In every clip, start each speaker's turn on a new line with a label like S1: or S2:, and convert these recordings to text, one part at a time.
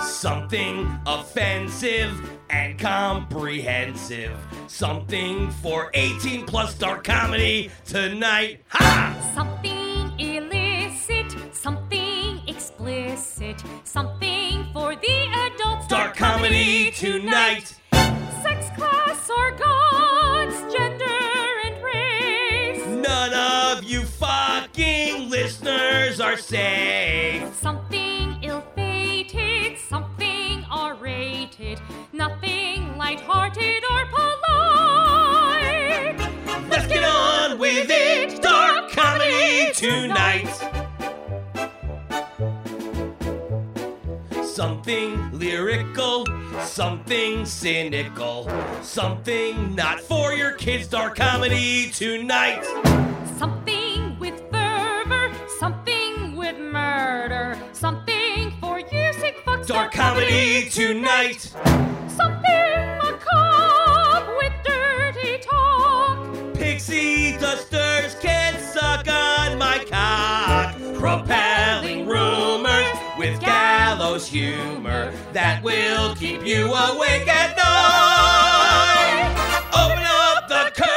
S1: Something offensive and comprehensive. Something for 18 plus dark comedy tonight. Ha!
S2: Something illicit, something explicit, something for the adults.
S1: Dark comedy tonight.
S2: Sex, class, or gods,
S1: are safe.
S2: Something ill-fated, something R-rated, nothing light-hearted or polite.
S1: Let's get on with it. Dark comedy tonight. Something lyrical, something cynical, something not for your kids. Dark comedy tonight.
S2: Murder, something for you sick fucks.
S1: Dark comedy tonight.
S2: Something macabre with dirty talk.
S1: Pixie dusters can suck on my cock. Propelling rumors with gallows humor that will keep you awake at night. Open up the curtain.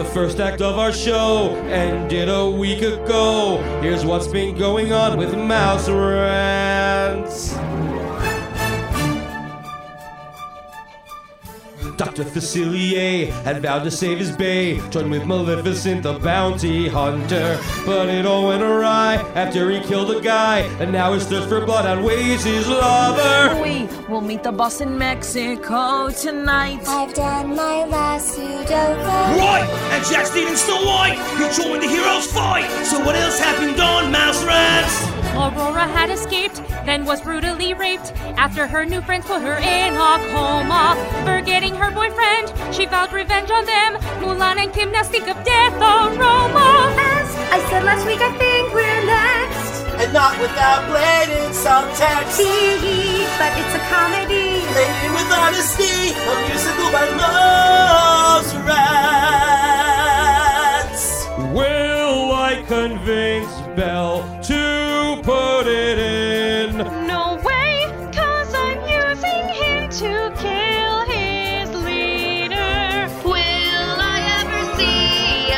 S1: The first act of our show ended a week ago. Here's what's been going on with Mouse Rants. Dr. Facilier had vowed to save his bay, joined with Maleficent the bounty hunter. But it all went awry after he killed a guy, and now his thirst for blood outweighs his lover.
S3: We will meet the boss in Mexico tonight.
S4: I've done my last Sudoku.
S1: Right, and Jack Stevens still white. He joined the heroes fight. So what else happened on Mouse Rats?
S2: Aurora had escaped, then was brutally raped. After her new friends put her in a coma. Forgetting her boyfriend, she vowed revenge on them. Mulan and Kim now speak of death aroma.
S4: As I said last week, I think we're next.
S5: and not without blatant subtext.
S4: Tee, but it's a comedy.
S5: Laden with honesty, a musical by Mouse Rats.
S1: Will I convince Belle to put it in?
S2: No way, cause I'm using him to kill his leader.
S6: Will I ever see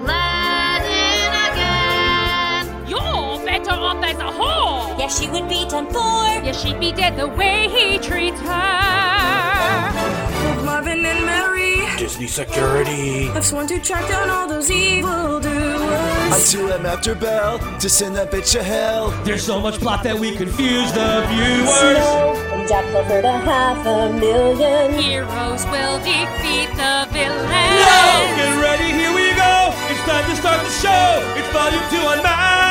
S6: Aladdin again?
S2: You're better off as a whore.
S4: Yes, she would be done for.
S2: Yeah, she'd be dead the way he treats her.
S1: Disney security.
S3: I've sworn to track down all those evil doers.
S5: I
S3: doers.
S5: too am after Belle to send that bitch to hell.
S1: There's so much plot that we confuse the viewers.
S4: and Jack Clifford a half a million.
S2: Heroes will defeat the villain.
S1: Now, get ready, here we go. It's time to start the show. It's volume two on Mouse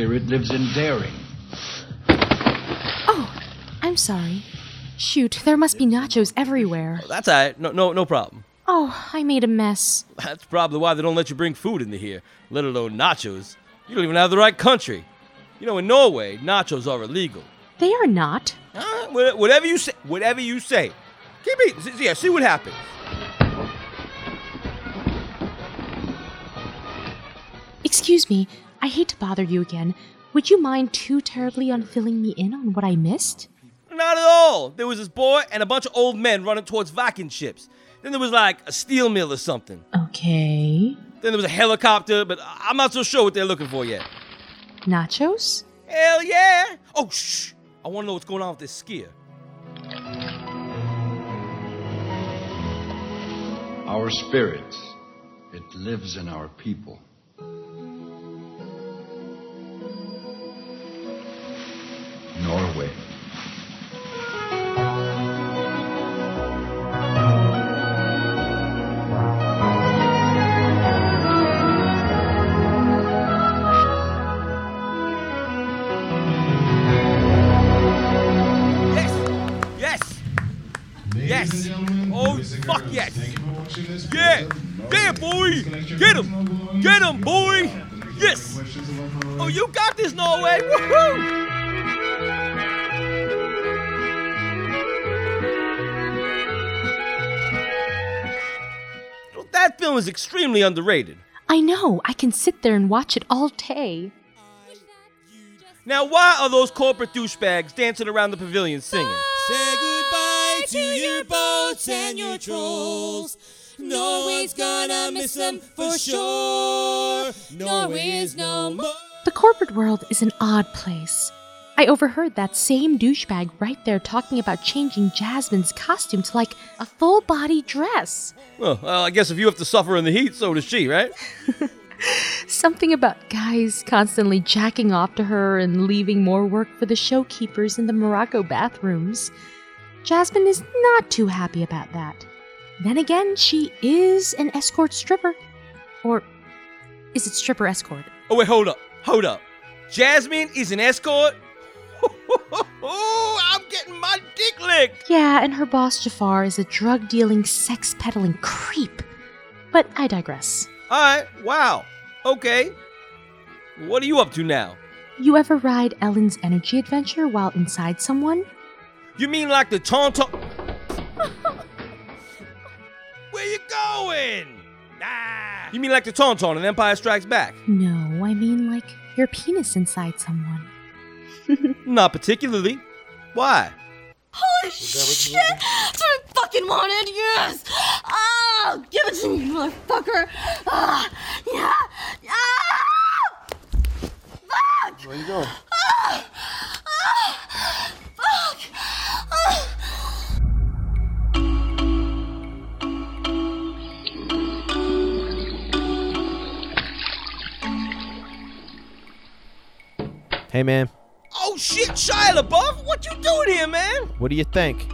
S7: spirit lives in daring.
S8: Oh, I'm sorry. Shoot, there must be nachos everywhere.
S1: That's all right. No, no, no problem.
S8: Oh, I made a mess.
S1: That's probably why they don't let you bring food into here, let alone nachos. You don't even have the right country. You know, in Norway, nachos are illegal.
S8: They are not.
S1: Uh, whatever you say, whatever you say. Keep eating. See- Yeah, see what happens.
S8: Excuse me, I hate to bother you again. Would you mind too terribly on filling me in on what I missed?
S1: Not at all. There was this boy and a bunch of old men running towards Viking ships. Then there was like a steel mill or something.
S8: Okay.
S1: Then there was a helicopter, but I'm not so sure what they're looking for yet.
S8: Nachos?
S1: Hell yeah! Oh, shh! I want to know what's going on with this skier.
S7: Our spirit, it lives in our people. Norway.
S1: Yes! Oh, fuck yes! Yeah! Yeah, boy! Get him! Get him, boy! Yes! Oh, you got this, Norway! Woohoo! That film is extremely underrated.
S2: I know, I can sit there and watch it all day.
S1: Now, why are those corporate douchebags dancing around the pavilion singing?
S9: Say goodbye to your boats and your trolls. Norway's gonna miss them for sure. Norway is no more.
S2: The corporate world is an odd place. I overheard that same douchebag right there talking about changing Jasmine's costume to like a full body dress.
S1: Well, well, I guess if you have to suffer in the heat, so does she, right?
S2: Something about guys constantly jacking off to her and leaving more work for the showkeepers in the Morocco bathrooms. Jasmine is not too happy about that. Then again, she is an escort stripper. Or is it stripper escort?
S1: Oh, wait, hold up. Hold up. Jasmine is an escort? I'm getting my dick licked.
S2: Yeah, and her boss Jafar is a drug dealing, sex peddling creep. But I digress.
S1: All right, wow. Okay. What are you up to now?
S2: You ever ride Ellen's energy adventure while inside someone?
S1: You mean like the tauntaun? Where you going? Ah. You mean like the tauntaun in Empire Strikes Back?
S2: No, I mean like your penis inside someone.
S1: Not particularly. Why?
S4: Holy shit! That's what I fucking wanted, yes! Oh, give it to me, motherfucker! Ah, yeah! Ah! Fuck!
S10: Where you going?
S4: Ah! Ah! Fuck! Ah!
S10: Hey, man.
S1: Oh shit, Shia LaBeouf, what you doing here, man?
S10: What do you think?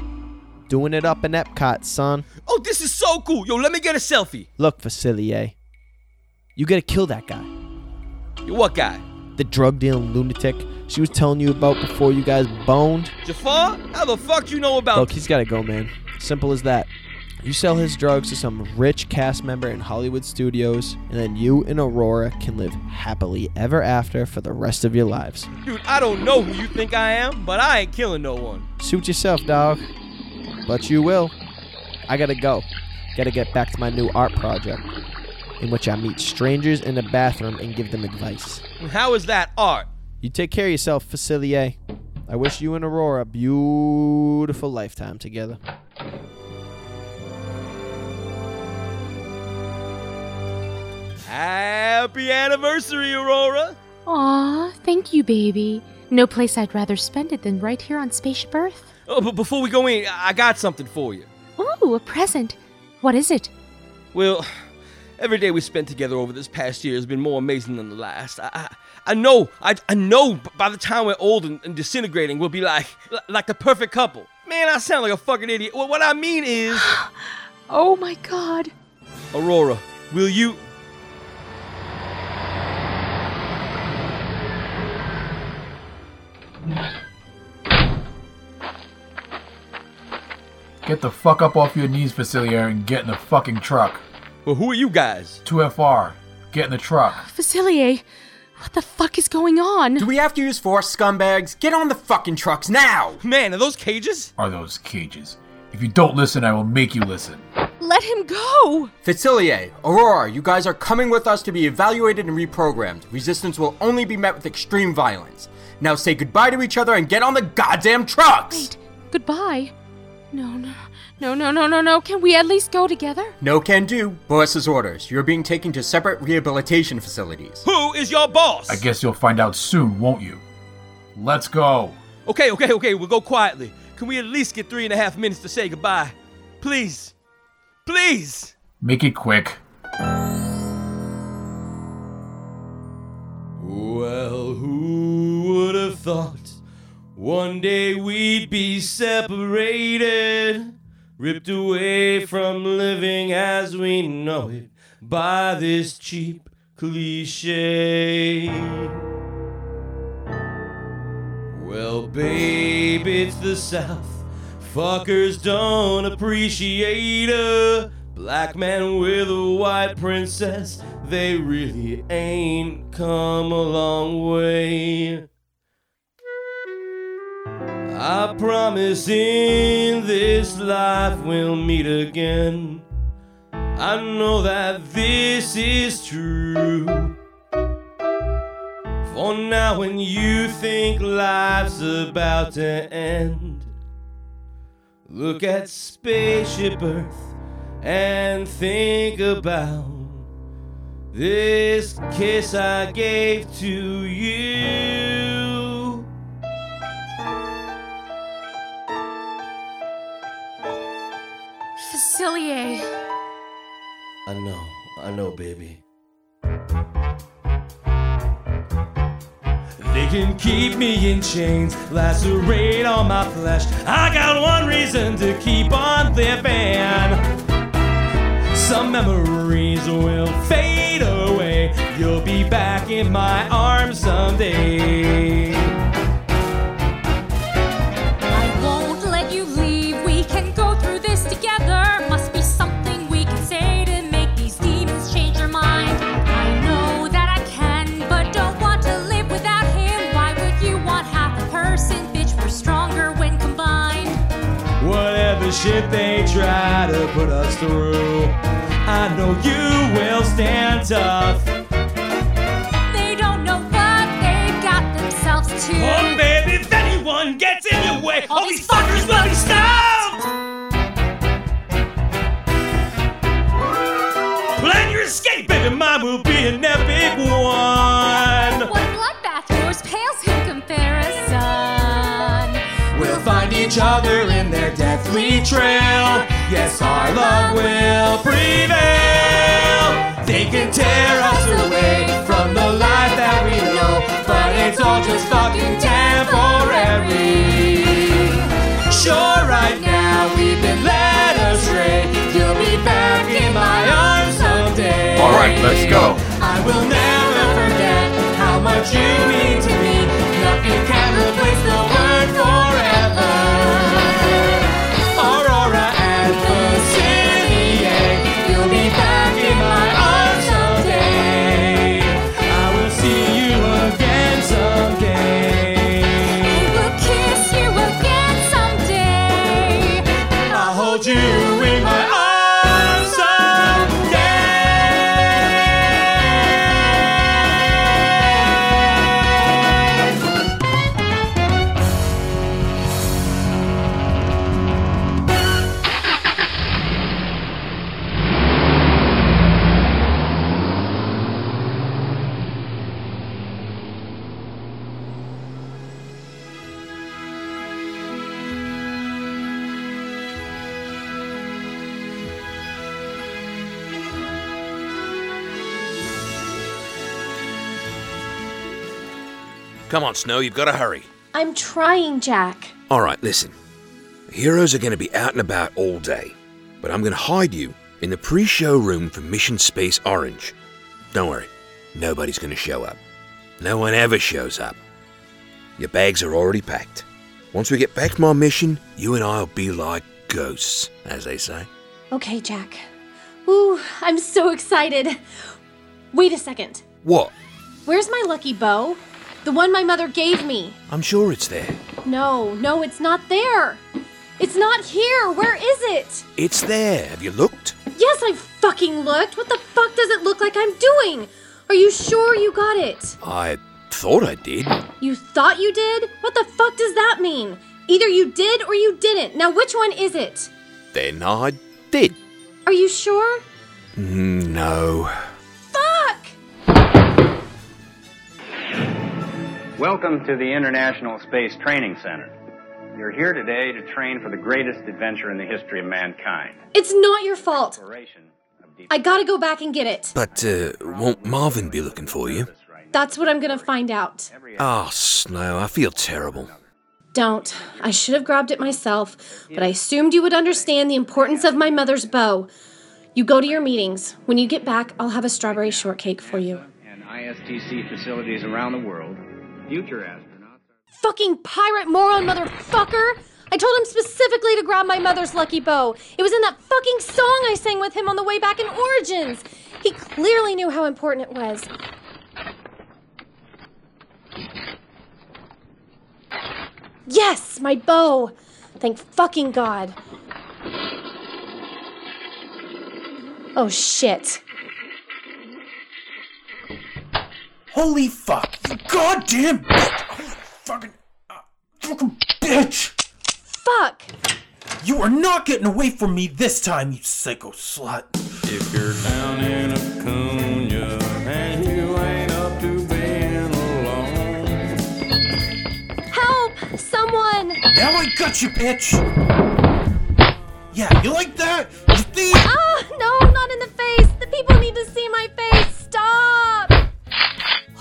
S10: Doing it up in Epcot, son.
S1: Oh, this is so cool. Yo, let me get a selfie.
S10: Look, Facilier. Eh? You gotta kill that guy.
S1: Yo, what guy?
S10: The drug dealing lunatic she was telling you about before you guys boned.
S1: Jafar? How the fuck you know about?
S10: Look, he's gotta go, man. Simple as that. You sell his drugs to some rich cast member in Hollywood studios, and then you and Aurora can live happily ever after for the rest of your lives.
S1: Dude, I don't know who you think I am, but I ain't killing no one.
S10: Suit yourself, dog. But you will. I gotta go. Gotta get back to my new art project, in which I meet strangers in the bathroom and give them advice.
S1: How is that art?
S10: You take care of yourself, Facilier. I wish you and Aurora a beautiful lifetime together.
S1: Happy anniversary, Aurora.
S2: Aw, thank you, baby. No place I'd rather spend it than right here on Spaceship Earth.
S1: Oh, but before we go in, I got something for you.
S2: Ooh, a present. What is it?
S1: Well, every day we spent together over this past year has been more amazing than the last. I, I, I know, I, I know. By the time we're old and, and disintegrating, we'll be like, like the perfect couple. Man, I sound like a fucking idiot. Well, what I mean is,
S2: Oh my god.
S1: Aurora, will you?
S11: Get the fuck up off your knees, Facilier, and get in the fucking truck.
S1: Well, who are you guys?
S11: 2FR, get in the truck.
S2: Facilier, what the fuck is going on?
S12: Do we have to use force, scumbags? Get on the fucking trucks now!
S1: Man, are those cages?
S11: Are those cages? If you don't listen, I will make you listen.
S2: Let him go!
S12: Facilier, Aurora, you guys are coming with us to be evaluated and reprogrammed. Resistance will only be met with extreme violence. Now say goodbye to each other and get on the goddamn trucks!
S2: Wait, goodbye. No, no, no, no, no, no, no. Can we at least go together?
S12: No can do. Boss's orders. You're being taken to separate rehabilitation facilities.
S1: Who is your boss?
S11: I guess you'll find out soon, won't you? Let's go.
S1: Okay, okay, okay. We'll go quietly. Can we at least get three and a half minutes to say goodbye? Please. Please.
S11: Make it quick.
S1: Well, who would have thought one day we'd be separated, ripped away from living as we know it by this cheap cliche? Well, babe, it's the South Fuckers don't appreciate a black man with a white princess. They really ain't come a long way. I promise in this life we'll meet again. I know that this is true. For now, when you think life's about to end, look at Spaceship Earth and think about this kiss I gave to you.
S13: Facilier.
S1: I know, I know, baby. They can keep me in chains, lacerate all my flesh. I got one reason to keep on living. Some memories will fade away. You'll be back in my arms someday. Shit they try to put us through, I know you will stand tough.
S13: They don't know what they've got themselves to.
S1: Oh, baby, if anyone gets in your way, all these fuckers will be stopped! Each other in their deathly trail. Yes, our love will prevail. They can tear us away from the life that we know, but it's all just fucking temporary. Sure, right now we've been led astray. You'll be back in my arms someday.
S12: All right, let's go.
S1: I will never forget how much you mean to
S14: Come on, Snow, you've got to hurry.
S15: I'm trying, Jack.
S14: All right, listen. The heroes are going to be out and about all day, but I'm going to hide you in the pre show room for Mission Space Orange. Don't worry, nobody's going to show up. No one ever shows up. Your bags are already packed. Once we get back from our mission, you and I'll be like ghosts, as they say.
S15: Okay, Jack. Ooh, I'm so excited. Wait a second.
S14: What?
S15: Where's my lucky bow? The one my mother gave me.
S14: I'm sure it's there.
S15: No, no, it's not there. It's not here. Where is it?
S14: It's there. Have you looked?
S15: Yes, I fucking looked. What the fuck does it look like I'm doing? Are you sure you got it?
S14: I thought I did.
S15: You thought you did? What the fuck does that mean? Either you did or you didn't. Now, which one is it?
S14: Then I did.
S15: Are you sure?
S14: Mm, No.
S16: Welcome to the International Space Training Center. You're here today to train for the greatest adventure in the history of mankind.
S15: It's not your fault. I gotta go back and get it.
S14: But uh, won't Marvin be looking for you?
S15: That's what I'm gonna find out.
S14: Oh, Snow, I feel terrible.
S15: Don't. I should have grabbed it myself, but I assumed you would understand the importance of my mother's bow. You go to your meetings. When you get back, I'll have a strawberry shortcake for you.
S16: And ISTC facilities around the world. Future astronauts.
S15: Fucking pirate moron motherfucker! I I told him specifically to grab my mother's lucky bow. It was in that fucking song I sang with him on the way back in Origins. He clearly knew how important it was. Yes, my bow. Thank fucking God. Oh shit.
S17: Holy fuck! You goddamn bitch! Fucking, uh, fucking bitch!
S15: Fuck!
S17: You are not getting away from me this time, you psycho slut.
S18: If you're down in Acuna and you ain't up to being alone,
S15: Help! Someone!
S17: Now I got you, bitch! Yeah, you like that? You thief!
S15: Ah, no, not in the face! The people need to see my face! Stop!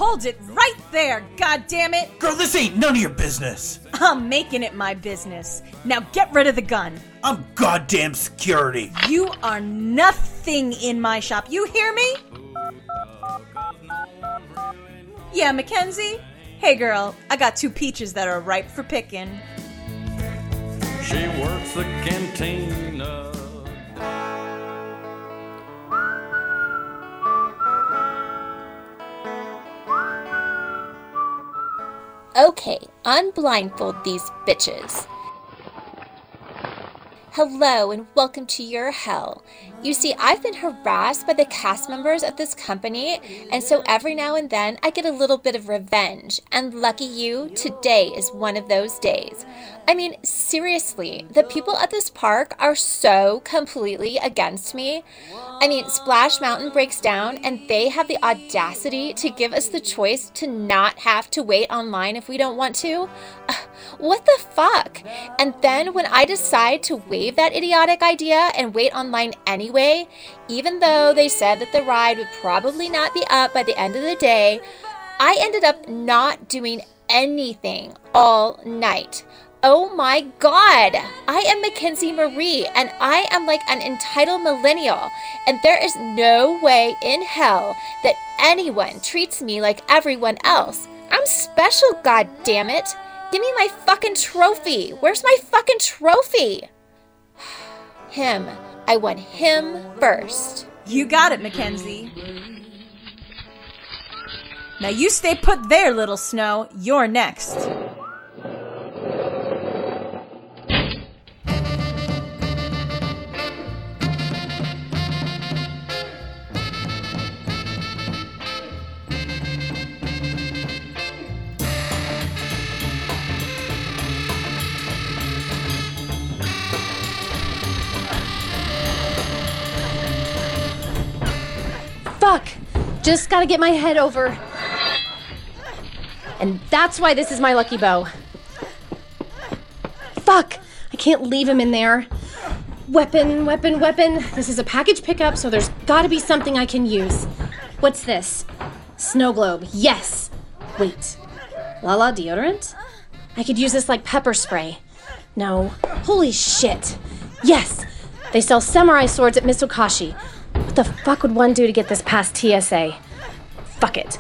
S19: Hold it right there, God damn it!
S17: Girl, this ain't none of your business.
S19: I'm making it my business. Now get rid of the gun.
S17: I'm goddamn security.
S19: You are nothing in my shop. You hear me? Yeah, Mackenzie? Hey girl, I got two peaches that are ripe for picking.
S18: she works the cantina.
S20: Okay, unblindfold these bitches. Hello and welcome to your hell. You see, I've been harassed by the cast members of this company, and so every now and then I get a little bit of revenge. And lucky you, today is one of those days. I mean, seriously, the people at this park are so completely against me. I mean, Splash Mountain breaks down, and they have the audacity to give us the choice to not have to wait online if we don't want to. What the fuck? And then when I decide to waive that idiotic idea and wait online anyway, even though they said that the ride would probably not be up by the end of the day, I ended up not doing anything all night. Oh my god! I am Mackenzie Marie and I am like an entitled millennial, and there is no way in hell that anyone treats me like everyone else. I'm special, god damn it! Give me my fucking trophy! Where's my fucking trophy? Him. I want him first.
S19: You got it, Mackenzie. Now you stay put there, little Snow. You're next.
S15: Just gotta get my head over. And that's why this is my lucky bow. Fuck! I can't leave him in there. Weapon, weapon, weapon. This is a package pickup, so there's gotta be something I can use. What's this? Snow globe. Yes! Wait. Lala deodorant? I could use this like pepper spray. No. Holy shit. Yes! They sell samurai swords at Mitsukoshi. What the fuck would one do to get this past TSA? Fuck it.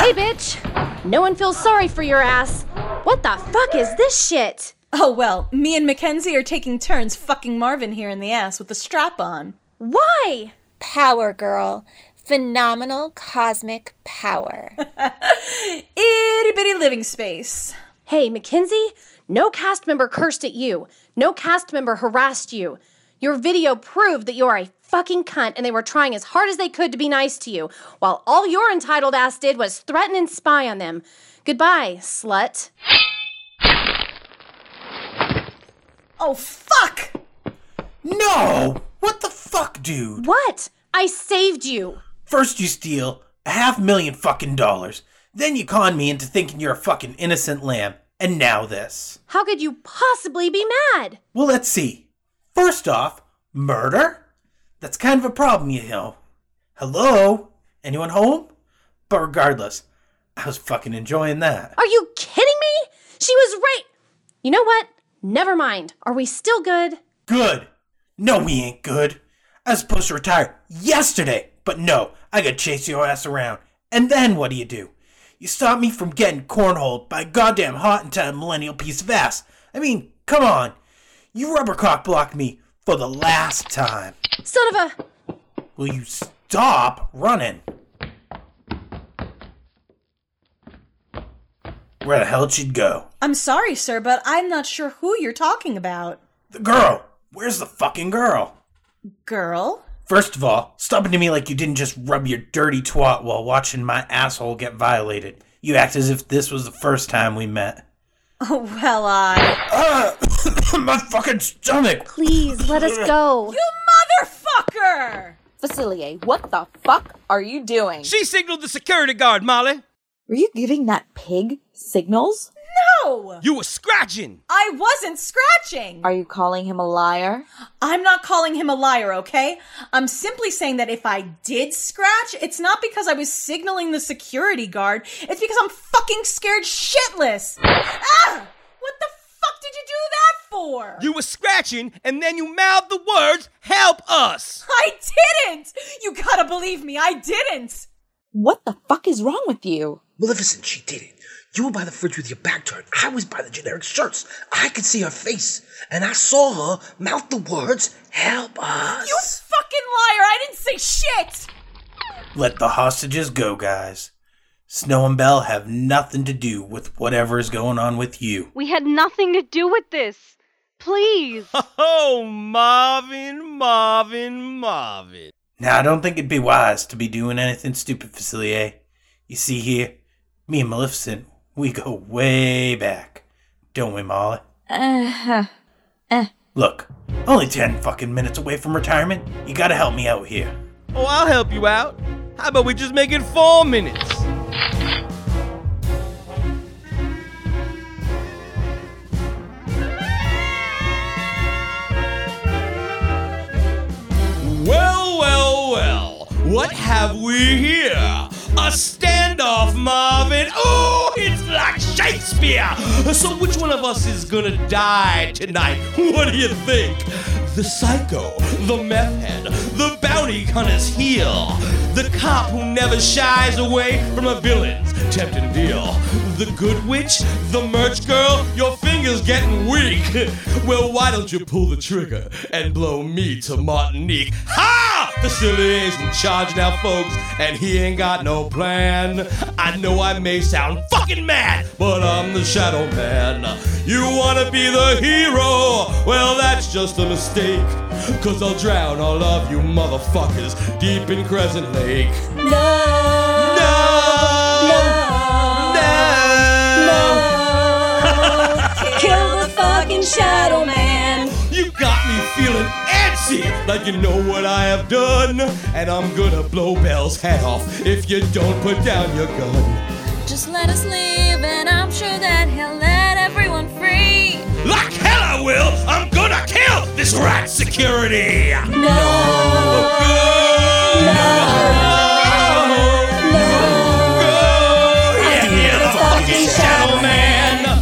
S15: Hey, bitch! No one feels sorry for your ass. What the fuck is this shit?
S19: Oh well, me and Mackenzie are taking turns fucking Marvin here in the ass with the strap on.
S15: Why?
S20: Power girl. Phenomenal cosmic power.
S19: Itty bitty living space.
S15: Hey, Mackenzie, no cast member cursed at you. No cast member harassed you. Your video proved that you're a fucking cunt and they were trying as hard as they could to be nice to you, while all your entitled ass did was threaten and spy on them. Goodbye, slut.
S19: Oh, fuck!
S17: No! What the fuck, dude?
S15: What? I saved you.
S17: First you steal a half million fucking dollars. Then you con me into thinking you're a fucking innocent lamb. And now this.
S15: How could you possibly be mad?
S17: Well, let's see. First off, murder? That's kind of a problem, you know. Hello? Anyone home? But regardless, I was fucking enjoying that.
S15: Are you kidding me? She was right. You know what? Never mind. Are we still good?
S17: Good. No, we ain't good. I was supposed to retire yesterday, but no, I gotta chase your ass around. And then what do you do? You stopped me from getting cornholed by a goddamn hot entitled millennial piece of ass. I mean, come on. You rubber cock blocked me for the last time.
S4: Son of a.
S17: Will you stop running? Where the hell she'd go?
S19: I'm sorry, sir, but I'm not sure who you're talking about.
S17: The girl! Where's the fucking girl?
S19: Girl?
S17: First of all, stop it to me like you didn't just rub your dirty twat while watching my asshole get violated. You act as if this was the first time we met.
S19: Oh, well, I.
S17: Uh, my fucking stomach!
S4: Please, let us go.
S19: You motherfucker!
S21: Facilier, what the fuck are you doing?
S1: She signaled the security guard, Molly.
S21: Were you giving that pig signals?
S19: No!
S1: You were scratching.
S19: I wasn't scratching!
S21: Are you calling him a liar?
S19: I'm not calling him a liar, okay? I'm simply saying that if I did scratch, it's not because I was signaling the security guard, it's because I'm fucking scared shitless! Ah! What the fuck did you do that for?
S1: You were scratching, and then you mouthed the words, help us!
S19: I didn't! You gotta believe me, I didn't!
S21: What the fuck is wrong with you?
S22: Maleficent, she did it. You were by the fridge with your back turned. I was by the generic shirts. I could see her face, and I saw her mouth the words, help us.
S19: You fucking liar! I didn't say shit!
S17: Let the hostages go, guys. Snow and Belle have nothing to do with whatever is going on with you.
S13: We had nothing to do with this. Please.
S1: Oh, Marvin, Marvin, Marvin.
S17: Now, I don't think it'd be wise to be doing anything stupid, Facilier. You see here, me and Maleficent, we go way back. Don't we, Molly?
S21: Uh huh. uh.
S17: Look, only 10 fucking minutes away from retirement. You gotta help me out here.
S1: Oh, I'll help you out. How about we just make it four minutes? Well, well, well. What have we here? A standoff, Marvin. Oh, it's like Shakespeare. So, which one of us is gonna die tonight? What do you think? The psycho, the meth head, the bounty hunter's heel, the cop who never shies away from a villain's tempting deal, the good witch, the merch girl. Your finger's getting weak. Well, why don't you pull the trigger and blow me to Martinique? Ha! The silly is in charge now, folks, and he ain't got no plan. I know I may sound fucking mad, but I'm the Shadow Man. You wanna be the hero? Well, that's just a mistake. Cause I'll drown all of you motherfuckers deep in Crescent Lake.
S21: No! No! No! No! no.
S19: Kill the fucking Shadow Man!
S1: You got me feeling antsy, like you know what I have done. And I'm gonna blow Belle's head off if you don't put down your gun.
S13: Just let us leave, and I'm sure that he'll let everyone free.
S1: Like hell I will! I'm gonna kill this rat security! No! No!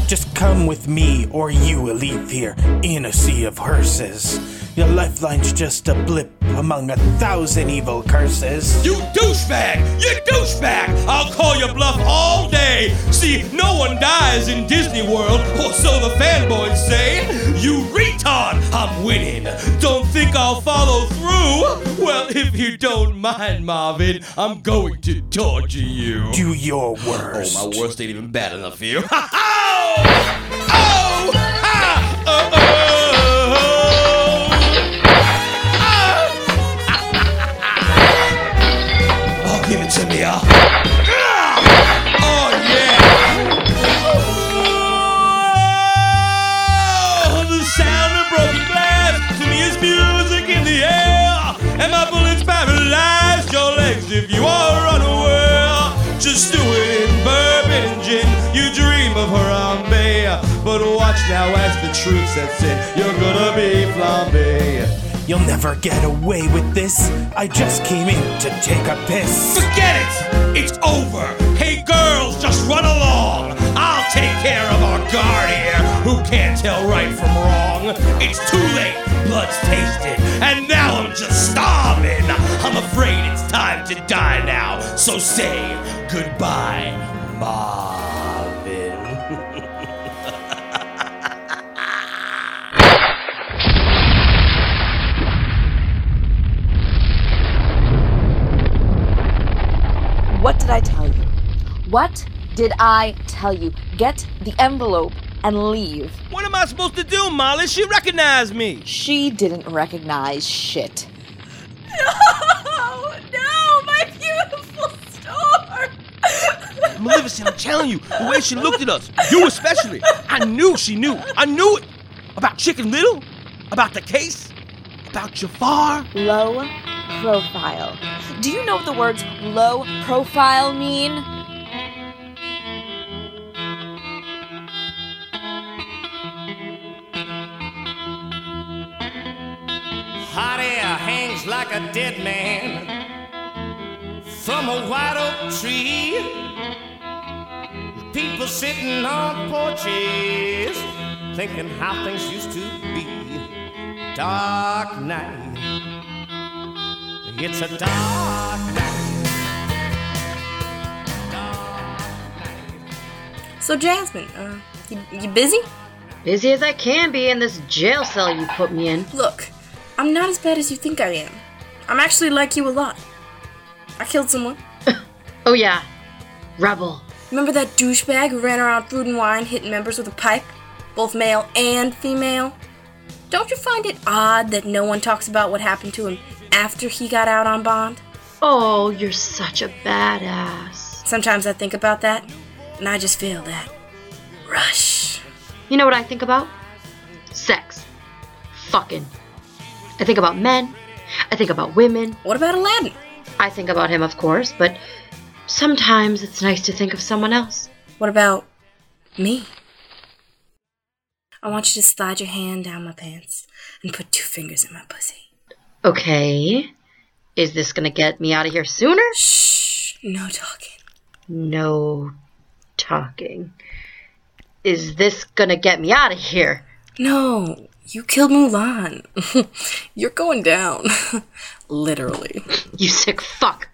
S17: Just come with me, or you will leave here in a sea of hearses. Your lifeline's just a blip among a thousand evil curses.
S1: You douchebag! You douchebag! I'll call your bluff all day! See, no one dies in Disney World, or so the fanboys say! You retard! I'm winning! Don't think I'll follow through? Well, if you don't mind, Marvin, I'm going to torture you.
S17: Do your worst.
S1: Oh, my worst ain't even bad enough for you. oh! Oh! Ah! Oh! oh! Uh. Oh, yeah. Oh, the sound of broken glass to me is music in the air. And my bullets paralyze your legs if you are unaware. Just do it in bourbon and gin. You dream of Harambe. But watch now as the truth sets in. You're gonna be flambe.
S17: You'll never get away with this. I just came in to take a piss.
S1: Forget it! It's over! Hey girls, just run along! I'll take care of our guard here, who can't tell right from wrong. It's too late, blood's tasted, and now I'm just starving. I'm afraid it's time to die now, so say goodbye, Marvin.
S21: What did I tell you? Get the envelope and leave.
S1: What am I supposed to do, Molly? She recognized me.
S21: She didn't recognize shit.
S19: No, no, my beautiful store.
S1: Maleficent, I'm telling you, the way she looked at us, you especially, I knew she knew. I knew it. About Chicken Little, about the case, about Jafar.
S21: Low profile. Do you know what the words low profile mean?
S18: Hot air hangs like a dead man from a white oak tree. People sitting on porches thinking how things used to be. Dark night. It's a dark night.
S23: So, Jasmine, uh, you, you busy?
S6: Busy as I can be in this jail cell you put me in.
S23: Look, I'm not as bad as you think I am. I'm actually like you a lot. I killed someone.
S6: Oh, yeah. Rebel.
S23: Remember that douchebag who ran around food and wine hitting members with a pipe? Both male and female? Don't you find it odd that no one talks about what happened to him after he got out on bond?
S6: Oh, you're such a badass.
S23: Sometimes I think about that, and I just feel that rush.
S6: You know what I think about? Sex. Fucking. I think about men. I think about women.
S23: What about Aladdin?
S6: I think about him, of course, but sometimes it's nice to think of someone else.
S23: What about me? I want you to slide your hand down my pants and put two fingers in my pussy.
S6: Okay. Is this gonna get me out of here sooner?
S23: Shh. No talking.
S6: No talking. Is this gonna get me out of here?
S23: No, you killed Mulan. You're going down. Literally.
S6: You sick fuck.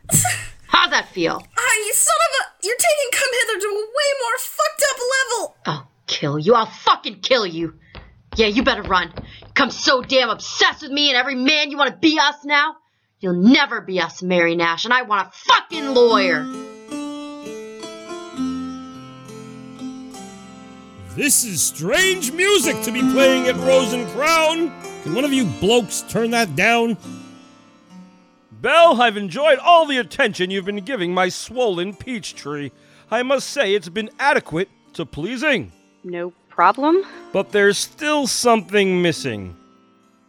S6: How's that feel?
S23: Ah, you son of a. You're taking Come Hither to a way more fucked up level.
S6: I'll kill you. I'll fucking kill you. Yeah, you better run. You come so damn obsessed with me and every man you want to be us now? You'll never be us, Mary Nash, and I want a fucking lawyer.
S24: This is strange music to be playing at Rose and Crown. Can one of you blokes turn that down?
S1: Belle, I've enjoyed all the attention you've been giving my swollen peach tree. I must say it's been adequate to pleasing.
S25: No problem.
S1: But there's still something missing.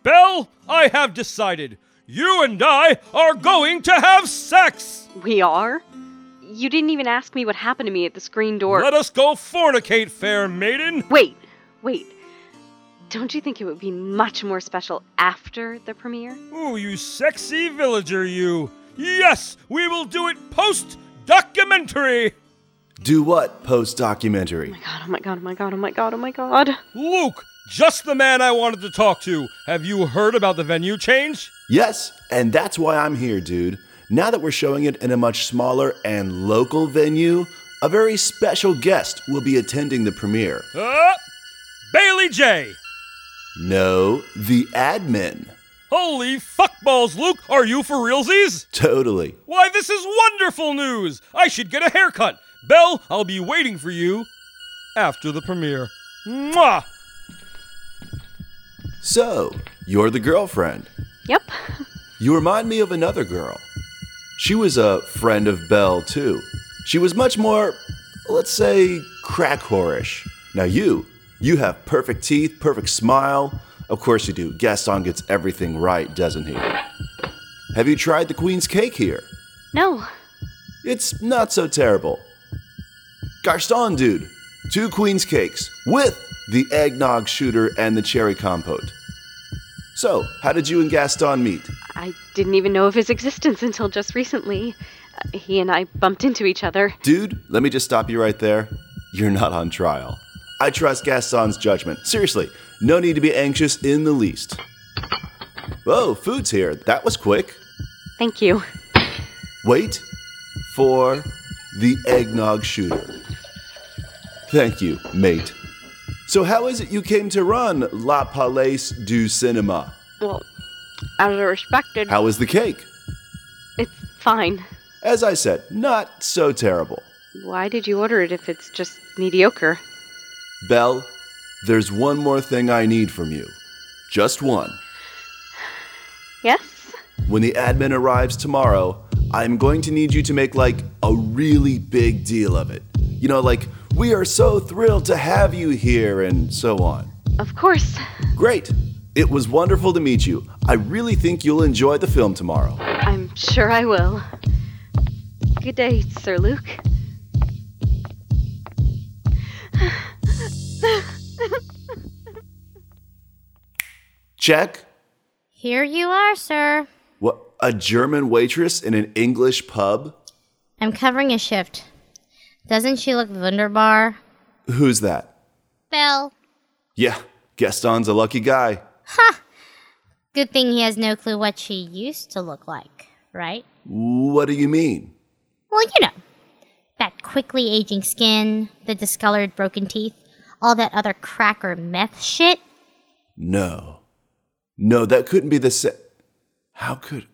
S1: Belle, I have decided. You and I are going to have sex!
S25: We are? You didn't even ask me what happened to me at the screen door.
S1: Let us go fornicate, fair maiden!
S25: Wait, wait. Don't you think it would be much more special after the premiere?
S1: Ooh, you sexy villager, you! Yes, we will do it post documentary!
S26: Do what post documentary?
S25: Oh my god, oh my god, oh my god, oh my god. Oh my god.
S1: Luke, just the man I wanted to talk to. Have you heard about the venue change?
S26: Yes, and that's why I'm here, dude. Now that we're showing it in a much smaller and local venue, a very special guest will be attending the premiere.
S1: Uh, Bailey J.
S26: No, the admin.
S1: Holy fuckballs, Luke! Are you for realsies?
S26: Totally.
S1: Why, this is wonderful news! I should get a haircut. Belle, I'll be waiting for you after the premiere. Mwah!
S26: So, you're the girlfriend.
S25: Yep.
S26: You remind me of another girl. She was a friend of Belle, too. She was much more, let's say, crack whorish. Now, you, you have perfect teeth, perfect smile. Of course you do. Gaston gets everything right, doesn't he? Have you tried the Queen's cake here?
S25: No.
S26: It's not so terrible. Gaston, dude. Two Queen's cakes with the eggnog shooter and the cherry compote. So, how did you and Gaston meet?
S25: I didn't even know of his existence until just recently. Uh, he and I bumped into each other.
S26: Dude, let me just stop you right there. You're not on trial. I trust Gaston's judgment. Seriously, no need to be anxious in the least. Whoa, food's here. That was quick.
S25: Thank you.
S26: Wait for the eggnog shooter. Thank you, mate. So, how is it you came to run La Palais du Cinema?
S25: Well, as a respected.
S26: How is the cake?
S25: It's fine.
S26: As I said, not so terrible.
S25: Why did you order it if it's just mediocre?
S26: Belle, there's one more thing I need from you. Just one.
S25: Yes?
S26: When the admin arrives tomorrow, I'm going to need you to make like a really big deal of it. You know, like, we are so thrilled to have you here, and so on.
S25: Of course.
S26: Great! It was wonderful to meet you. I really think you'll enjoy the film tomorrow.
S25: I'm sure I will. Good day, Sir Luke.
S26: Check?
S27: Here you are, sir.
S26: A German waitress in an English pub?
S27: I'm covering a shift. Doesn't she look wunderbar?
S26: Who's that?
S27: Belle.
S26: Yeah, Gaston's a lucky guy.
S27: Ha! Good thing he has no clue what she used to look like, right?
S26: What do you mean?
S27: Well, you know, that quickly aging skin, the discolored broken teeth, all that other cracker meth shit.
S26: No. No, that couldn't be the sa- How could.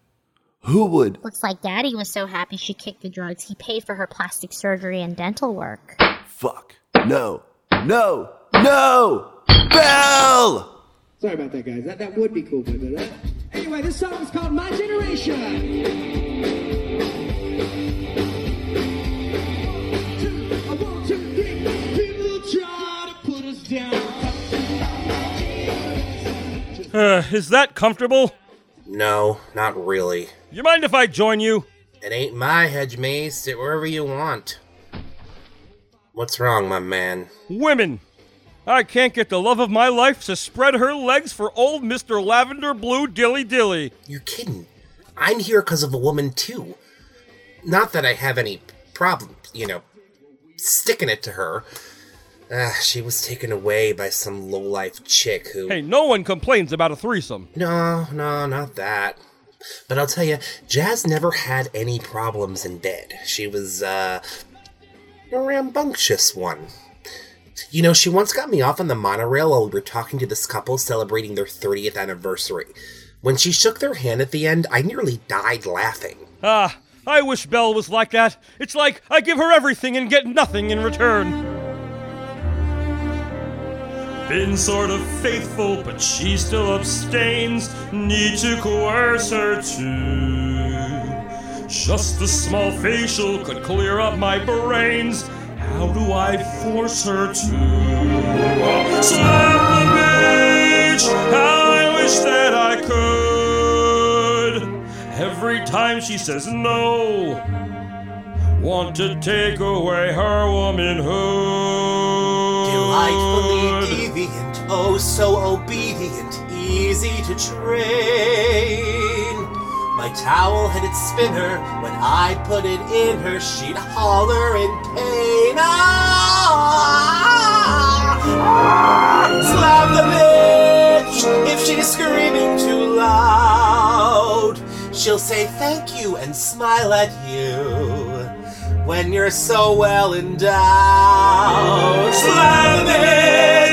S26: Who would.
S27: Looks like Daddy was so happy she kicked the drugs, he paid for her plastic surgery and dental work.
S26: Fuck. No. No! No! Belle!
S28: Sorry about that, guys. That, that would be cool, but uh, anyway, this song is called My Generation. People try to put us down.
S1: Uh, is that comfortable?
S22: No, not really.
S1: You mind if I join you?
S22: It ain't my hedge maze. Sit wherever you want. What's wrong, my man?
S1: Women! I can't get the love of my life to spread her legs for old Mr. Lavender Blue Dilly Dilly.
S22: You're kidding. I'm here because of a woman, too. Not that I have any problem, you know, sticking it to her. Ah, she was taken away by some lowlife chick who.
S1: Hey, no one complains about a threesome.
S22: No, no, not that. But I'll tell you, Jazz never had any problems in bed. She was, uh, a rambunctious one. You know, she once got me off on the monorail while we were talking to this couple celebrating their 30th anniversary. When she shook their hand at the end, I nearly died laughing.
S1: Ah, I wish Belle was like that. It's like I give her everything and get nothing in return. Been sort of faithful, but she still abstains. Need to coerce her to. Just a small facial could clear up my brains. How do I force her to? Slap the bitch! How I wish that I could. Every time she says no, want to take away her womanhood.
S5: Delightfully deviant, oh so obedient, easy to train. My towel headed spinner, when I put it in her, she'd holler in pain. Ah! Slap the bitch if she's screaming too loud. She'll say thank you and smile at you when you're so well endowed.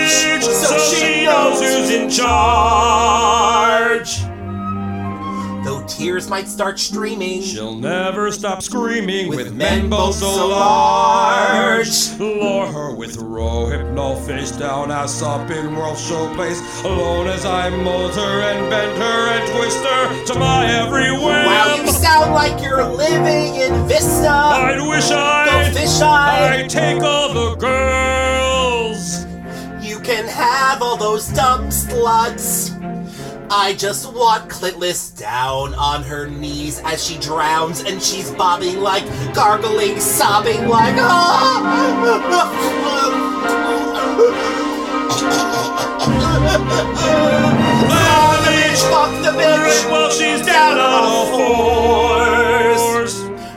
S5: Bitch so she knows who's in charge. Though tears might start streaming,
S1: She'll never stop screaming with,
S5: men both so large.
S1: Lure her with row hypno face down ass up in World Showcase. Alone as I mold her and bend her and twist her to my every whim.
S5: Wow, you sound like you're living in Vista.
S1: I'd wish I
S5: Go fish eye.
S1: I'd take all the girls.
S5: You can have all those dumb sluts. I just want Clitless down on her knees as she drowns and she's bobbing like gargling, sobbing like ah! the bitch, fuck the bitch.
S1: Well, she's down on all fours.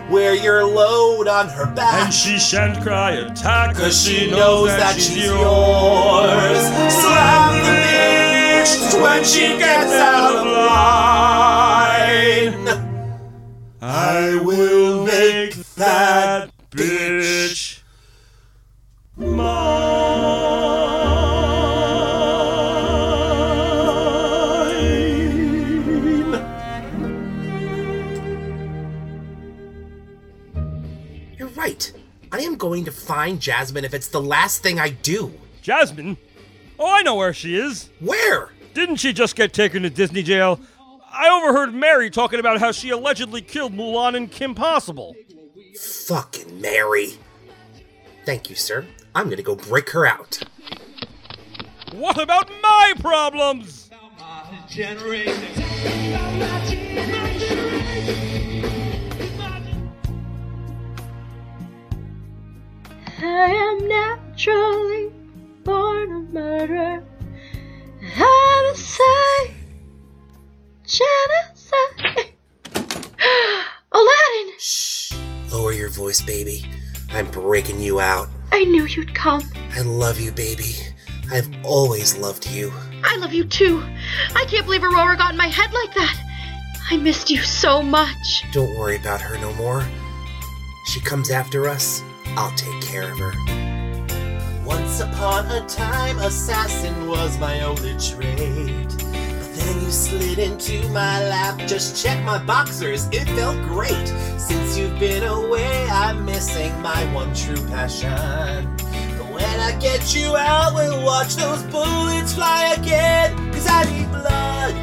S5: Wear your load on her back.
S1: And she shan't cry attack
S5: Cause she knows that she's yours. Slap the bitch when she gets out of line.
S1: I will make that bitch mine.
S5: You're right. I am going to find Jasmine if it's the last thing I do?
S29: Jasmine? Oh, I know where she is.
S5: Where?
S29: Didn't she just get taken to Disney jail? I overheard Mary talking about how she allegedly killed Mulan and Kim Possible.
S5: Fucking Mary. Thank you, sir. I'm gonna go break her out.
S29: What about my problems?
S22: I am naturally born a murderer. Homicide, genocide. Aladdin!
S5: Lower your voice, baby. I'm breaking you out.
S22: I knew you'd come.
S5: I love you, baby. I've always loved you.
S22: I love you too. I can't believe Aurora got in my head like that. I missed you so much.
S5: Don't worry about her no more. She comes after us, I'll take care of her. Once upon a time, assassin was my only trade. But then you slid into my lap, just check my boxers, it felt great. Since you've been away, I'm missing my one true passion. But when I get you out, we'll watch those bullets fly again. Cause I need blood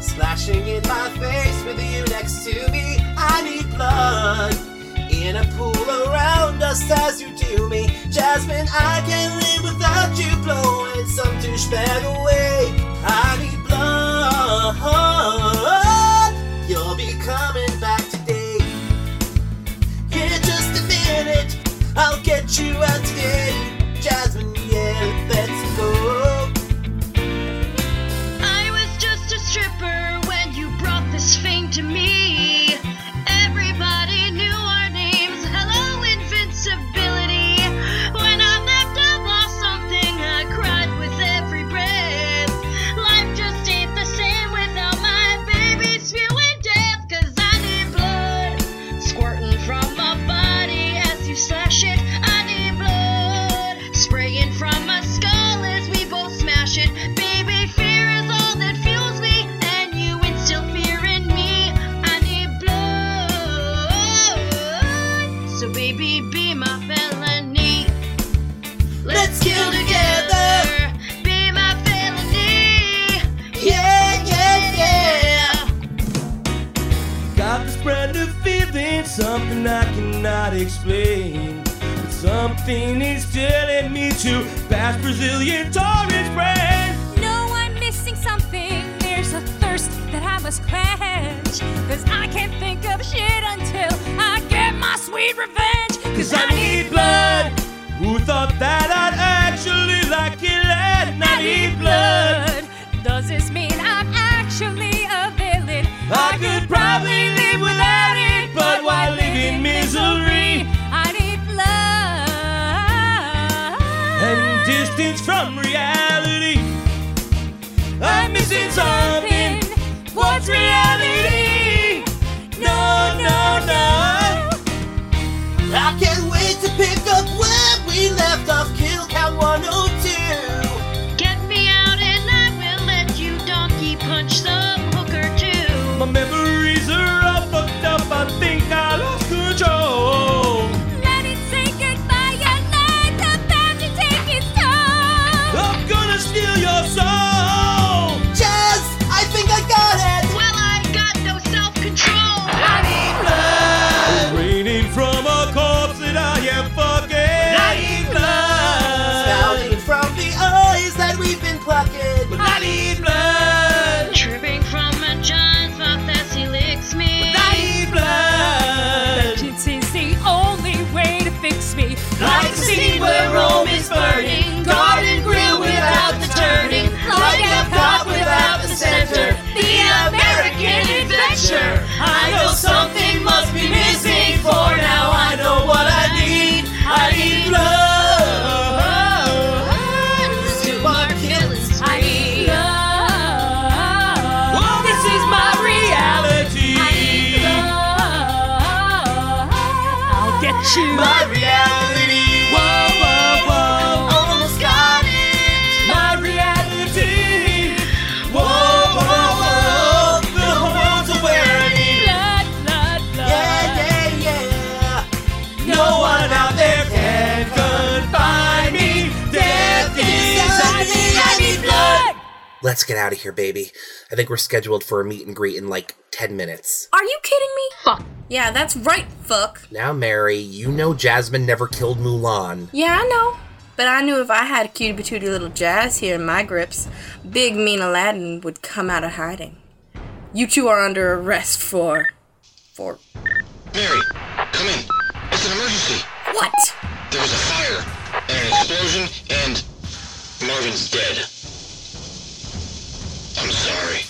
S5: splashing in my face with you next to me. I need blood in a pool around us as you do me. Jasmine, I can't live without you blowing some douchebag away. I need blood. You'll be coming back today. Yeah, just a minute. I'll get you out today.
S1: Cannot explain. But something is telling me to pass Brazilian Torres brand.
S13: No, I'm missing something. There's a thirst that I must quench. Cause I can't think of shit until I get my sweet revenge.
S1: Cause I need blood. Who thought that I'd actually like it? I need blood.
S13: Does this mean I'm actually a villain?
S1: I could probably live without distance from reality? I'm missing something. What's reality?
S6: Like scene where Rome is burning. Garden grill without the turning. Like a pot without the center. The American adventure. I know something must be missing. For now, I know what I need. I need blood.
S22: Let's get out of here, baby. I think we're scheduled for a meet and greet in like 10 minutes.
S23: Are you kidding me? Fuck. Yeah, that's right, fuck.
S22: Now, Mary, you know Jasmine never killed Mulan.
S23: Yeah, I know. But I knew if I had a cutie patootie little Jazz here in my grips, big mean Aladdin would come out of hiding. You two are under arrest for. for.
S30: Mary, come in. It's an emergency.
S23: What?
S30: There was a fire and an explosion, and Marvin's dead. I'm sorry.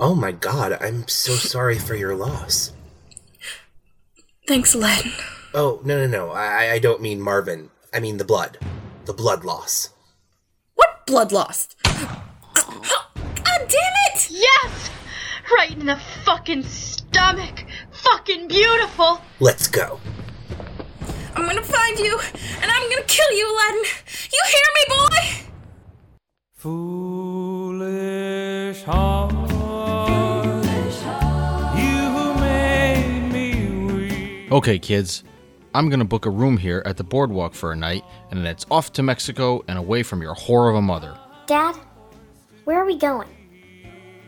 S22: Oh my god, I'm so sorry for your loss.
S23: Thanks, Aladdin.
S22: Oh, no, no, no. I, I don't mean Marvin. I mean the blood. The blood loss.
S23: What blood lost? God damn it!
S6: Yes! Right in the fucking stomach. Fucking beautiful.
S22: Let's go.
S23: I'm gonna find you, and I'm gonna kill you, Aladdin. You hear me, boy?
S31: Foolish heart, you made.
S32: Okay, kids. I'm gonna book a room here at the boardwalk for a night, and then it's off to Mexico and away from your whore of a mother.
S27: Dad, where are we going?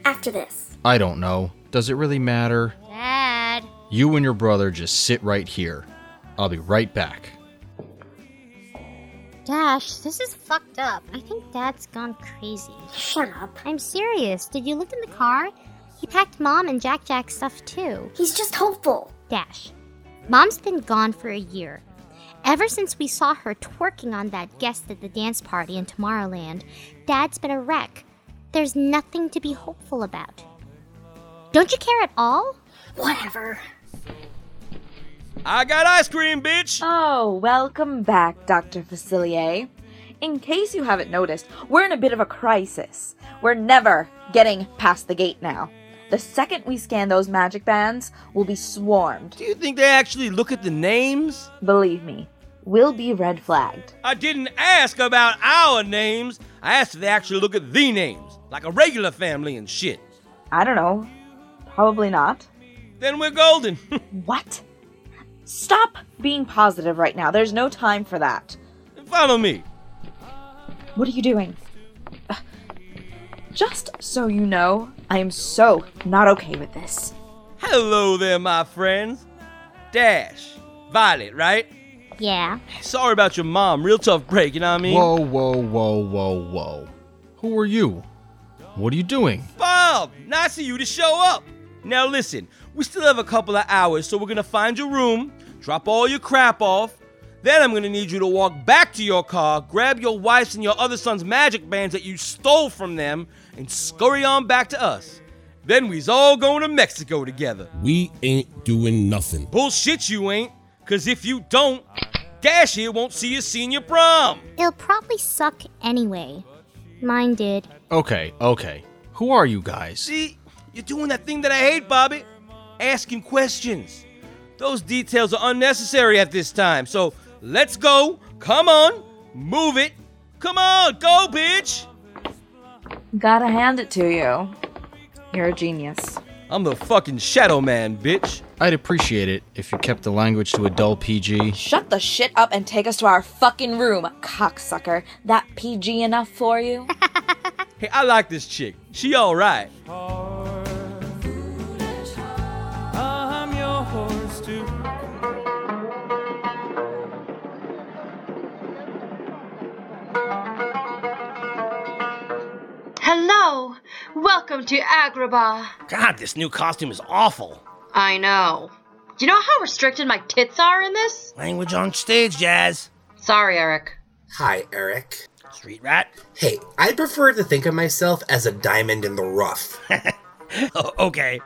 S27: After this.
S32: I don't know. Does it really matter?
S27: Dad.
S32: You and your brother just sit right here. I'll be right back.
S27: Dash, this is fucked up. I think Dad's gone crazy. Shut up. I'm serious. Did you look in the car? He packed Mom and Jack Jack's stuff too. He's just hopeful. Dash, Mom's been gone for a year. Ever since we saw her twerking on that guest at the dance party in Tomorrowland, Dad's been a wreck. There's nothing to be hopeful about. Don't you care at all? Whatever.
S1: I got ice cream, bitch!
S21: Oh, welcome back, Dr. Facilier. In case you haven't noticed, we're in a bit of a crisis. We're never getting past the gate now. The second we scan those magic bands, we'll be swarmed.
S1: Do you think they actually look at the names?
S21: Believe me, we'll be red flagged.
S1: I didn't ask about our names. I asked if they actually look at the names, like a regular family and shit.
S21: I don't know. Probably not.
S1: Then we're golden.
S21: what? Stop being positive right now. There's no time for that.
S1: Follow me.
S21: What are you doing? Just so you know, I am so not okay with this.
S1: Hello there, my friends. Dash. Violet, right?
S27: Yeah.
S1: Sorry about your mom. Real tough break, you know what I mean?
S32: Whoa, whoa, whoa, whoa, whoa. Who are you? What are you doing?
S1: Bob, nice of you to show up. Now listen, we still have a couple of hours, so we're gonna find your room, drop all your crap off. Then I'm gonna need you to walk back to your car, grab your wife's and your other son's magic bands that you stole from them, and scurry on back to us. Then we's all going to Mexico together.
S33: We ain't doing nothing.
S1: Bullshit, you ain't. Cause if you don't, Dash here won't see your senior prom.
S27: It'll probably suck anyway. Mine did.
S32: Okay, okay. Who are you guys?
S1: See, you're doing that thing that I hate, Bobby. Asking questions. Those details are unnecessary at this time. So let's go. Come on. Move it. Come on. Go, bitch.
S21: Gotta hand it to you. You're a genius.
S1: I'm the fucking shadow man, bitch.
S32: I'd appreciate it if you kept the language to a dull PG.
S21: Shut the shit up and take us to our fucking room, cocksucker. That PG enough for you?
S1: Hey, I like this chick. She alright.
S6: Hello. Welcome to Agrabah.
S1: God, this new costume is awful.
S6: I know. Do you know how restricted my tits are in this?
S1: Language on stage, Jazz.
S6: Sorry, Eric.
S22: Hi, Eric.
S1: Street rat.
S22: Hey, I prefer to think of myself as a diamond in the rough.
S1: Oh, okay.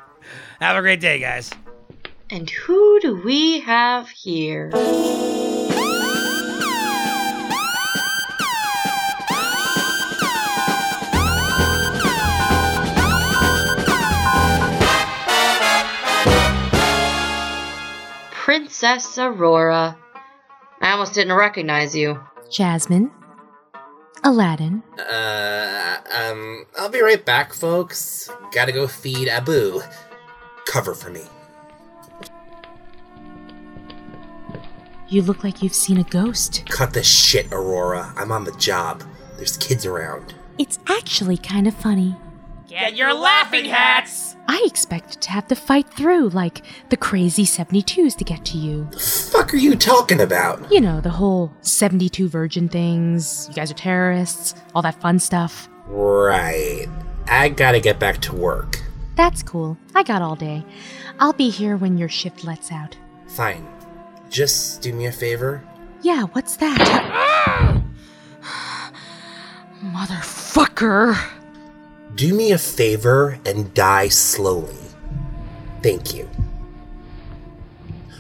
S1: Have a great day, guys.
S6: And who do we have here? Princess Aurora. I almost didn't recognize you.
S2: Jasmine. Aladdin.
S22: Uh, um, I'll be right back, folks. Gotta go feed Abu. Cover for me.
S2: You look like you've seen a ghost.
S22: Cut the shit, Aurora. I'm on the job. There's kids around.
S2: It's actually kind of funny.
S1: Get your laughing hats!
S2: I expected to have to fight through like the crazy 72s to get to you.
S22: The Fuck are you talking about?
S2: You know, the whole 72 virgin things, you guys are terrorists, all that fun stuff.
S22: Right. I gotta get back to work.
S2: That's cool. I got all day. I'll be here when your shift lets out.
S22: Fine. Just do me a favor.
S2: Yeah, what's that? Ah! Motherfucker!
S22: Do me a favor and die slowly. Thank you.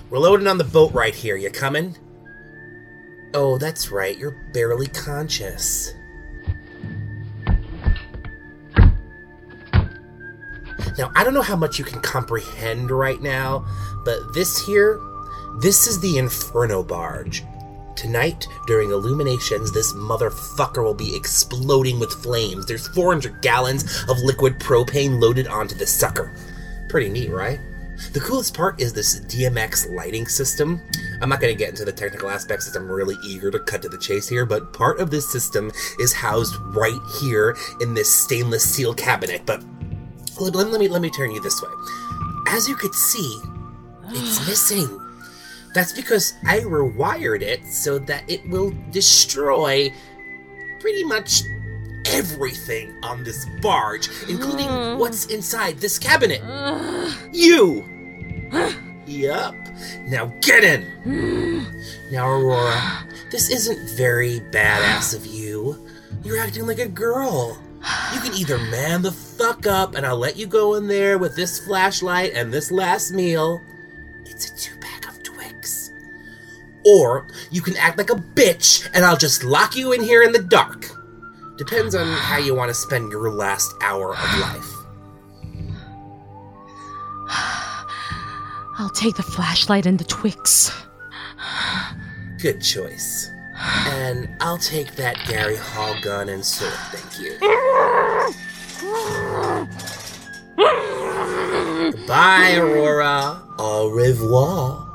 S22: We're loading on the boat right here. You coming? Oh, that's right. You're barely conscious. Now, I don't know how much you can comprehend right now, but this here, this is the Inferno Barge. Tonight, during illuminations, this motherfucker will be exploding with flames. There's 400 gallons of liquid propane loaded onto the sucker. Pretty neat, right? The coolest part is this DMX lighting system. I'm not going to get into the technical aspects as I'm really eager to cut to the chase here, but part of this system is housed right here in this stainless steel cabinet. But let, me let me turn you this way. As you could see, it's missing. That's because I rewired it so that it will destroy pretty much everything on this barge, including mm. what's inside this cabinet. You! yup. Now get in! Now, Aurora, this isn't very badass of you. You're acting like a girl. You can either man the fuck up and I'll let you go in there with this flashlight and this last meal. It's a two pack of Twix. Or you can act like a bitch and I'll just lock you in here in the dark. Depends on how you want to spend your last hour of life.
S2: I'll take the flashlight and the Twix.
S22: Good choice. And I'll take that Gary Hall gun and sword, thank you. Bye, Aurora. Au revoir.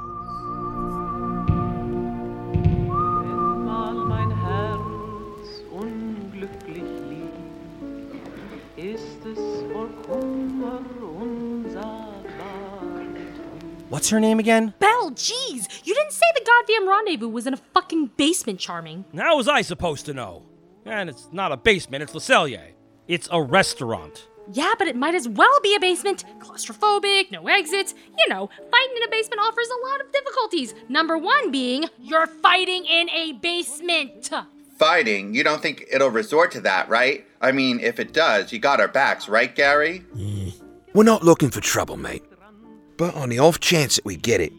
S1: What's her name again?
S13: Belle, jeez! You didn't say the goddamn rendezvous was in a fucking basement, Charming.
S1: How was I supposed to know? And it's not a basement, it's Le Cellier. It's a restaurant.
S13: Yeah, but it might as well be a basement. Claustrophobic, no exits. You know, fighting in a basement offers a lot of difficulties. Number one being, you're fighting in a basement.
S34: Fighting? You don't think it'll resort to that, right? I mean, if it does, you got our backs, right, Gary? Mm.
S35: We're not looking for trouble, mate. But on the off chance that we get it,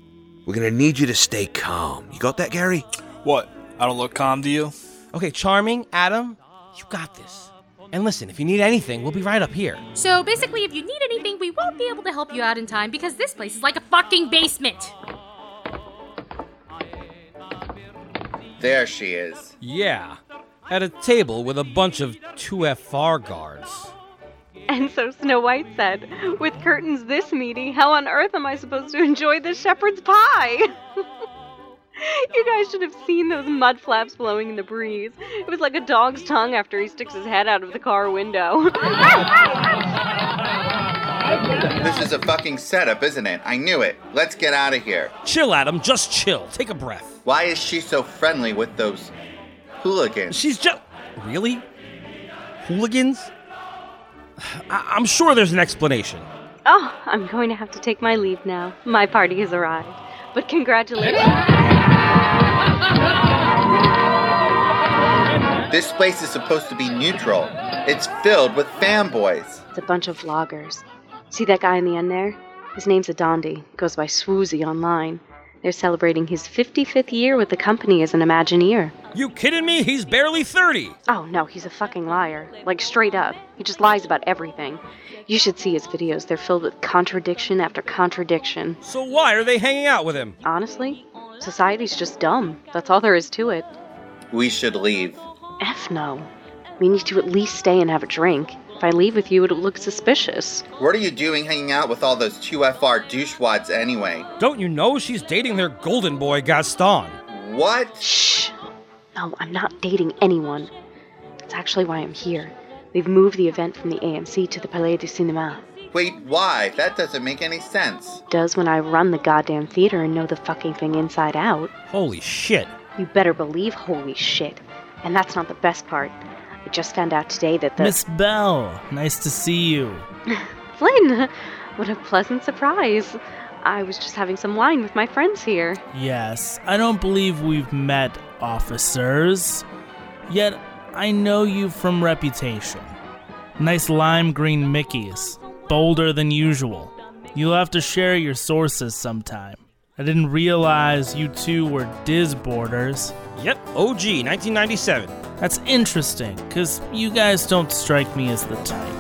S35: we're gonna need you to stay calm. You got that, Gary?
S36: What? I don't look calm to you?
S1: Okay, Charming, Adam, you got this. And listen, if you need anything, we'll be right up here.
S13: So basically, if you need anything, we won't be able to help you out in time because this place is like a fucking basement.
S34: There she is.
S1: Yeah, at a table with a bunch of 2FR guards.
S25: And so Snow White said, With curtains this meaty, how on earth am I supposed to enjoy this shepherd's pie? you guys should have seen those mud flaps blowing in the breeze. It was like a dog's tongue after he sticks his head out of the car window.
S34: This is a fucking setup, isn't it? I knew it. Let's get out of here.
S1: Chill, Adam, just chill. Take a breath.
S34: Why is she so friendly with those hooligans?
S1: She's just. Really? Hooligans? I- I'm sure there's an explanation.
S25: oh, I'm going to have to take my leave now. My party has arrived. But congratulations.
S34: This place is supposed to be neutral. It's filled with fanboys.
S25: It's a bunch of vloggers. See that guy in the end there? His name's Adondi. Goes by Swoozy online. They're celebrating his 55th year with the company as an Imagineer.
S1: You kidding me? He's barely 30.
S25: Oh, no, he's a fucking liar. Like, straight up. He just lies about everything. You should see his videos. They're filled with contradiction after contradiction.
S1: So why are they hanging out with him?
S25: Honestly, society's just dumb. That's all there is to it.
S34: We should leave.
S25: F no. We need to at least stay and have a drink. If I leave with you, it'll look suspicious.
S34: What are you doing hanging out with all those 2FR douchewads anyway?
S1: Don't you know she's dating their golden boy Gaston?
S34: What?
S25: Shh. No, I'm not dating anyone. That's actually why I'm here. We've moved the event from the AMC to the Palais du Cinéma.
S34: Wait, why? That doesn't make any sense.
S25: Does when I run the goddamn theater and know the fucking thing inside out.
S1: Holy shit.
S25: You better believe holy shit. And that's not the best part. Just found out today that the.
S37: Miss Belle, nice to see you.
S25: Flynn! What a pleasant surprise. I was just having some wine with my friends here.
S37: Yes, I don't believe we've met officers. Yet, I know you from reputation. Nice lime green Mickeys, bolder than usual. You'll have to share your sources sometime. I didn't realize you two were Disboarders.
S1: Yep, OG, 1997.
S37: That's interesting, because you guys don't strike me as the type.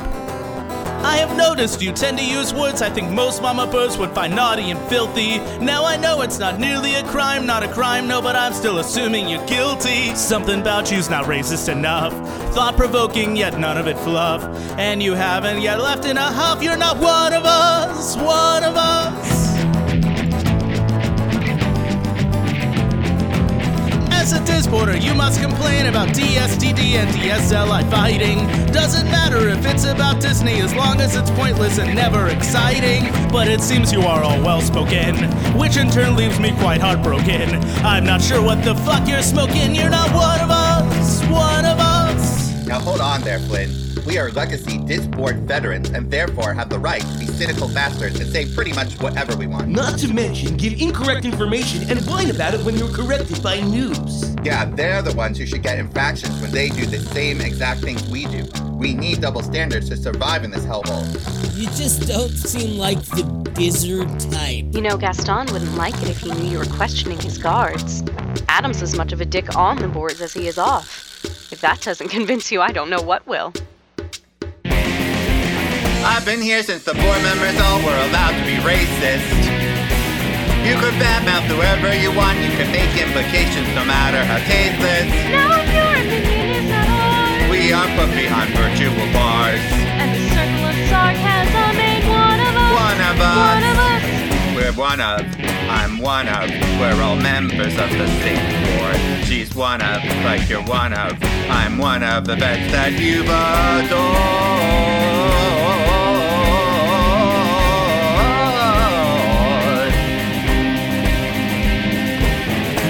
S37: I have noticed you tend to use words I think most mama birds would find naughty and filthy. Now I know it's not nearly a crime, not a crime, no, but I'm still assuming you're guilty. Something about you's not racist enough. Thought provoking, yet none of it fluff. And you haven't yet left in a huff, you're not one of us, one of us. A disboarder, you must complain about DSTD and DSLI fighting. Doesn't matter if it's about Disney as long as it's pointless and never exciting. But it seems you are all well spoken, which in turn leaves me quite heartbroken. I'm not sure what the fuck you're smoking, you're not one
S34: Now hold on there, Flynn. We are legacy disboard veterans and therefore have the right to be cynical bastards and say pretty much whatever we want.
S1: Not to mention, give incorrect information and whine about it when you're corrected by noobs.
S34: Yeah, they're the ones who should get infractions when they do the same exact things we do. We need double standards to survive in this hellhole.
S38: You just don't seem like the gizzard type.
S25: You know, Gaston wouldn't like it if he knew you were questioning his guards. Adam's as much of a dick on the boards as he is off. If that doesn't convince you, I don't know what will.
S34: I've been here since the board members all were allowed to be racist. You could badmouth whoever you want, you can make implications no matter how tasteless.
S13: Now if your opinion is not ours.
S34: We are put behind virtual bars.
S13: And the circle of sarcasm one of us.
S34: One of us.
S13: One of us.
S34: We're one of, I'm one of, we're all members of the same board. She's one of, like you're one of, I'm one of the vets that you've adored.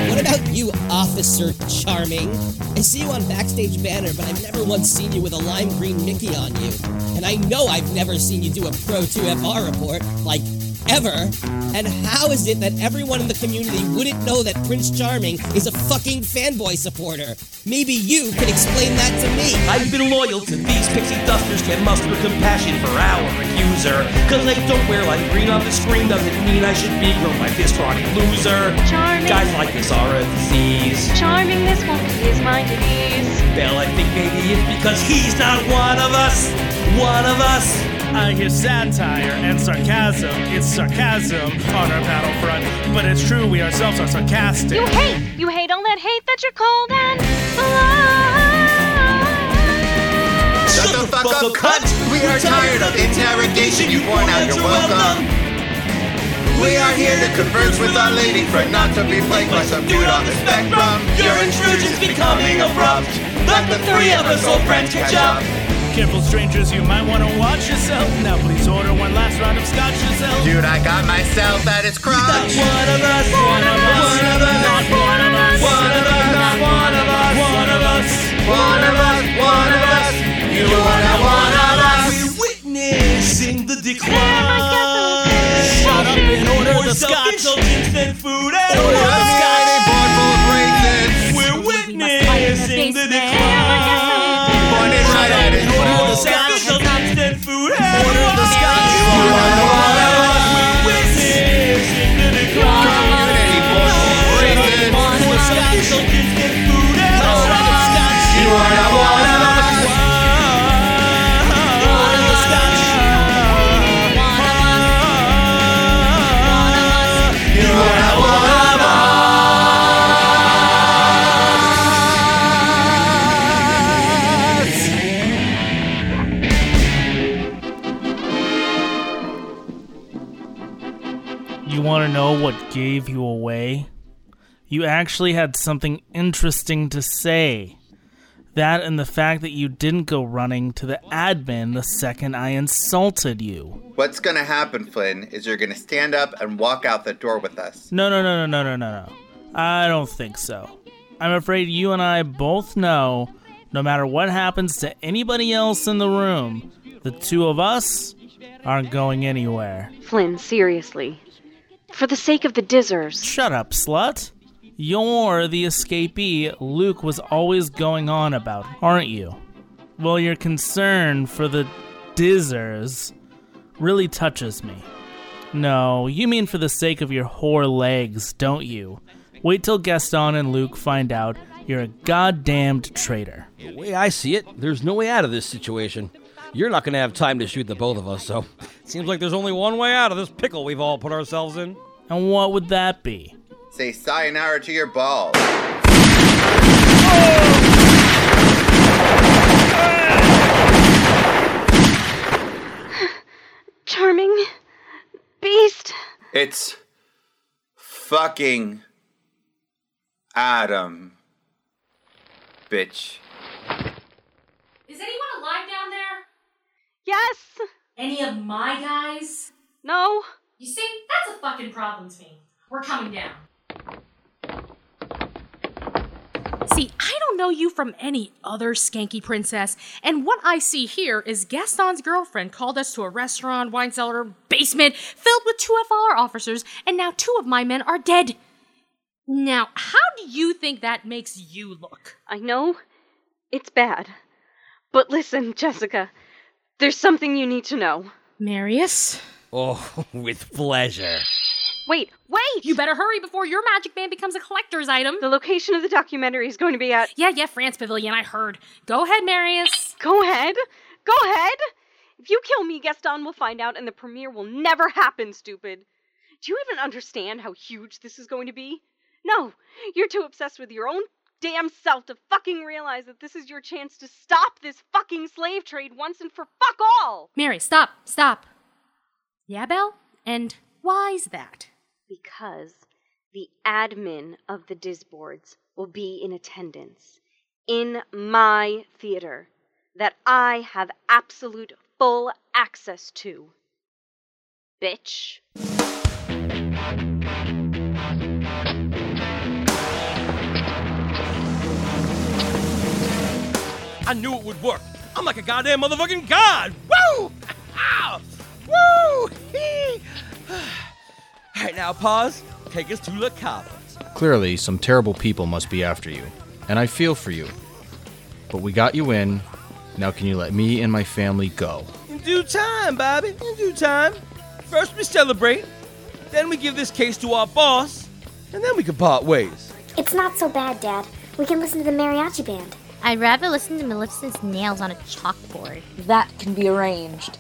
S38: What about you, Officer Charming? I see you on Backstage Banner, but I've never once seen you with a lime green Mickey on you. And I know I've never seen you do a Pro 2FR report, like, ever. And how is it that everyone in the community wouldn't know that Prince Charming is a fucking fanboy supporter? Maybe you can explain that to me.
S1: I've been loyal to these pixie dusters, can't muster compassion for our accuser. Cause I don't wear lime green on the screen doesn't mean I should be grown by this rotting loser.
S13: Charming.
S1: Guys like this are a disease.
S13: Charming, this won't put his mind at ease.
S1: Well, I think maybe it's because he's not one of us. One of us.
S37: I hear satire and sarcasm. It's sarcasm on our battlefront, but it's true we ourselves are sarcastic.
S13: You hate. You hate all that hate that you're cold and blind.
S34: Shut the fuck up, cut! We are tired of interrogation. You've worn out your welcome. We are here to converse with our lady friend, not to be plagued by some dude on the spectrum.
S1: Your intrusion's becoming abrupt. Let the three of us old friends catch up.
S37: Careful, strangers, you might want to watch yourself. Now, please order one last round of scotch yourself.
S34: Dude, I got myself at his crotch.
S1: One of us. One of us. One of us.
S13: Not one of us.
S1: One of us. Not one of us. One of us.
S34: One of us, one of us. You are not one of us.
S1: We're witnessing the decline.
S37: Shut up and order the scotch.
S1: Self-indulgence and food and
S34: Order the
S1: wine.
S37: Want to know what gave you away? You actually had something interesting to say. That and the fact that you didn't go running to the admin the second I insulted you.
S34: What's gonna happen, Flynn, is you're gonna stand up and walk out the door with us.
S37: No, no, no, no, no, no, no, no. I don't think so. I'm afraid you and I both know no matter what happens to anybody else in the room, the two of us aren't going anywhere.
S25: Flynn, seriously. For the sake of the Dizzers.
S37: Shut up, slut. You're the escapee Luke was always going on about, aren't you? Well, your concern for the Dizzers really touches me. No, you mean for the sake of your whore legs, don't you? Wait till Gaston and Luke find out you're a goddamned traitor.
S1: The way I see it, there's no way out of this situation. You're not going to have time to shoot the both of us, so seems like there's only one way out of this pickle we've all put ourselves in.
S37: And what would that be?
S34: Say sayonara to your balls.
S25: Charming. Beast.
S34: It's fucking Adam. Bitch.
S39: Is anyone alive down there?
S25: Yes.
S39: Any of my guys?
S25: No.
S39: You see, that's a fucking problem to me. We're coming down.
S2: See, I don't know you from any other skanky princess, and what I see here is Gaston's girlfriend called us to a restaurant, wine cellar, basement filled with two FR officers, and now two of my men are dead. Now, how do you think that makes you look?
S25: I know it's bad. But listen, Jessica, there's something you need to know.
S2: Marius?
S1: Oh, with pleasure.
S25: Wait, wait!
S2: You better hurry before your magic band becomes a collector's item.
S25: The location of the documentary is going to be at.
S2: Yeah, yeah, France Pavilion, I heard. Go ahead, Marius.
S25: Go ahead. Go ahead. If you kill me, Gaston will find out and the premiere will never happen, stupid. Do you even understand how huge this is going to be? No, you're too obsessed with your own damn self to fucking realize that this is your chance to stop this fucking slave trade once and for fuck all!
S2: Mary, stop, stop. Yeah, Belle? And why's that?
S25: Because the admin of the Disboards will be in attendance in my theater that I have absolute full access to. Bitch.
S1: I knew it would work. I'm like a goddamn motherfucking god. Woo! Woo! All right, now pause. Take us to the Cava.
S40: Clearly, some terrible people must be after you, and I feel for you. But we got you in. Now, can you let me and my family go?
S1: In due time, Bobby. In due time. First we celebrate, then we give this case to our boss, and then we can part ways.
S27: It's not so bad, Dad. We can listen to the mariachi band. I'd rather listen to Maleficent's nails on a chalkboard.
S21: That can be arranged.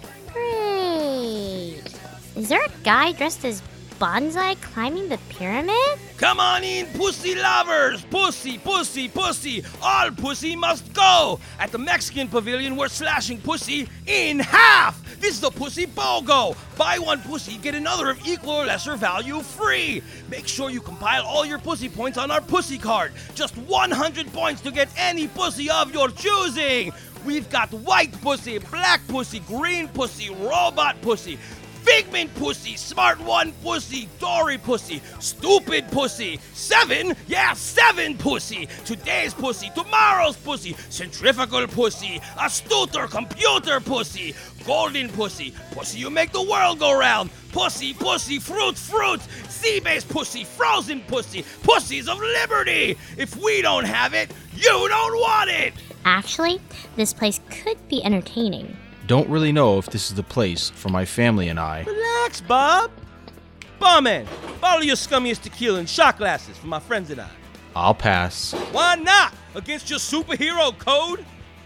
S27: Great. Is there a guy dressed as Bonsai climbing the pyramid?
S1: Come on in, pussy lovers! Pussy, pussy, pussy! All pussy must go! At the Mexican pavilion, we're slashing pussy in half! This is a pussy BOGO! Buy one pussy, get another of equal or lesser value free! Make sure you compile all your pussy points on our pussy card. Just 100 points to get any pussy of your choosing! We've got white pussy, black pussy, green pussy, robot pussy, Figment pussy, smart one pussy, Dory pussy, stupid pussy, seven, yeah, seven pussy, today's pussy, tomorrow's pussy, centrifugal pussy, astuter computer pussy, golden pussy, pussy you make the world go round, pussy, pussy, fruit, fruit, sea-based pussy, frozen pussy, pussies of liberty. If we don't have it, you don't want it.
S27: Actually, this place could be entertaining.
S40: Don't really know if this is the place for my family and I.
S1: Relax, Bob. Barman, bottle your scummiest tequila and shot glasses for my friends and I.
S40: I'll pass.
S1: Why not? Against your superhero code?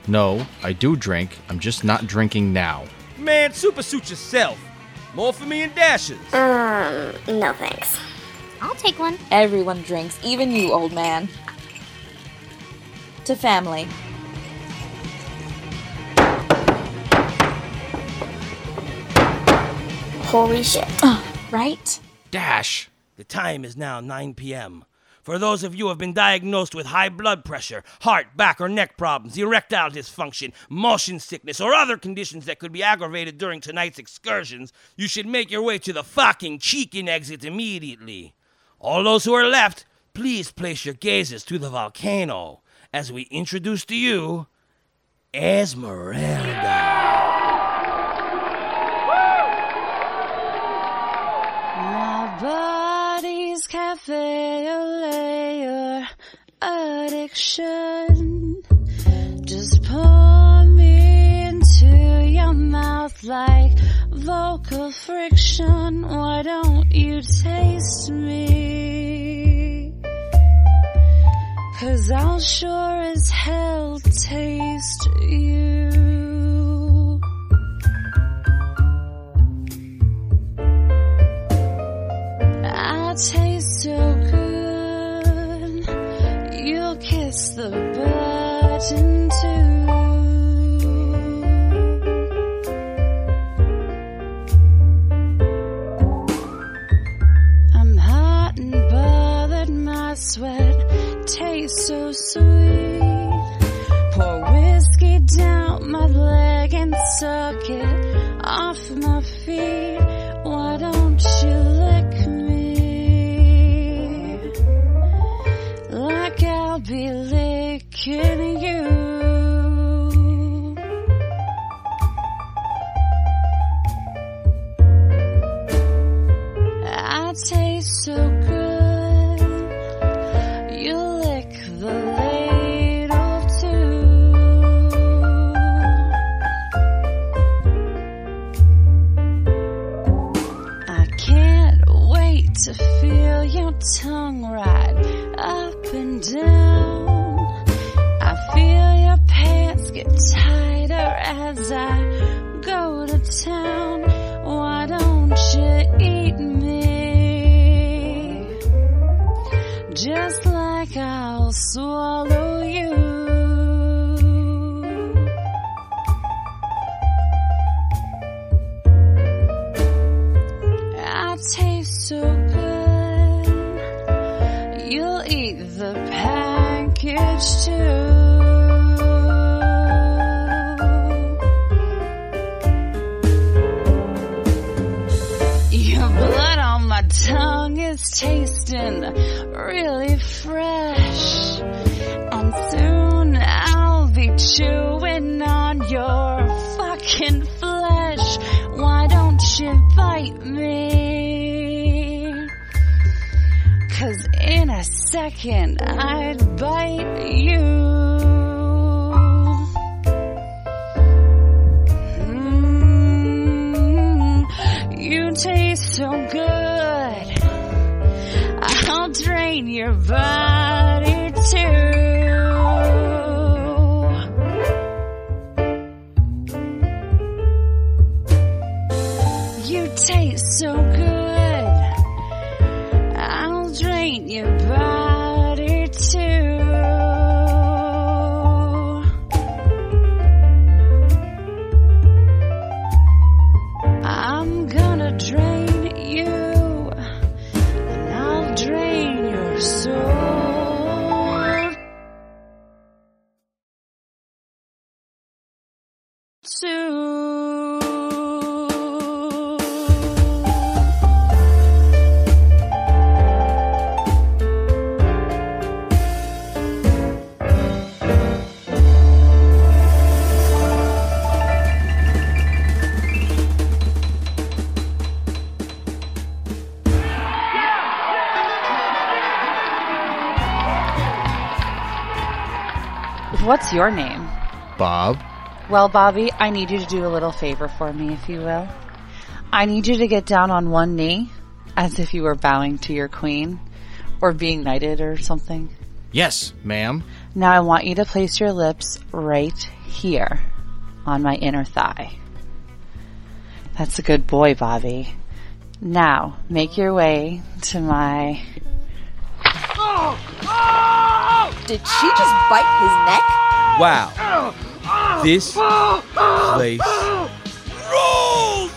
S40: No, I do drink. I'm just not drinking now.
S1: Man, super suit yourself. More for me and Dashes.
S27: Um, no thanks. I'll take one.
S21: Everyone drinks, even you, old man. To family.
S27: Holy shit.
S21: Uh, right?
S1: Dash. The time is now 9 p.m. For those of you who have been diagnosed with high blood pressure, heart, back, or neck problems, erectile dysfunction, motion sickness, or other conditions that could be aggravated during tonight's excursions, you should make your way to the fucking chicken exit immediately. All those who are left, please place your gazes to the volcano as we introduce to you Esmeralda.
S6: Body's cafe layer addiction. Just pour me into your mouth like vocal friction. Why don't you taste me? Cause I'll sure as hell taste you. I taste so good. You'll kiss the button
S41: What's your name?
S40: Bob?
S41: Well, Bobby, I need you to do a little favor for me, if you will. I need you to get down on one knee, as if you were bowing to your queen, or being knighted or something.
S40: Yes, ma'am.
S41: Now I want you to place your lips right here, on my inner thigh. That's a good boy, Bobby. Now, make your way to my. Oh!
S21: Did she just bite his neck?
S1: Wow. This place rules!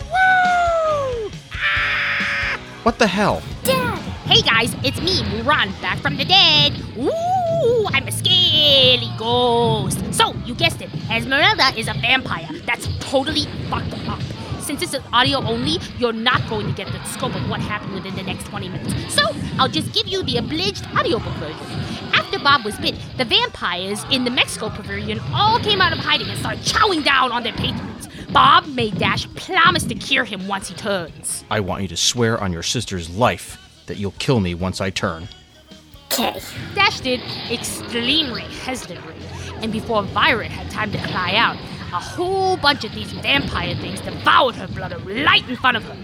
S40: What the hell?
S13: Dad! Hey, guys, it's me, Muran, back from the dead. Ooh, I'm a scaly ghost. So, you guessed it, Esmeralda is a vampire. That's totally fucked up. Since this is audio only, you're not going to get the scope of what happened within the next 20 minutes. So, I'll just give you the abridged audiobook version. After Bob was bit, the vampires in the Mexico pavilion all came out of hiding and started chowing down on their patrons. Bob made Dash promise to cure him once he turns.
S40: I want you to swear on your sister's life that you'll kill me once I turn.
S13: Okay. Dash did extremely hesitantly, and before Violet had time to cry out, a whole bunch of these vampire things devoured her blood right in front of her.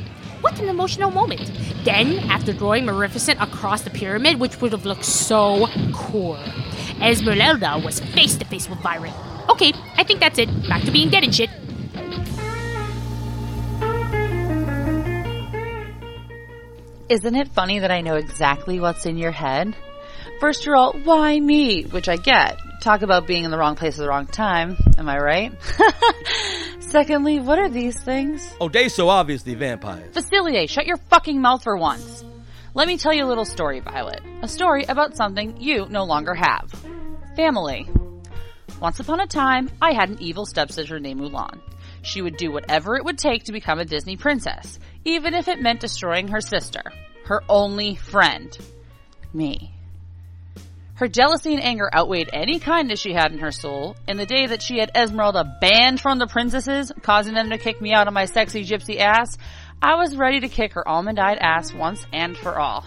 S13: What an emotional moment. Then, after drawing Maleficent across the pyramid, which would have looked so cool, Esmeralda was face to face with Violet. Okay, I think that's it. Back to being dead and shit.
S41: Isn't it funny that I know exactly what's in your head? First, you're all, why me? Which I get. Talk about being in the wrong place at the wrong time. Am I right? Secondly, what are these things?
S1: Oh, they so obviously vampires.
S41: Facilier, shut your fucking mouth for once. Let me tell you a little story, Violet. A story about something you no longer have. Family. Once upon a time, I had an evil stepsister named Mulan. She would do whatever it would take to become a Disney princess, even if it meant destroying her sister, her only friend, me. Her jealousy and anger outweighed any kindness she had in her soul, and the day that she had Esmeralda banned from the princesses, causing them to kick me out of my sexy gypsy ass, I was ready to kick her almond-eyed ass once and for all.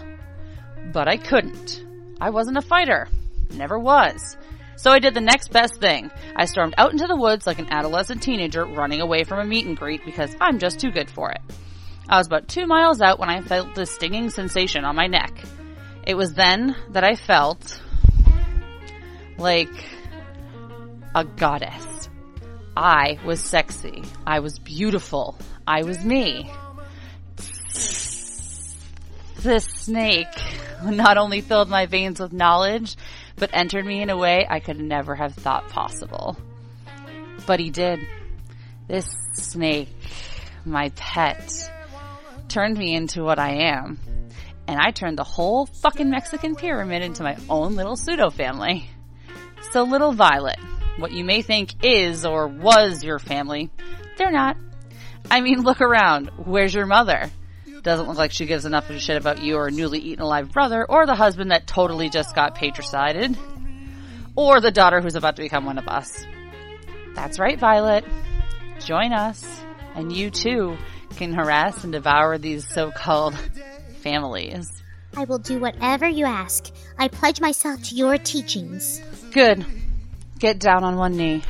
S41: But I couldn't. I wasn't a fighter. Never was. So I did the next best thing. I stormed out into the woods like an adolescent teenager running away from a meet and greet because I'm just too good for it. I was about two miles out when I felt this stinging sensation on my neck. It was then that I felt like a goddess. I was sexy. I was beautiful. I was me. This snake not only filled my veins with knowledge, but entered me in a way I could never have thought possible. But he did. This snake, my pet, turned me into what I am. And I turned the whole fucking Mexican pyramid into my own little pseudo family. So little Violet, what you may think is or was your family, they're not. I mean, look around. Where's your mother? Doesn't look like she gives enough of a shit about you or a newly eaten alive brother or the husband that totally just got patricided. Or the daughter who's about to become one of us. That's right, Violet. Join us. And you too can harass and devour these so-called families.
S27: I will do whatever you ask. I pledge myself to your teachings.
S41: Good. Get down on one knee.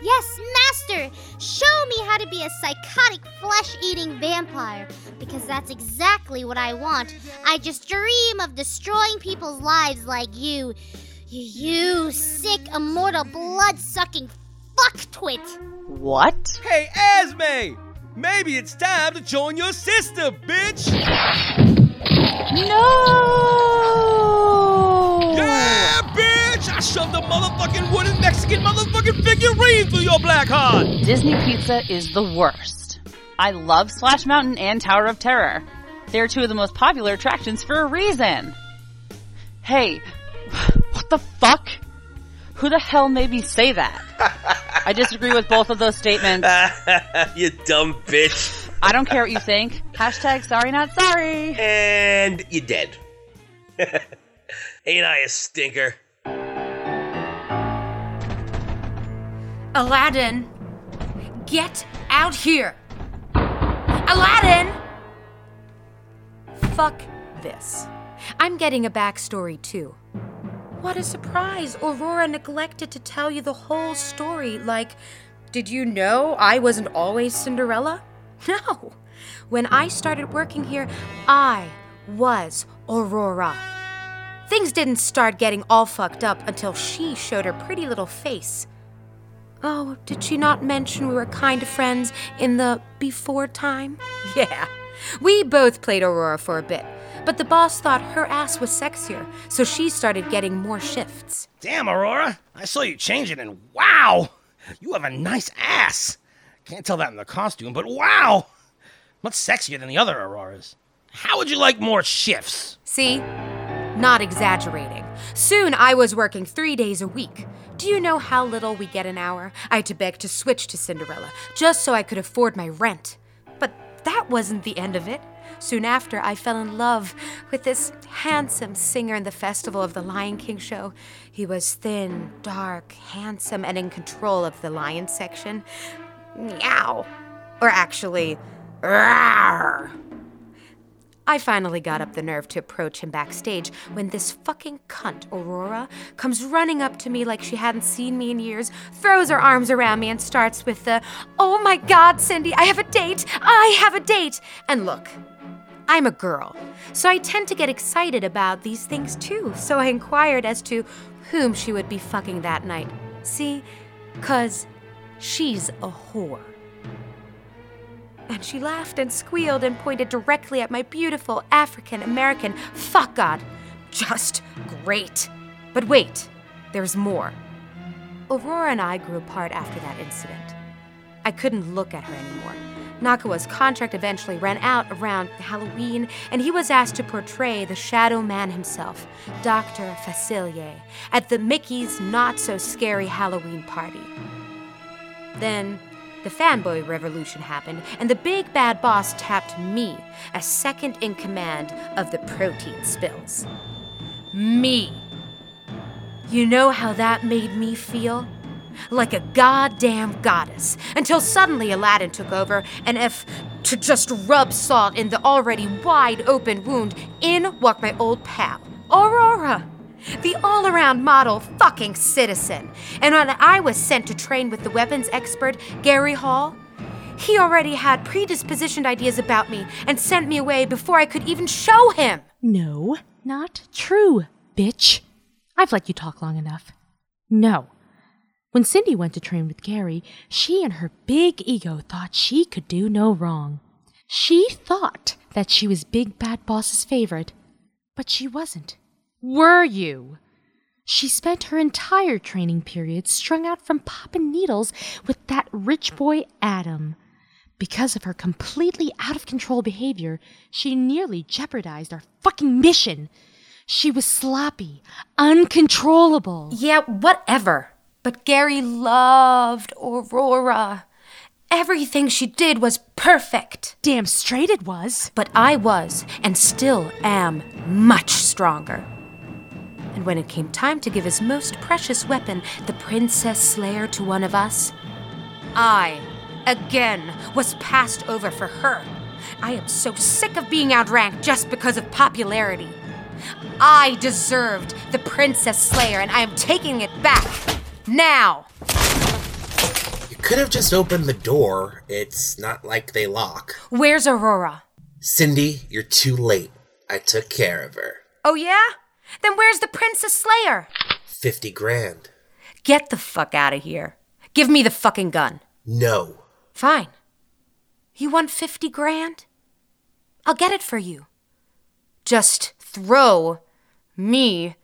S27: Yes, Master! Show me how to be a psychotic flesh eating vampire, because that's exactly what I want. I just dream of destroying people's lives like you. You sick, immortal, blood sucking fuck twit!
S41: What?
S1: Hey, Esme! Maybe it's time to join your sister, bitch!
S41: No!
S1: Yeah, bitch! I shoved a motherfucking wooden Mexican motherfucking figurine through your black heart!
S41: Disney Pizza is the worst. I love Splash Mountain and Tower of Terror. They're two of the most popular attractions for a reason. Hey, what the fuck? Who the hell made me say that? I disagree with both of those statements.
S42: you dumb bitch.
S41: I don't care what you think. Hashtag sorry not sorry.
S42: And you're dead. Ain't I a stinker?
S43: Aladdin, get out here. Aladdin! Fuck this. I'm getting a backstory too. What a surprise! Aurora neglected to tell you the whole story. Like, did you know I wasn't always Cinderella? No. When I started working here, I was Aurora. Things didn't start getting all fucked up until she showed her pretty little face. Oh, did she not mention we were kind of friends in the before time? Yeah. We both played Aurora for a bit, but the boss thought her ass was sexier, so she started getting more shifts.
S1: Damn, Aurora! I saw you change it, and wow! You have a nice ass! Can't tell that in the costume, but wow! Much sexier than the other Auroras.
S40: How would you like more shifts?
S43: See? Not exaggerating. Soon I was working three days a week. Do you know how little we get an hour? I had to beg to switch to Cinderella just so I could afford my rent. But that wasn't the end of it. Soon after, I fell in love with this handsome singer in the Festival of the Lion King show. He was thin, dark, handsome, and in control of the lion section. Meow. Or actually, rawr. I finally got up the nerve to approach him backstage when this fucking cunt, Aurora, comes running up to me like she hadn't seen me in years, throws her arms around me, and starts with the, Oh my god, Cindy, I have a date! I have a date! And look, I'm a girl, so I tend to get excited about these things too, so I inquired as to whom she would be fucking that night. See? Cause she's a whore. And she laughed and squealed and pointed directly at my beautiful African American fuck god. Just great. But wait, there's more. Aurora and I grew apart after that incident. I couldn't look at her anymore. Nakawa's contract eventually ran out around Halloween, and he was asked to portray the Shadow Man himself, Dr. Facilier, at the Mickey's Not So Scary Halloween party. Then the fanboy revolution happened, and the big bad boss tapped me as second in command of the protein spills. Me. You know how that made me feel? Like a goddamn goddess. Until suddenly Aladdin took over, and if to just rub salt in the already wide open wound, in walked my old pal, Aurora the all around model fucking citizen. And when I was sent to train with the weapons expert, Gary Hall, he already had predispositioned ideas about me and sent me away before I could even show him.
S2: No, not true, bitch. I've let you talk long enough. No. When Cindy went to train with Gary, she and her big ego thought she could do no wrong. She thought that she was Big Bad Boss's favorite, but she wasn't. Were you? She spent her entire training period strung out from popping needles with that rich boy Adam. Because of her completely out of control behavior, she nearly jeopardized our fucking mission. She was sloppy, uncontrollable.
S43: Yeah, whatever. But Gary loved Aurora. Everything she did was perfect.
S2: Damn straight it was.
S43: But I was, and still am, much stronger. And when it came time to give his most precious weapon, the Princess Slayer, to one of us, I, again, was passed over for her. I am so sick of being outranked just because of popularity. I deserved the Princess Slayer, and I am taking it back. Now!
S22: You could have just opened the door. It's not like they lock.
S43: Where's Aurora?
S22: Cindy, you're too late. I took care of her.
S43: Oh, yeah? Then where's the Princess Slayer?
S22: 50 grand.
S43: Get the fuck out of here. Give me the fucking gun.
S22: No.
S43: Fine. You want 50 grand? I'll get it for you. Just throw me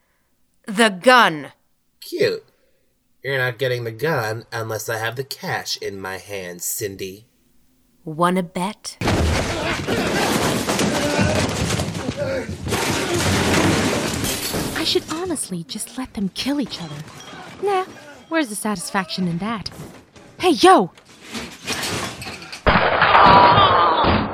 S43: the gun.
S22: Cute. You're not getting the gun unless I have the cash in my hand, Cindy.
S43: Wanna bet?
S2: I should honestly just let them kill each other. Nah, where's the satisfaction in that? Hey, yo! Ha!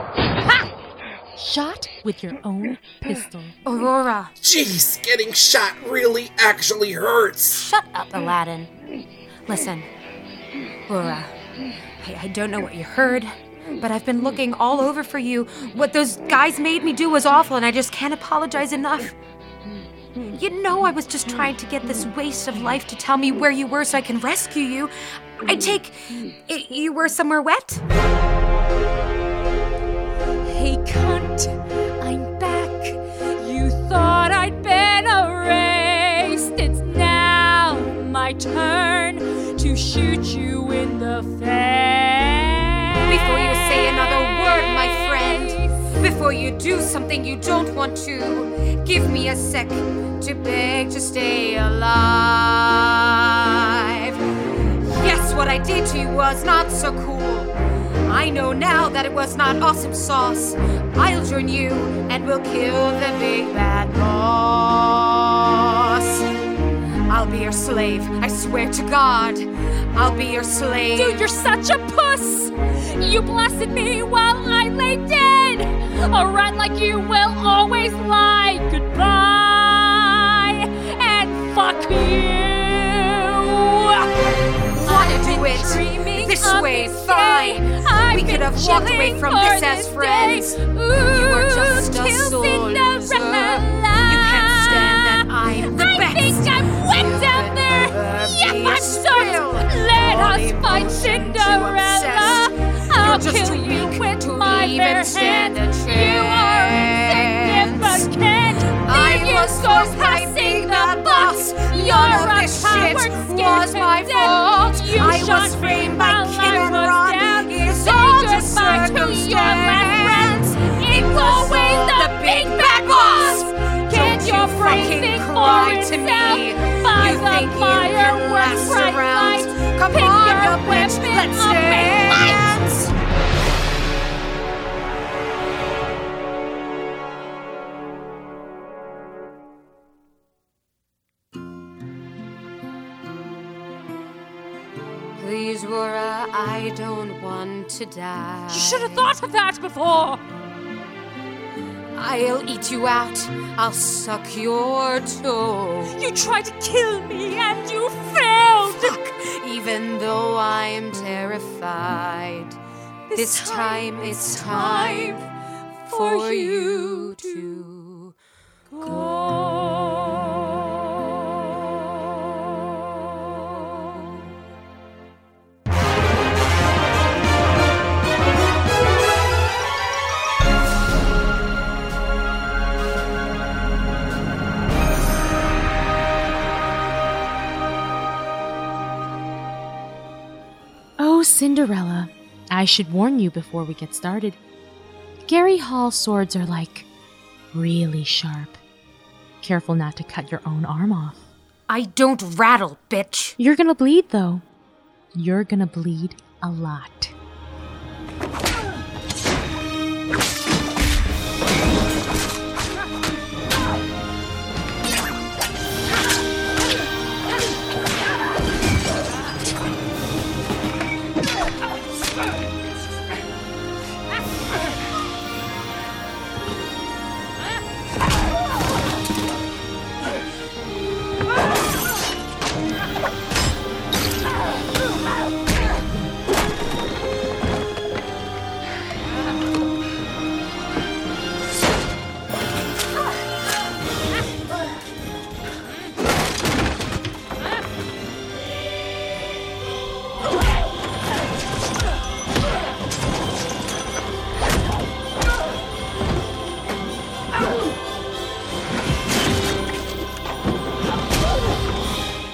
S2: Shot with your own pistol.
S43: Aurora.
S22: Jeez, getting shot really actually hurts.
S43: Shut up, Aladdin. Listen, Aurora, I, I don't know what you heard, but I've been looking all over for you. What those guys made me do was awful, and I just can't apologize enough. You know, I was just trying to get this waste of life to tell me where you were so I can rescue you. I take it you were somewhere wet?
S13: Hey, cunt, I'm back. You thought I'd been erased. It's now my turn to shoot you in the face.
S43: Before you before you do something you don't want to, give me a sec to beg to stay alive. Yes, what I did to you was not so cool. I know now that it was not awesome sauce. I'll join you and we'll kill the big bad boss. I'll be your slave, I swear to God. I'll be your slave.
S13: Dude, you're such a puss! You blasted me while I lay dead! A rat like you will always lie. Goodbye! And fuck you!
S43: Wanna do it this way, fine. we could have walked away from this as friends. you were just a soldier. You can't stand that I'm the
S13: I
S43: best.
S13: I'm soaked! Let us fight Cinderella! I'll kill you with my bare hands! You are insignificant!
S43: I
S13: you
S43: was
S13: go, passing the buck! You're a coward,
S43: was my fault.
S13: You
S43: I was framed by Kim and Ron. It's all just
S13: goodbye to your friends. It's always the big bad
S43: fucking cry to me. You think you can
S13: bright
S43: around? Come on, you bitch, let's
S13: up and fight!
S43: dance. Please, Rora, I don't want to die.
S13: You should have thought of that before!
S43: I'll eat you out. I'll suck your toe.
S13: You tried to kill me and you failed!
S43: Even though I'm terrified, this, time, it's time for you to go.
S2: Cinderella, I should warn you before we get started. Gary Hall swords are like really sharp. Careful not to cut your own arm off.
S43: I don't rattle, bitch.
S2: You're gonna bleed, though. You're gonna bleed a lot.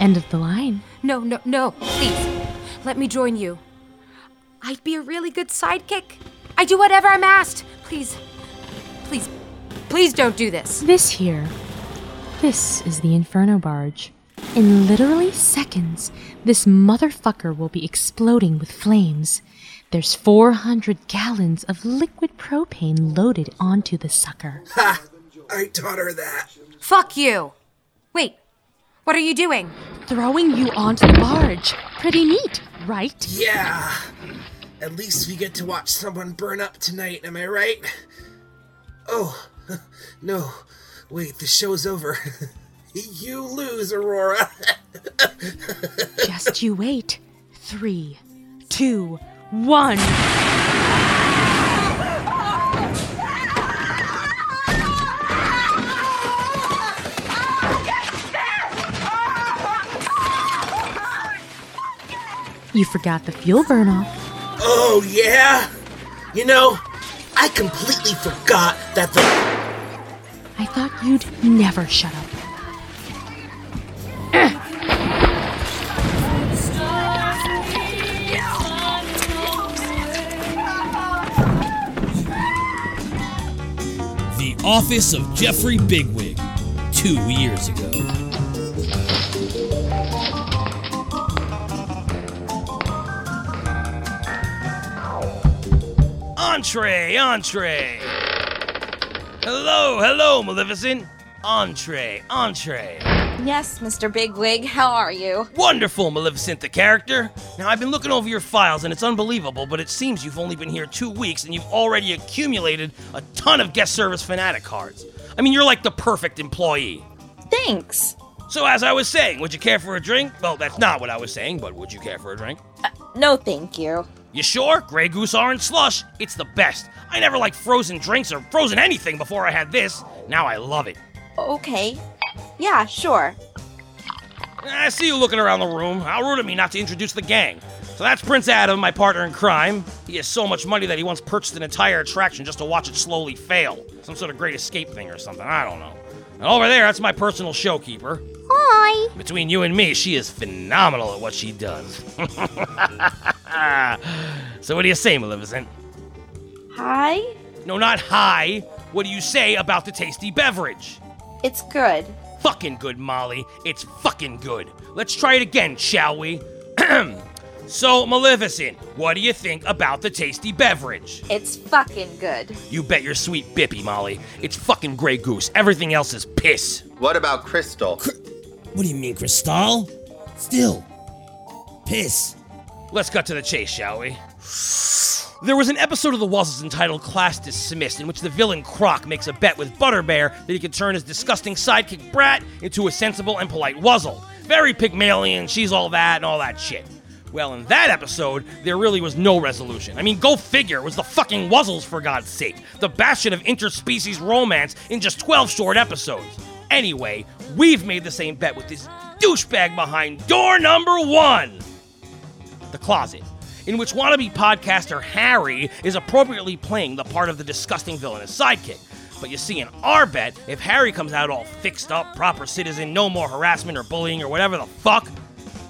S2: End of the line.
S43: No, no, no, please. Let me join you. I'd be a really good sidekick. I do whatever I'm asked. Please, please, please don't do this.
S2: This here. This is the Inferno Barge. In literally seconds, this motherfucker will be exploding with flames. There's 400 gallons of liquid propane loaded onto the sucker.
S22: Ha! I taught her that.
S43: Fuck you. Wait, what are you doing?
S2: Throwing you onto the barge. Pretty neat, right?
S22: Yeah. At least we get to watch someone burn up tonight, am I right? Oh, no. Wait, the show's over. you lose, Aurora.
S2: Just you wait. Three, two, one. You forgot the fuel burn off.
S22: oh, yeah? You know, I completely forgot that the.
S2: I thought you'd never shut up.
S44: The Office of Jeffrey Bigwig, two years ago.
S1: Entree, entree. Hello, hello, Maleficent. Entree, entree.
S21: Yes, Mr. Bigwig, how are you?
S1: Wonderful, Maleficent the character. Now, I've been looking over your files and it's unbelievable, but it seems you've only been here two weeks and you've already accumulated a ton of guest service fanatic cards. I mean, you're like the perfect employee.
S21: Thanks.
S1: So, as I was saying, would you care for a drink? Well, that's not what I was saying, but would you care for a drink?
S21: Uh, no, thank you.
S1: You sure? Grey Goose Orange Slush? It's the best. I never liked frozen drinks or frozen anything before I had this. Now I love it.
S21: Okay. Yeah, sure.
S1: I see you looking around the room. How rude of me not to introduce the gang. So that's Prince Adam, my partner in crime. He has so much money that he once purchased an entire attraction just to watch it slowly fail. Some sort of great escape thing or something. I don't know. And over there, that's my personal showkeeper.
S27: Hi.
S1: Between you and me, she is phenomenal at what she does. so what do you say, Maleficent?
S21: Hi?
S1: No, not hi. What do you say about the tasty beverage?
S21: It's good.
S1: Fucking good, Molly. It's fucking good. Let's try it again, shall we? so, Maleficent, what do you think about the tasty beverage?
S21: It's fucking good.
S1: You bet your sweet bippy, Molly. It's fucking Grey Goose. Everything else is piss.
S34: What about Cristal?
S45: What do you mean, Cristal? Still. Piss.
S1: Let's cut to the chase, shall we? There was an episode of The Wuzzles entitled Class Dismissed, in which the villain Croc makes a bet with Butterbear that he can turn his disgusting sidekick Brat into a sensible and polite Wuzzle. Very Pygmalion, she's all that, and all that shit. Well, in that episode, there really was no resolution. I mean, go figure, it was the fucking Wuzzles, for God's sake. The bastion of interspecies romance in just 12 short episodes. Anyway, we've made the same bet with this douchebag behind door number one the closet, in which wannabe podcaster Harry is appropriately playing the part of the disgusting villainous sidekick. But you see, in our bet, if Harry comes out all fixed up, proper citizen, no more harassment or bullying or whatever the fuck,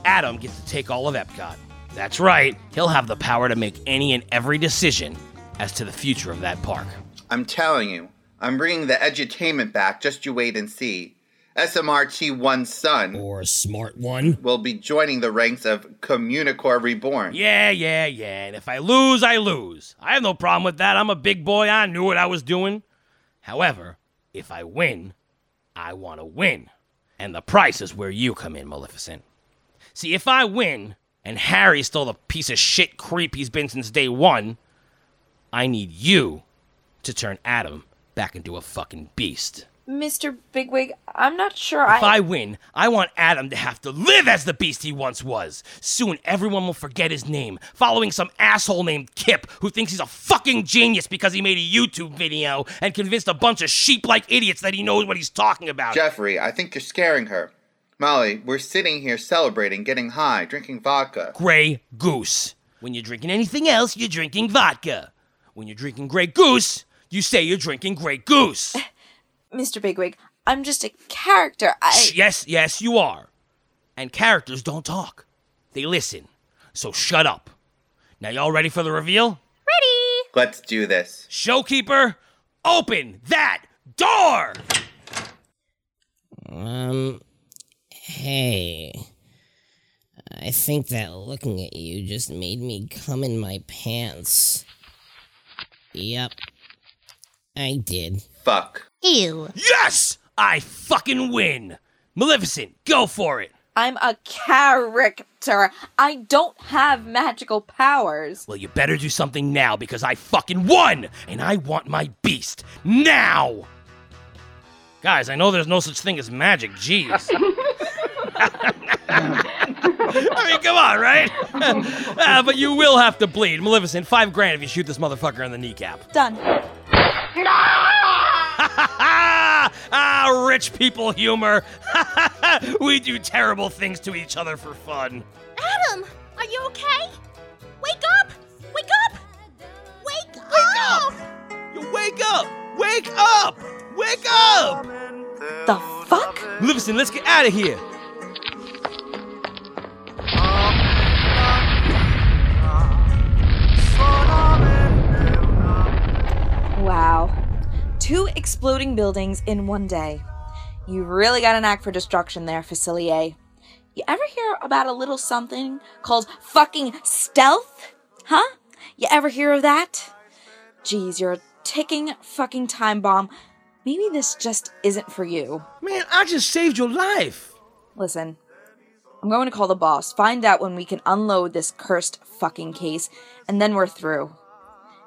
S1: Adam gets to take all of Epcot. That's right, he'll have the power to make any and every decision as to the future of that park.
S34: I'm telling you, I'm bringing the edutainment back. Just you wait and see. SMRT One Son,
S45: or Smart One,
S34: will be joining the ranks of Communicore Reborn.
S1: Yeah, yeah, yeah. And if I lose, I lose. I have no problem with that. I'm a big boy. I knew what I was doing. However, if I win, I want to win. And the price is where you come in, Maleficent. See, if I win, and Harry's still the piece of shit creep he's been since day one, I need you to turn Adam back into a fucking beast.
S21: Mr. Bigwig, I'm not sure
S1: If
S21: I.
S1: If I win, I want Adam to have to live as the beast he once was. Soon everyone will forget his name, following some asshole named Kip who thinks he's a fucking genius because he made a YouTube video and convinced a bunch of sheep like idiots that he knows what he's talking about.
S34: Jeffrey, I think you're scaring her. Molly, we're sitting here celebrating, getting high, drinking vodka.
S1: Grey Goose. When you're drinking anything else, you're drinking vodka. When you're drinking Grey Goose, you say you're drinking Grey Goose.
S21: Mr. Bigwig, I'm just a character. I.
S1: Yes, yes, you are. And characters don't talk, they listen. So shut up. Now, y'all ready for the reveal? Ready!
S34: Let's do this.
S1: Showkeeper, open that door!
S46: Um, hey. I think that looking at you just made me come in my pants. Yep. I did.
S34: Fuck.
S27: Ew.
S1: Yes! I fucking win! Maleficent, go for it!
S21: I'm a character. I don't have magical powers.
S1: Well, you better do something now because I fucking won! And I want my beast now! Guys, I know there's no such thing as magic, jeez. I mean, come on, right? Ah, but you will have to bleed. Maleficent, five grand if you shoot this motherfucker in the kneecap.
S21: Done.
S1: ah, rich people humor. we do terrible things to each other for fun.
S27: Adam, are you okay? Wake up! Wake up! Wake, up!
S1: You wake up! Wake up! Wake up!
S21: The fuck?
S1: Maleficent, let's get out of here.
S21: Wow. Two exploding buildings in one day. You really got an act for destruction there, Facilier. You ever hear about a little something called fucking stealth? Huh? You ever hear of that? Geez, you're a ticking fucking time bomb. Maybe this just isn't for you.
S1: Man, I just saved your life.
S21: Listen, I'm going to call the boss, find out when we can unload this cursed fucking case, and then we're through.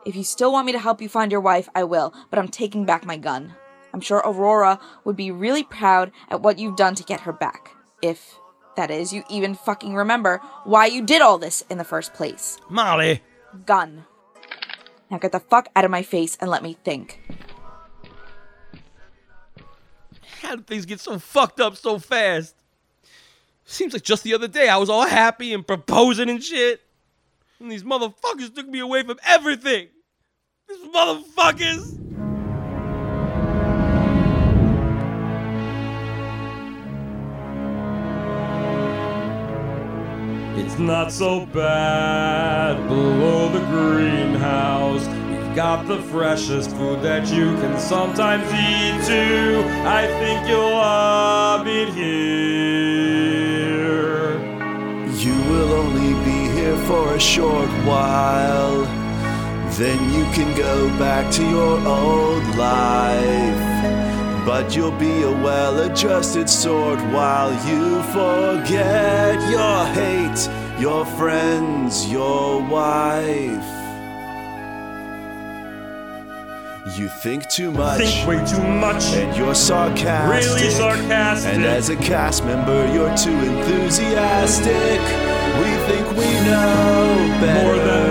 S21: If you still want me to help you find your wife, I will, but I'm taking back my gun. I'm sure Aurora would be really proud at what you've done to get her back. If, that is, you even fucking remember why you did all this in the first place.
S1: Molly.
S21: Gun. Now get the fuck out of my face and let me think.
S1: How did things get so fucked up so fast? Seems like just the other day I was all happy and proposing and shit. And these motherfuckers took me away from everything. These motherfuckers.
S47: It's not so bad below the greenhouse. We've got the freshest food that you can sometimes eat too. I think you'll love it here.
S26: You will only be here for a short while. Then you can go back to your old life. But you'll be a well adjusted sort while you forget your hate, your friends, your wife. You think too much.
S47: Think way too much.
S26: And you're sarcastic.
S47: Really sarcastic.
S26: And as a cast member, you're too enthusiastic. We think we know better.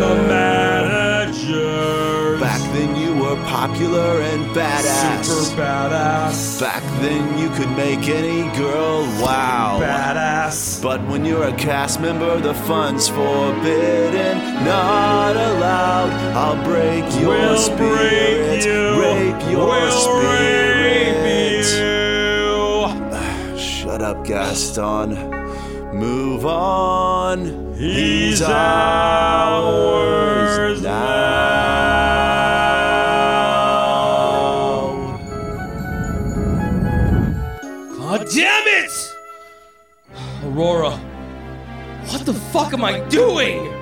S26: Badass. Back then you could make any girl wow.
S47: Badass.
S26: But when you're a cast member, the fun's forbidden, not allowed. I'll break your
S47: We'll
S26: spirit,
S47: break you.
S26: rape your
S47: We'll
S26: spirit.
S47: rape
S26: Shut up, Gaston. Move on.
S47: He's ours
S26: now.
S1: Aurora, what the fuck am I doing?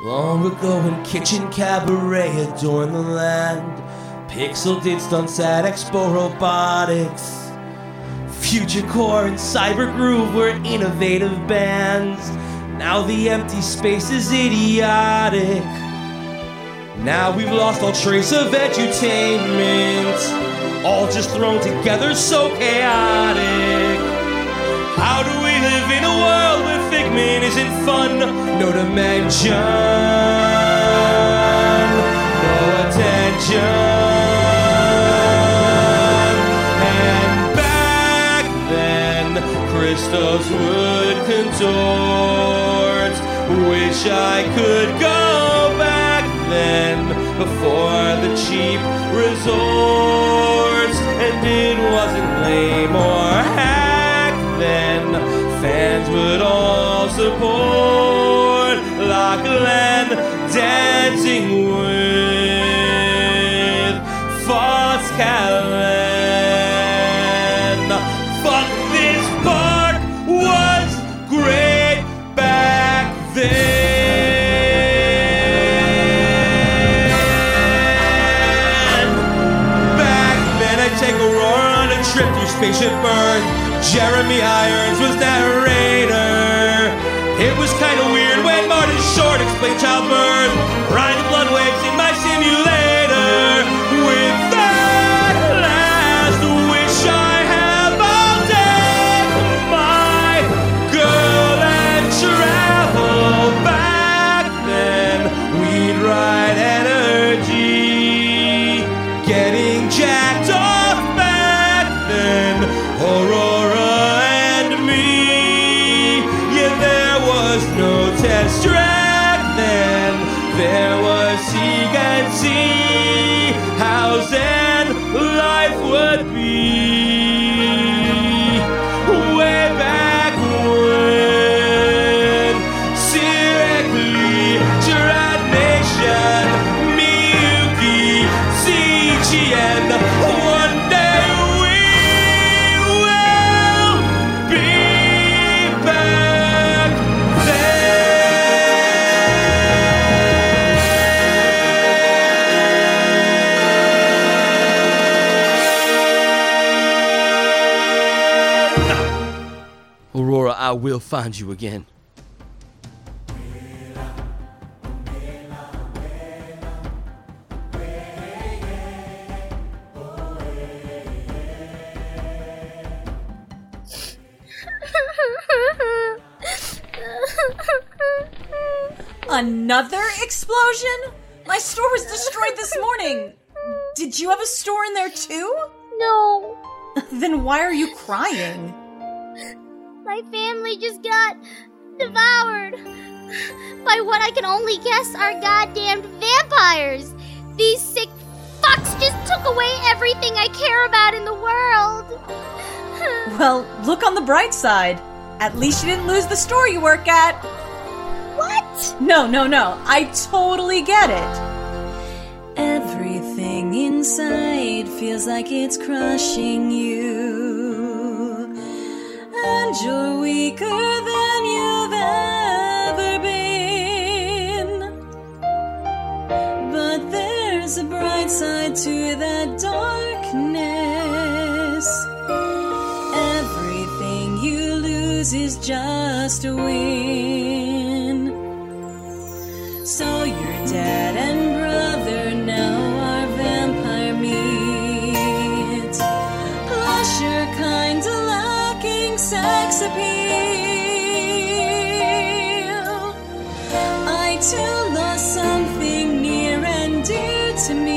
S1: Long ago in Kitchen Cabaret adorned the land. Pixel did stunts at Expo Robotics. Future Corps and Cyber Groove were innovative bands. Now the empty space is idiotic. Now we've lost all trace of edutainment. All just thrown together so chaotic. How do we live in a world where Figment isn't fun? No dimension, no attention. And back then, crystals would contort. Wish I could go back then before the cheap resorts. And it wasn't lame or hack then. Fans would all support Lachlan dancing with Foss Callan. Jeremy Irons was narrator. I will find you again.
S48: Another explosion? My store was destroyed this morning. Did you have a store in there too?
S27: No.
S48: then why are you crying?
S27: My family just got devoured by what I can only guess are goddamned vampires. These sick fucks just took away everything I care about in the world.
S48: Well, look on the bright side. At least you didn't lose the store you work at.
S27: What?
S48: No, no, no. I totally get it. Everything inside feels like it's crushing you. And you're weaker than you've ever been. But there's a bright side to that darkness. Everything you lose is just a win. So you're dead and
S27: to me.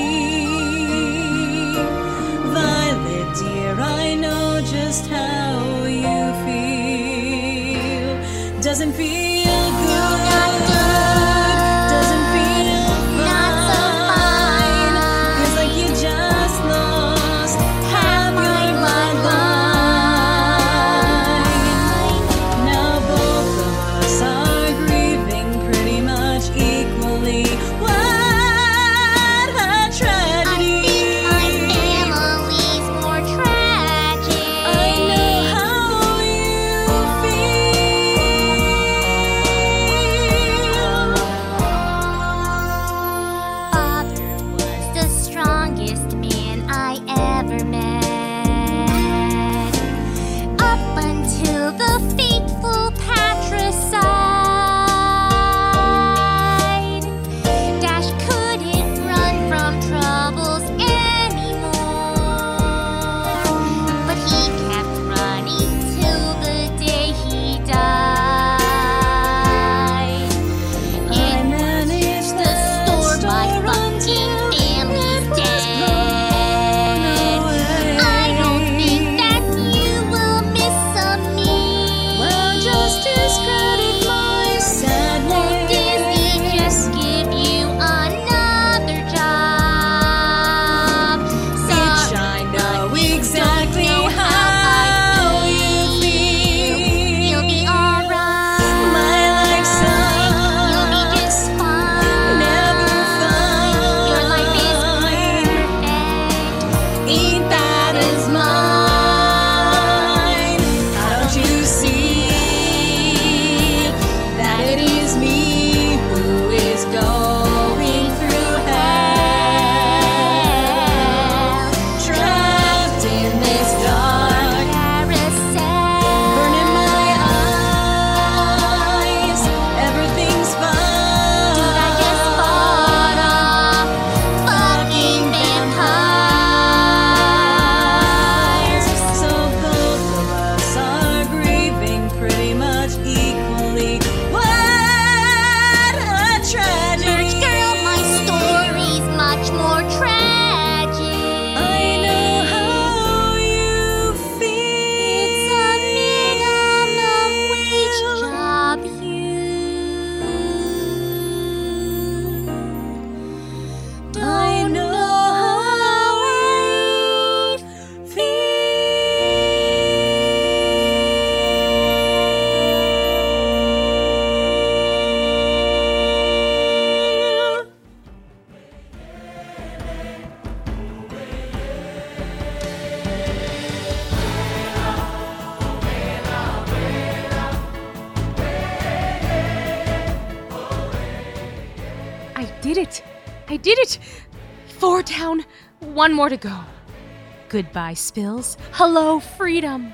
S2: One more to go. Goodbye, Spills. Hello, freedom.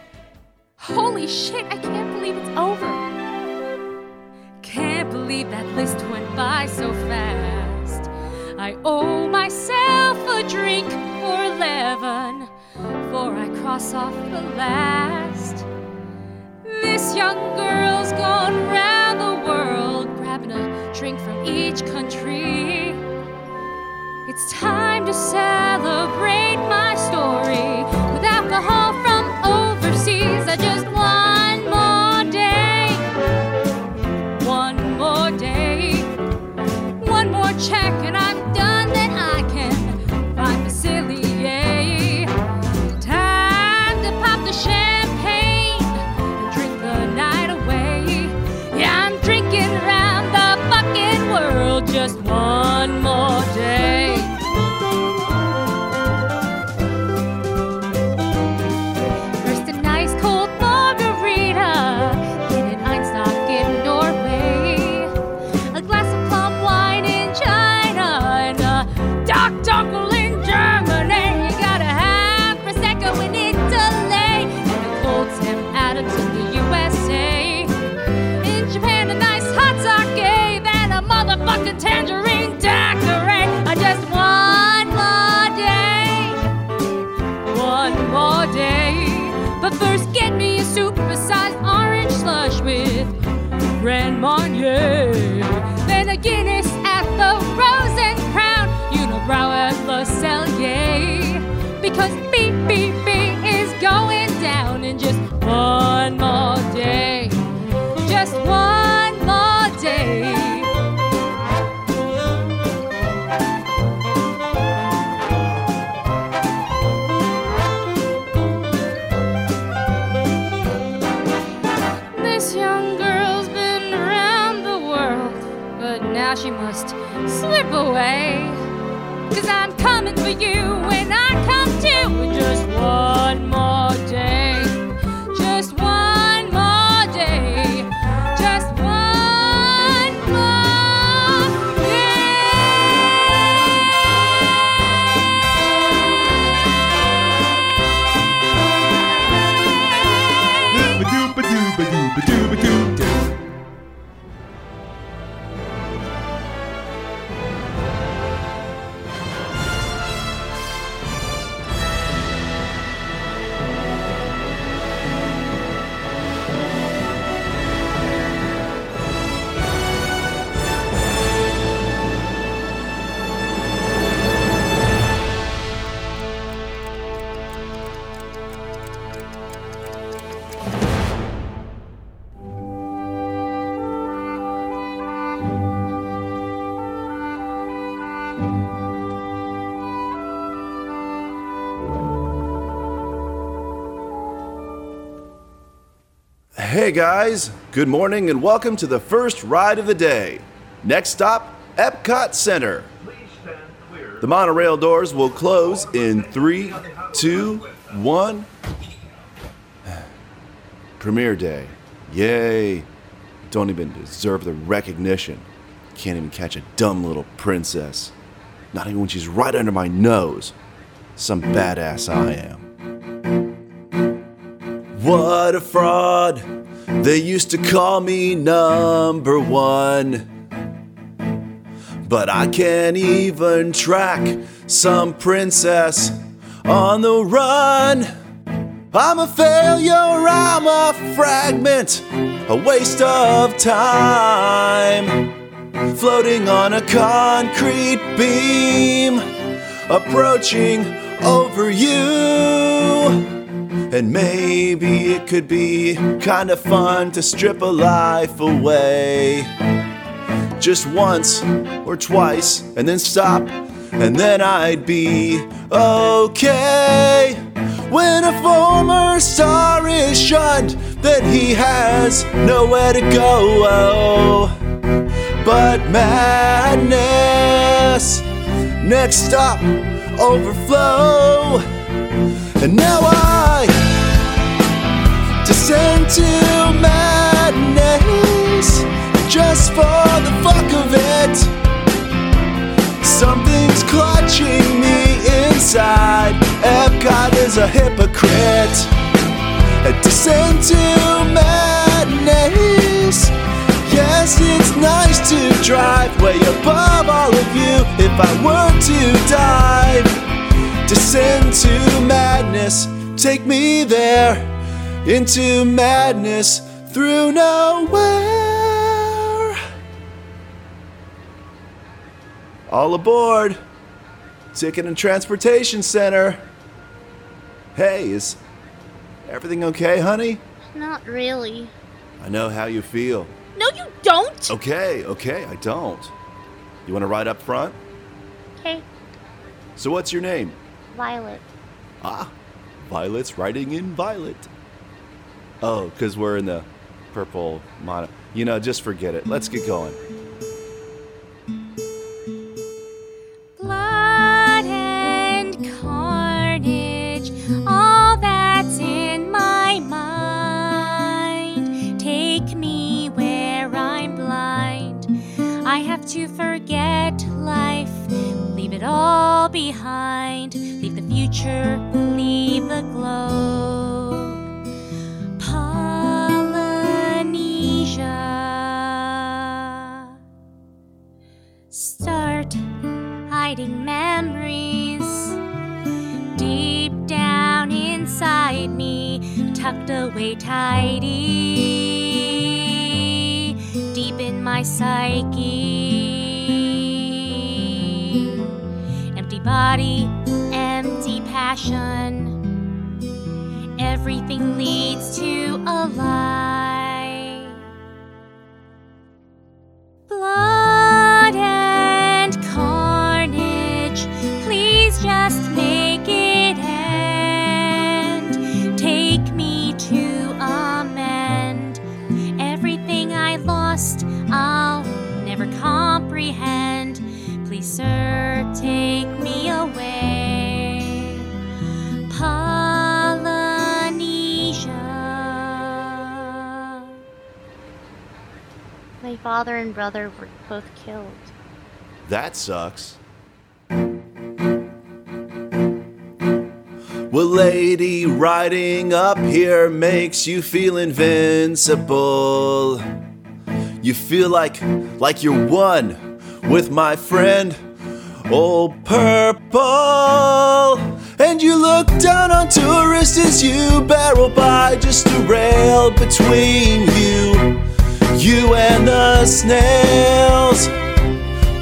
S13: Away. Cause I'm coming for you when I
S26: Hey guys, good morning and welcome to the first ride of the day. Next stop, Epcot Center. The monorail doors will close in three, two, one. Premiere day. Yay. Don't even deserve the recognition. Can't even catch a dumb little princess. Not even when she's right under my nose. Some badass I am. What a fraud. They used to call me number one. But I can't even track some princess on the run. I'm a failure, I'm a fragment, a waste of time. Floating on a concrete beam, approaching over you. And maybe it could be kinda fun to strip a life away. Just once or twice, and then stop, and then I'd be okay. When a former star is shunned, then he has nowhere to go. But madness, next stop, overflow. And now I descend to madness just for the fuck of it. Something's clutching me inside. Epcot is a hypocrite. descend to madness. Yes, it's nice to drive way above all of you. If I were to dive, descend to madness, take me there into madness through nowhere. All aboard! Ticket and Transportation Center. Hey, is everything okay, honey?
S27: Not really.
S26: I know how you feel.
S27: No, you don't!
S26: Okay, okay, I don't. You want to ride up front?
S27: Okay,
S26: So, what's your name?
S27: Violet.
S26: Ah, Violet's riding in Violet. Oh, because we're in the purple mono. You know, just forget it. Let's get going.
S2: Blood and carnage, all that's in my mind. Take me where I'm blind. I have to forget life, leave it all behind. Leave the future, leave the globe. Start hiding memories deep down inside me, tucked away tidy, deep in my psyche. Empty body, empty passion. Everything leads to a lie. Blood
S27: father and brother were both killed.
S26: That sucks. Well, lady, riding up here makes you feel invincible. You feel like like you're one with my friend, old purple. And you look down on tourists as you barrel by, just a rail between you, you and the snails.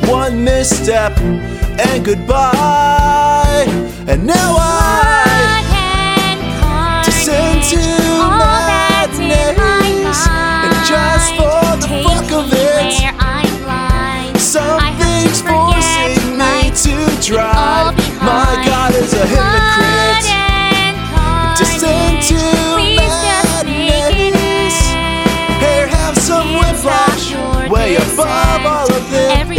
S26: One misstep and goodbye. And now I descend to madness. And just for the fuck of it, something's forcing me to drive. My God is a hypocrite.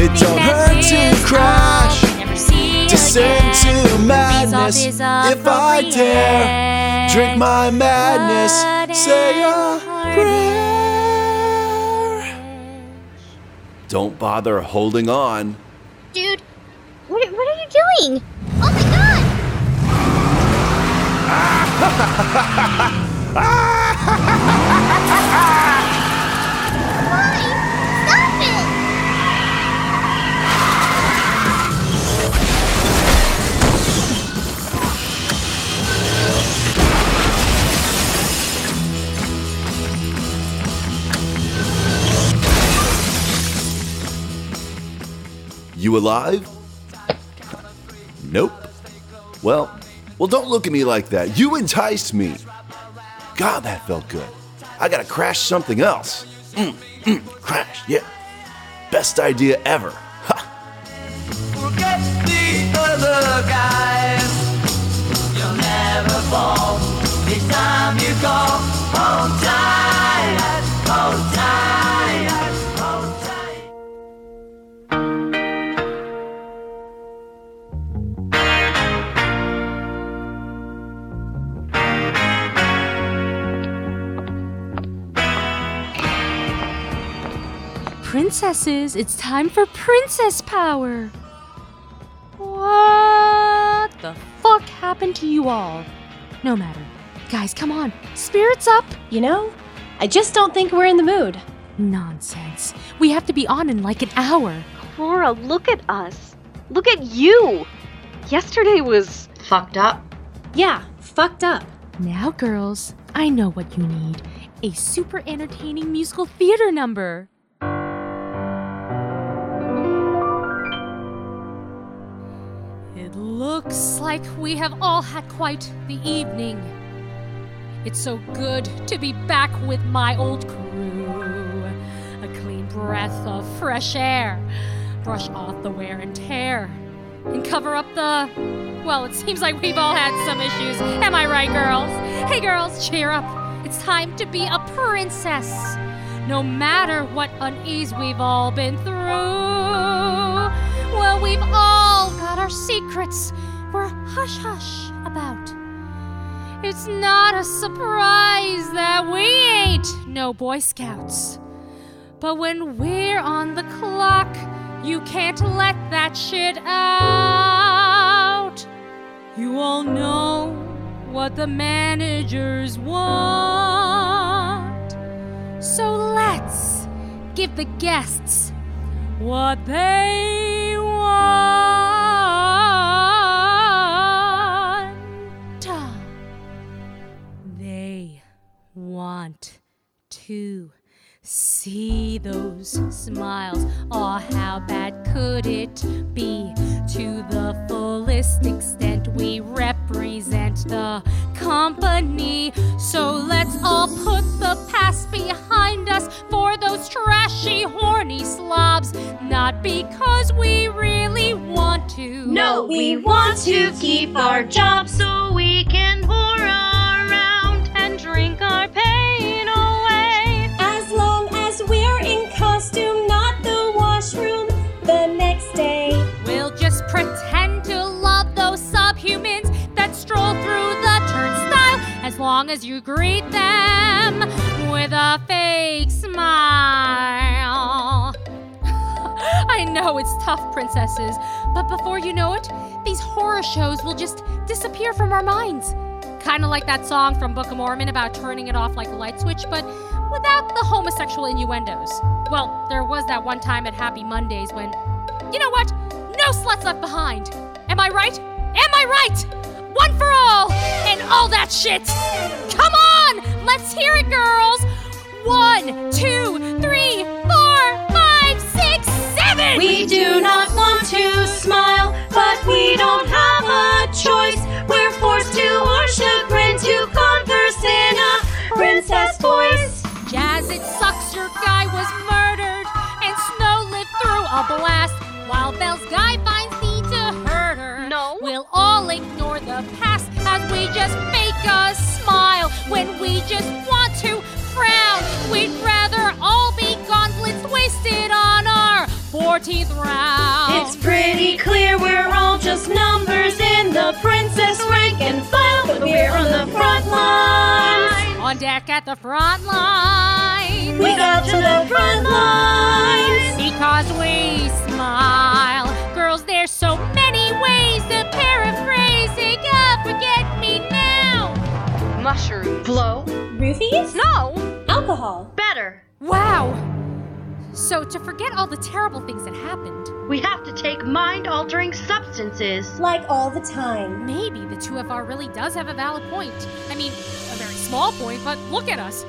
S26: It don't hurt to crash. Descend to madness. If I dare, drink my madness. Say a prayer. Don't bother holding on.
S27: Dude, what, what are you doing? Oh my god! Stop
S26: You alive? nope. Well, well, don't look at me like that. You enticed me. God, that felt good. I gotta crash something else. Mm, mm, crash, yeah. Best idea ever.
S49: Forget
S50: Princesses, it's time for princess power. What the fuck happened to you all? No matter.
S2: guys, come on. Spirits up.
S51: You know, I just don't think we're in the mood.
S2: Nonsense. We have to be on in like an hour.
S25: Laura, look at us. Look at you. Yesterday was
S51: fucked up. Yeah, fucked up.
S2: Now, girls, I know what you need a super entertaining musical theater number. Looks like we have all had quite the evening. It's so good to be back with my old crew. A clean breath of fresh air. Brush off the wear and tear. And cover up the. Well, it seems like we've all had some issues. Am I right, girls? Hey, girls, cheer up. It's time to be a princess. No matter what unease we've all been through. Well, we've all got our secrets we're hush hush about. It's not a surprise that we ain't no Boy Scouts. But when we're on the clock, you can't let that shit out. You all know what the managers want. So let's give the guests what they want. They want to see those smiles. Oh, how bad could it be? To the fullest extent, we represent the company. So let's all put the past behind us for those trashy, horny slobs. Not because we really want to.
S51: No, we want to keep our jobs so we can whore around long as
S2: you greet them with a fake smile. I know it's tough, princesses, but before you know it, these horror shows will just disappear from our minds. Kind of like that song from Book of Mormon about turning it off like a light switch, but without the homosexual innuendos. Well, there was that one time at Happy Mondays when, you know what? No sluts left behind. Am I right? Am I right? One for all and all that shit. Come on, let's hear it, girls. One, two, three, four, five, six, seven.
S51: We do not want to smile, but we don't have a choice. We're forced to our chagrin to converse in a princess voice.
S2: Jazz, it sucks your guy was murdered, and Snow lived through a blast. While Belle's guy finds just fake a smile when we just want to frown. We'd rather all be gauntlets wasted on our 14th round.
S51: It's pretty clear we're all just numbers in the princess rank and file, but we're on the front lines.
S2: On deck at the front line.
S51: We got to the front lines.
S2: Because we smile. Girls, there's so many ways to paraphrase it.
S25: Mushrooms.
S51: Blow. Roofies?
S25: No.
S51: Alcohol.
S25: Better.
S2: Wow. So, to forget all the terrible things that happened,
S52: We have to take mind altering substances.
S51: Like all the time.
S2: maybe the 2FR really does have a valid point. I mean, a very small point, but look at us.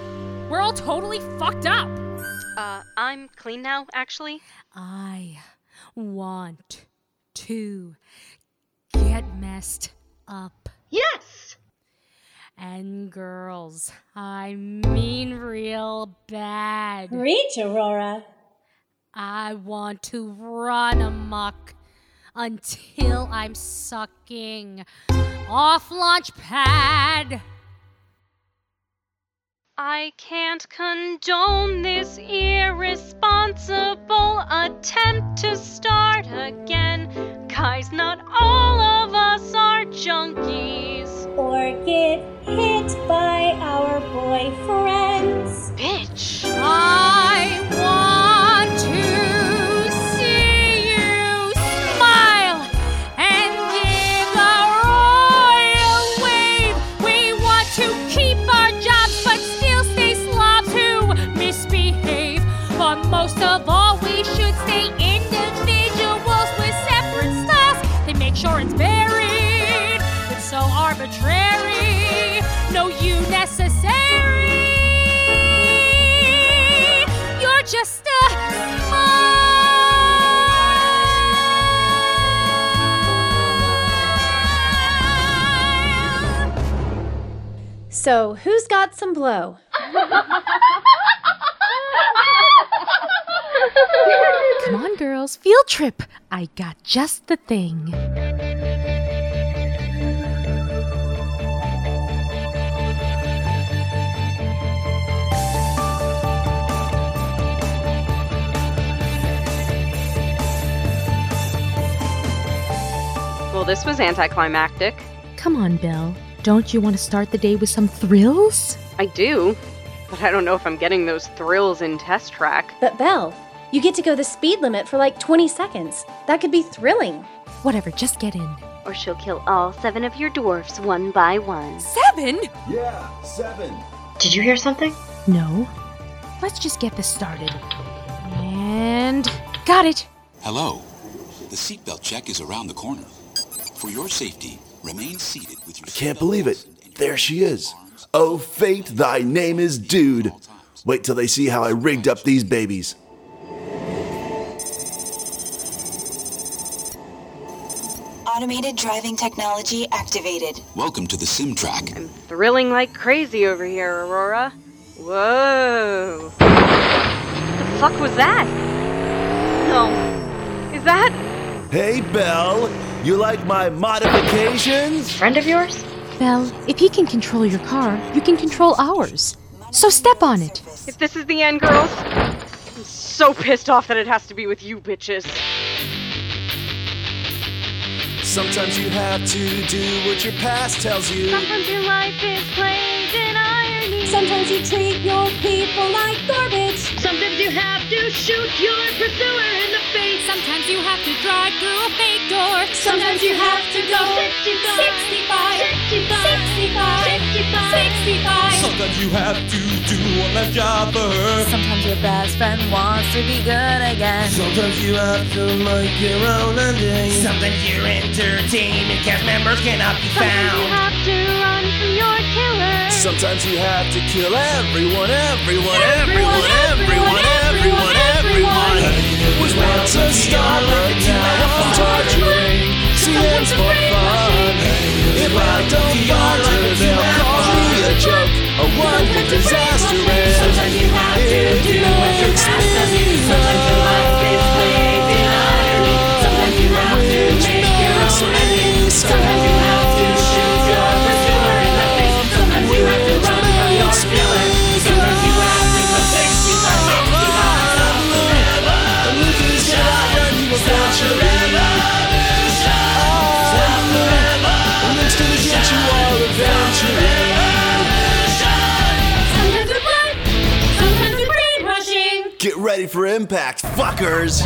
S2: We're all totally fucked up.
S25: Uh, I'm clean now, actually.
S2: I want to get messed up.
S52: Yes!
S2: And girls, I mean real bad.
S51: Reach, Aurora.
S2: I want to run amok until I'm sucking off launch pad.
S25: I can't condone this irresponsible attempt to start again. Guys, not all of us are junkies.
S51: Or get hit by our boyfriends.
S25: Bitch.
S2: I just a.
S53: So, who's got some blow?
S2: Come on, girls, field trip. I got just the thing.
S25: Well, this was anticlimactic.
S2: Come on, Belle. Don't you want to start the day with some thrills?
S25: I do, but I don't know if I'm getting those thrills in test track.
S53: But Belle, you get to go the speed limit for like 20 seconds. That could be thrilling.
S2: Whatever, just get in.
S25: Or she'll kill all seven of your dwarfs one by one.
S2: Seven?
S26: Yeah, seven.
S52: Did you hear something?
S2: No. Let's just get this started. And. Got it!
S54: Hello. The seatbelt check is around the corner. For your safety, remain seated with your
S26: I can't believe it. There she is. Oh, fate, thy name is Dude. Wait till they see how I rigged up these babies.
S55: Automated driving technology activated.
S54: Welcome to the Sim Track.
S25: I'm thrilling like crazy over here, Aurora. Whoa. What the fuck was that? No. Is that?
S26: Hey, Belle. You like my modifications?
S52: Friend of yours?
S2: Belle, if he can control your car, you can control ours. So step on it.
S25: If this is the end, girls, I'm so pissed off that it has to be with you bitches.
S26: Sometimes you have to do what your past tells you.
S51: Sometimes your life is played in irony.
S53: Sometimes you treat your people like garbage.
S52: Sometimes you have to shoot your pursuer in the face.
S13: Sometimes you have to drive through a fake door.
S53: Sometimes you have to go
S13: 65,
S52: 65,
S13: 65, 65.
S1: Sometimes you have to do a left jobber.
S56: Sometimes your best friend wants to be good again.
S1: Sometimes you have to make your own ending. Sometimes your entertainment cast members cannot be found.
S51: Sometimes you have to run from your killer.
S26: Sometimes you have to kill everyone, everyone, everyone, everyone, everyone, everyone. Was once a star, but now I'm torturing. See, it's for fun. If I don't falter, they'll call me a joke, a one-hit disaster.
S51: Sometimes you have to do what your
S26: makes
S51: past does.
S26: me
S51: Sometimes your life is played in irony. Sometimes you have to make your own ending. Sometimes you have to
S26: ready for impact, fuckers!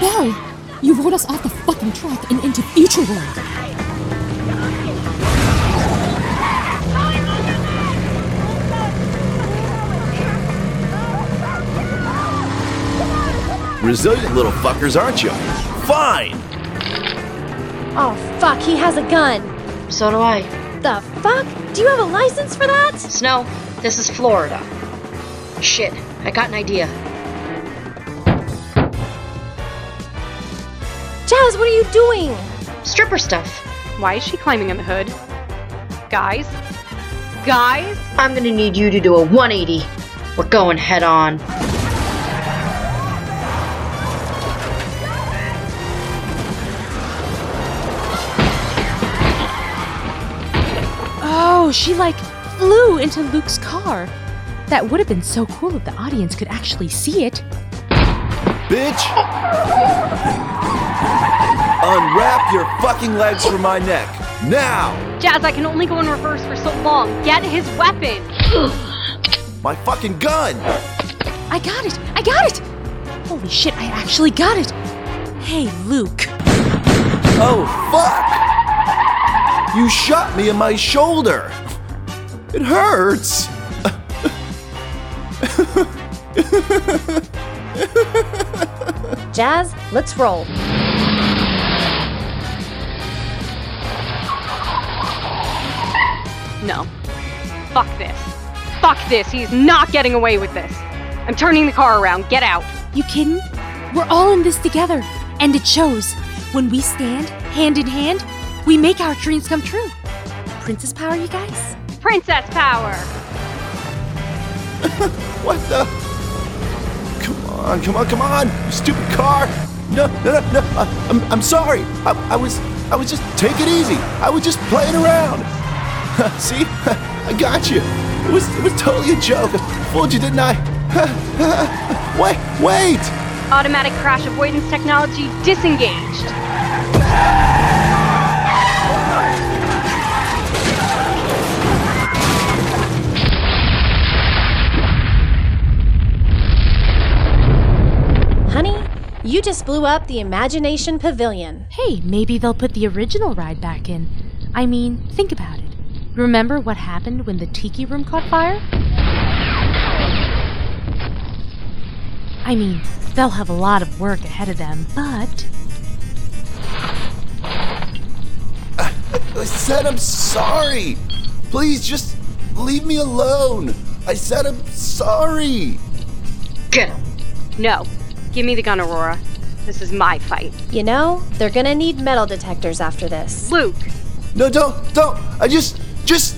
S2: Belle, you rode us off the fucking track and into future world.
S26: Resilient little fuckers, aren't you? Fine!
S53: Oh, fuck, he has a gun.
S52: So do I.
S53: The fuck? Do you have a license for that?
S52: Snow, this is Florida. Shit, I got an idea.
S53: Jazz, what are you doing?
S52: Stripper stuff.
S25: Why is she climbing in the hood? Guys? Guys?
S52: I'm gonna need you to do a 180. We're going head on.
S2: Oh, she like flew into Luke's car. That would have been so cool if the audience could actually see it.
S26: Bitch! Unwrap your fucking legs from my neck. Now!
S25: Jazz, I can only go in reverse for so long. Get his weapon!
S26: My fucking gun!
S2: I got it! I got it! Holy shit, I actually got it! Hey, Luke.
S26: Oh, fuck! You shot me in my shoulder! It hurts!
S53: Jazz, let's roll.
S25: No. Fuck this. Fuck this. He's not getting away with this. I'm turning the car around. Get out.
S2: You kidding? We're all in this together, and it shows. When we stand hand in hand, We make our dreams come true. Princess power, you guys?
S25: Princess power!
S26: What the? Come on, come on, come on! You stupid car! No, no, no, no! I, I'm, I'm sorry. I, I was, I was just take it easy. I was just playing around. See, I got you. It was, it was totally a joke. I fooled you, didn't I? wait, wait!
S25: Automatic crash avoidance technology disengaged.
S15: Honey, you just blew up the Imagination Pavilion.
S2: Hey, maybe they'll put the original ride back in. I mean, think about it. Remember what happened when the tiki room caught fire? I mean, they'll have a lot of work ahead of them, but
S26: I said I'm sorry. Please just leave me alone. I said I'm sorry.
S25: Get him. No. Give me the gun, Aurora. This is my fight.
S15: You know, they're gonna need metal detectors after this.
S25: Luke!
S26: No, don't, don't. I just, just.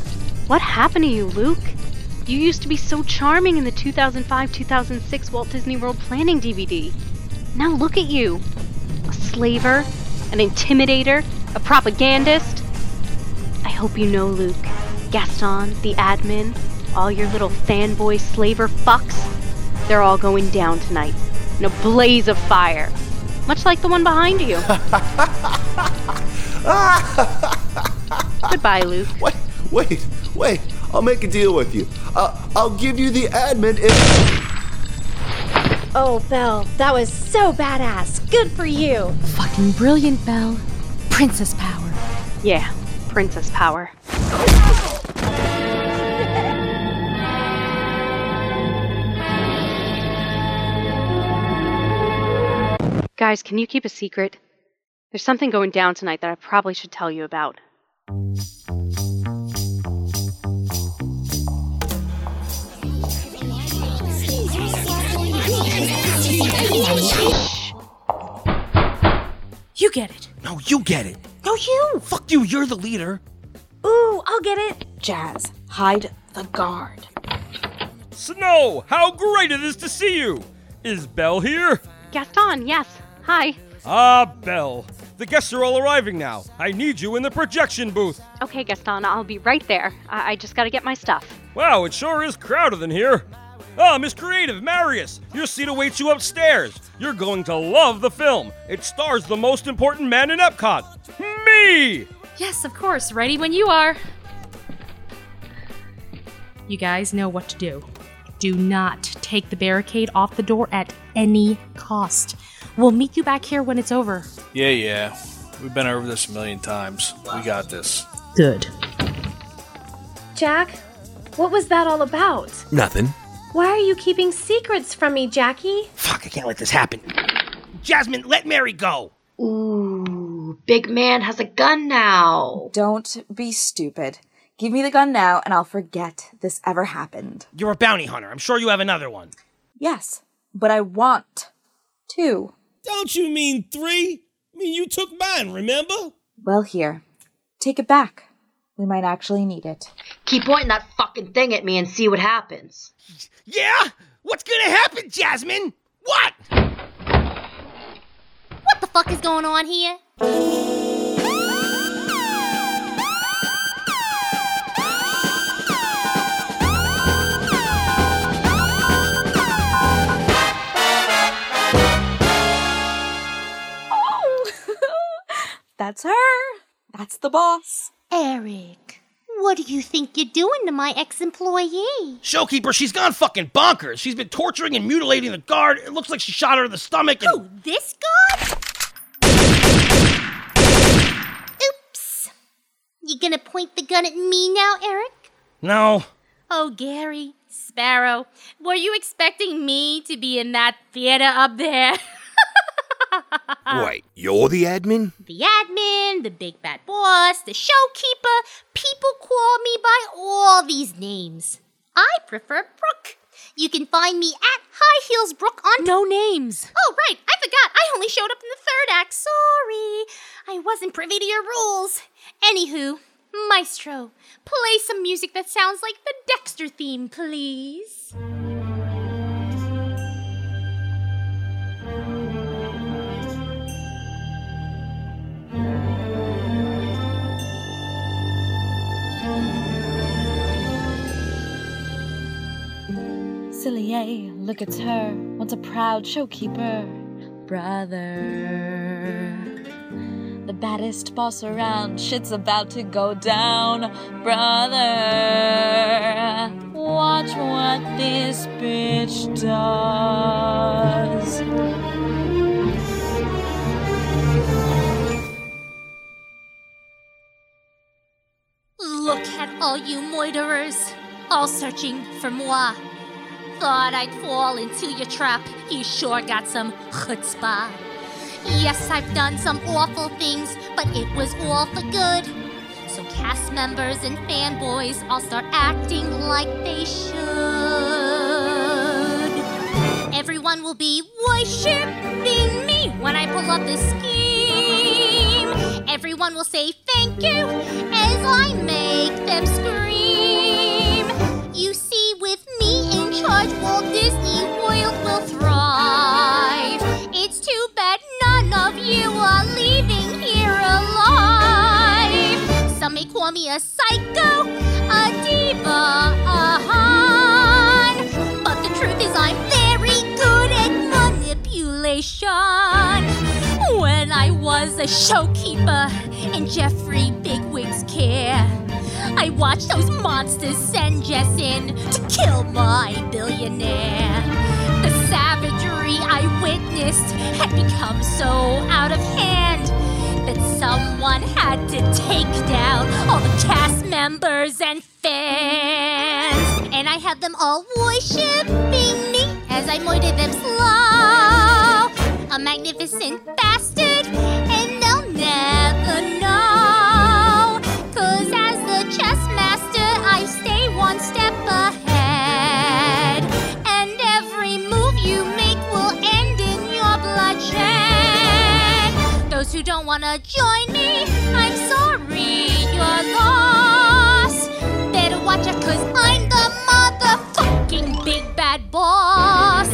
S25: What happened to you, Luke? You used to be so charming in the 2005 2006 Walt Disney World Planning DVD. Now look at you a slaver, an intimidator, a propagandist. I hope you know, Luke. Gaston, the admin, all your little fanboy slaver fucks, they're all going down tonight in a blaze of fire. Much like the one behind you. Goodbye, Luke.
S26: Wait, wait, wait. I'll make a deal with you. Uh, I'll give you the admin if.
S15: Oh, Belle, that was so badass. Good for you.
S2: fucking brilliant, Belle. Princess power.
S25: Yeah, princess power. Guys, can you keep a secret? There's something going down tonight that I probably should tell you about.
S2: You get it.
S1: No, you get it.
S2: No, you.
S1: Fuck you, you're the leader.
S15: Ooh, I'll get it.
S21: Jazz, hide the guard.
S1: Snow, how great it is to see you. Is Belle here?
S25: Gaston, yes. Hi.
S1: Ah, Belle. The guests are all arriving now. I need you in the projection booth.
S25: Okay, Gaston, I'll be right there. I, I just gotta get my stuff.
S1: Wow, it sure is crowded in here. Ah, Miss Creative, Marius, your seat awaits you upstairs. You're going to love the film. It stars the most important man in Epcot. Me!
S2: Yes, of course. Ready when you are. You guys know what to do. Do not take the barricade off the door at any cost. We'll meet you back here when it's over.
S57: Yeah, yeah. We've been over this a million times. We got this.
S2: Good.
S15: Jack, what was that all about?
S58: Nothing.
S15: Why are you keeping secrets from me, Jackie?
S58: Fuck, I can't let this happen. Jasmine, let Mary go.
S52: Ooh, big man has a gun now.
S21: Don't be stupid. Give me the gun now, and I'll forget this ever happened.
S58: You're a bounty hunter. I'm sure you have another one.
S21: Yes, but I want two.
S59: Don't you mean three? I mean, you took mine, remember?
S21: Well, here. Take it back. We might actually need it.
S52: Keep pointing that fucking thing at me and see what happens.
S58: Yeah? What's gonna happen, Jasmine? What?
S60: What the fuck is going on here?
S21: That's her. That's the boss.
S60: Eric, what do you think you're doing to my ex employee?
S58: Showkeeper, she's gone fucking bonkers. She's been torturing and mutilating the guard. It looks like she shot her in the stomach. And...
S60: Who, this guy? Oops. You gonna point the gun at me now, Eric?
S58: No.
S27: Oh, Gary, Sparrow, were you expecting me to be in that theater up there?
S61: Wait, you're the admin?
S27: The admin, the big bad boss, the showkeeper. People call me by all these names. I prefer Brooke. You can find me at High Heels Brook on.
S2: No names.
S27: Oh, right. I forgot. I only showed up in the third act. Sorry. I wasn't privy to your rules. Anywho, Maestro, play some music that sounds like the Dexter theme, please.
S56: Silly eh? look at her, once a proud showkeeper. Brother. The baddest boss around, shit's about to go down. Brother. Watch what this bitch does.
S27: Look at all you moiterers, all searching for moi. Thought I'd fall into your trap. You sure got some chutzpah. Yes, I've done some awful things, but it was all for good. So cast members and fanboys all start acting like they should. Everyone will be worshipping me when I pull up this scheme. Everyone will say thank you as I make them scream. With me in charge, Walt Disney World will thrive. It's too bad none of you are leaving here alive. Some may call me a psycho, a diva, a han. But the truth is, I'm very good at manipulation. When I was a showkeeper in Jeffrey Bigwig's care, I watched those monsters send Jess in The savagery I witnessed had become so out of hand that someone had to take down all the cast members and fans. And I had them all worshipping me as I moited them slow. A magnificent bastard, wanna join me, I'm sorry, you're lost. Better watch out, cause I'm the motherfucking big bad boss.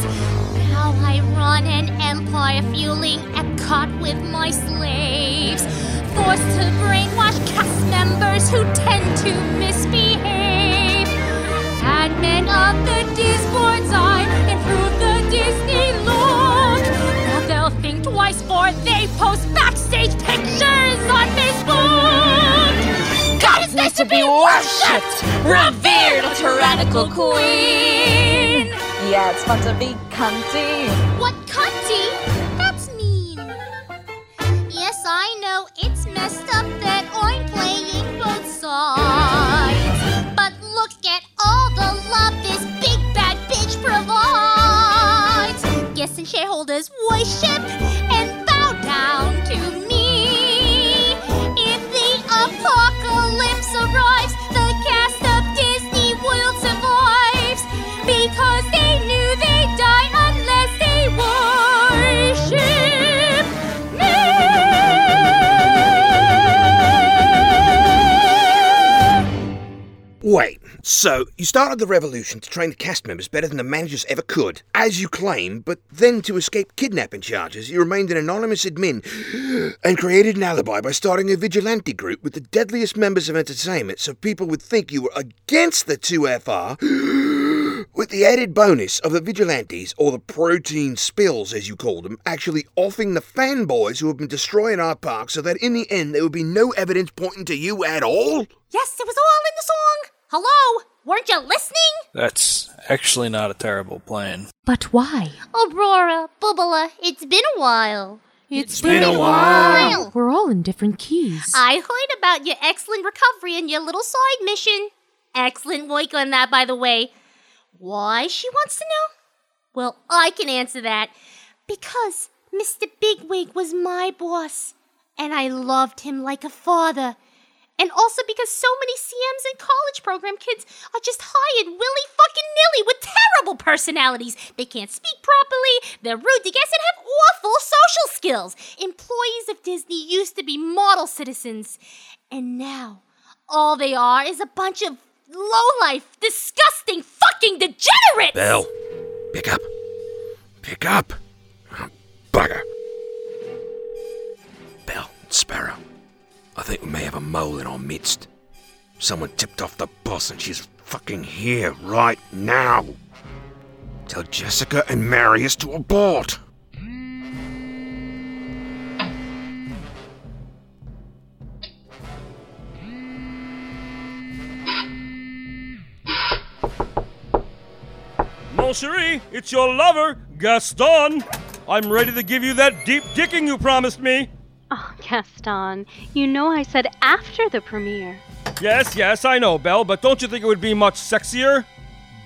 S27: Now I run an empire fueling Epcot with my slaves. Forced to brainwash cast members who tend to misbehave. Admin of the to be worshipped, revered, a tyrannical queen.
S21: Yeah, it's fun to be cunty.
S27: What cunty? That's mean. Yes, I know it's messed up that I'm playing both sides. But look at all the love this big bad bitch provides. Guests and shareholders worship
S61: Wait, so you started the revolution to train the cast members better than the managers ever could, as you claim, but then to escape kidnapping charges, you remained an anonymous admin and created an alibi by starting a vigilante group with the deadliest members of entertainment so people would think you were against the 2FR, with the added bonus of the vigilantes, or the protein spills as you call them, actually offing the fanboys who have been destroying our park so that in the end there would be no evidence pointing to you at all?
S27: Yes, it was all in the song. Hello? Weren't you listening?
S57: That's actually not a terrible plan.
S2: But why?
S27: Aurora, Bubala, it's been a while.
S2: It's
S57: been a while.
S2: We're all in different keys.
S27: I heard about your excellent recovery and your little side mission. Excellent work on that, by the way. Why, she wants to know? Well, I can answer that. Because Mr. Bigwig was my boss, and I loved him like a father.
S2: And also because so many CMs and college program kids are just high and willy fucking nilly with terrible personalities. They can't speak properly, they're rude to guests, and have awful social skills. Employees of Disney used to be model citizens, and now all they are is a bunch of low-life, disgusting fucking degenerates!
S61: Belle, pick up. Pick up. Bugger. Belle, Sparrow. I think we may have a mole in our midst. Someone tipped off the boss and she's fucking here right now. Tell Jessica and Marius to abort.
S1: Mon cherie, it's your lover, Gaston. I'm ready to give you that deep dicking you promised me.
S25: Oh, Gaston, you know I said after the premiere.
S1: Yes, yes, I know, Belle, but don't you think it would be much sexier,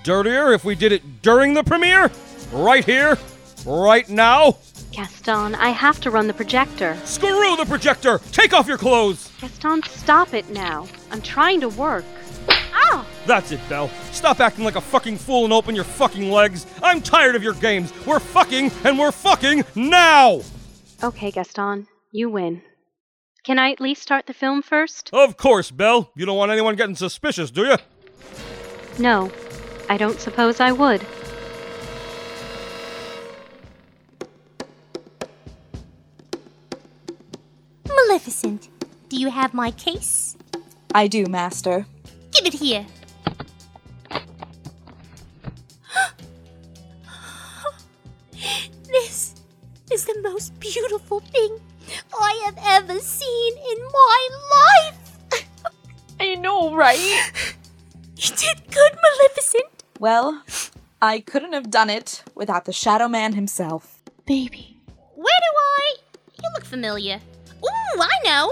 S1: dirtier if we did it during the premiere? Right here? Right now?
S25: Gaston, I have to run the projector.
S1: Screw the projector! Take off your clothes!
S25: Gaston, stop it now. I'm trying to work. Ow!
S1: That's it, Belle. Stop acting like a fucking fool and open your fucking legs. I'm tired of your games. We're fucking and we're fucking now!
S25: Okay, Gaston, you win. Can I at least start the film first?
S1: Of course, Belle. You don't want anyone getting suspicious, do you?
S25: No, I don't suppose I would.
S27: Maleficent, do you have my case?
S21: I do, Master.
S27: Give it here. this is the most beautiful thing I have ever seen in my life.
S21: I know, right?
S27: You did good, Maleficent.
S21: Well, I couldn't have done it without the Shadow Man himself.
S27: Baby. Where do I? You look familiar. Ooh, I know.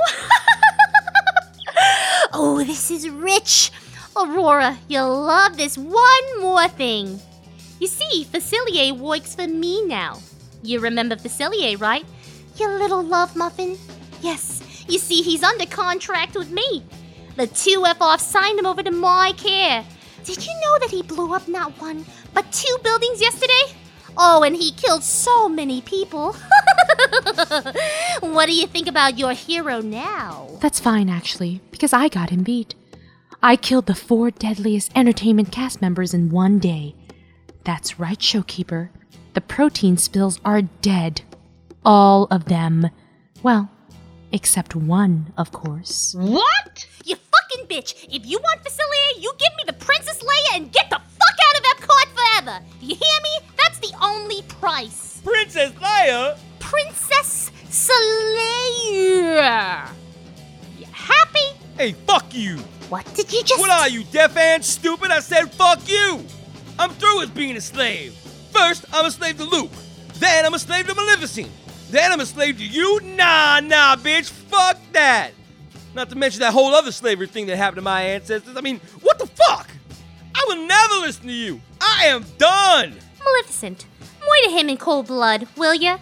S27: oh, this is rich. Aurora, you'll love this one more thing. You see, Facilier works for me now. You remember Facilier, right? Your little love muffin? Yes, you see, he's under contract with me. The 2FR signed him over to my care. Did you know that he blew up not one, but two buildings yesterday? Oh, and he killed so many people. what do you think about your hero now?
S2: That's fine, actually, because I got him beat. I killed the four deadliest entertainment cast members in one day. That's right, Showkeeper. The protein spills are dead. All of them. Well, except one, of course.
S27: What? You fucking bitch! If you want Facilier, you give me the Princess Leia and get the fuck out of Epcot forever! Do you hear me? That's the only price.
S1: Princess Leia?
S27: Princess Leia! You happy?
S1: Hey, fuck you!
S27: What did you just.
S1: What are you, deaf and stupid? I said fuck you! I'm through with being a slave. First, I'm a slave to Luke. Then I'm a slave to Maleficent. Then I'm a slave to you? Nah, nah, bitch. Fuck that. Not to mention that whole other slavery thing that happened to my ancestors. I mean, what the fuck? I will never listen to you. I am done.
S27: Maleficent, murder him in cold blood, will ya?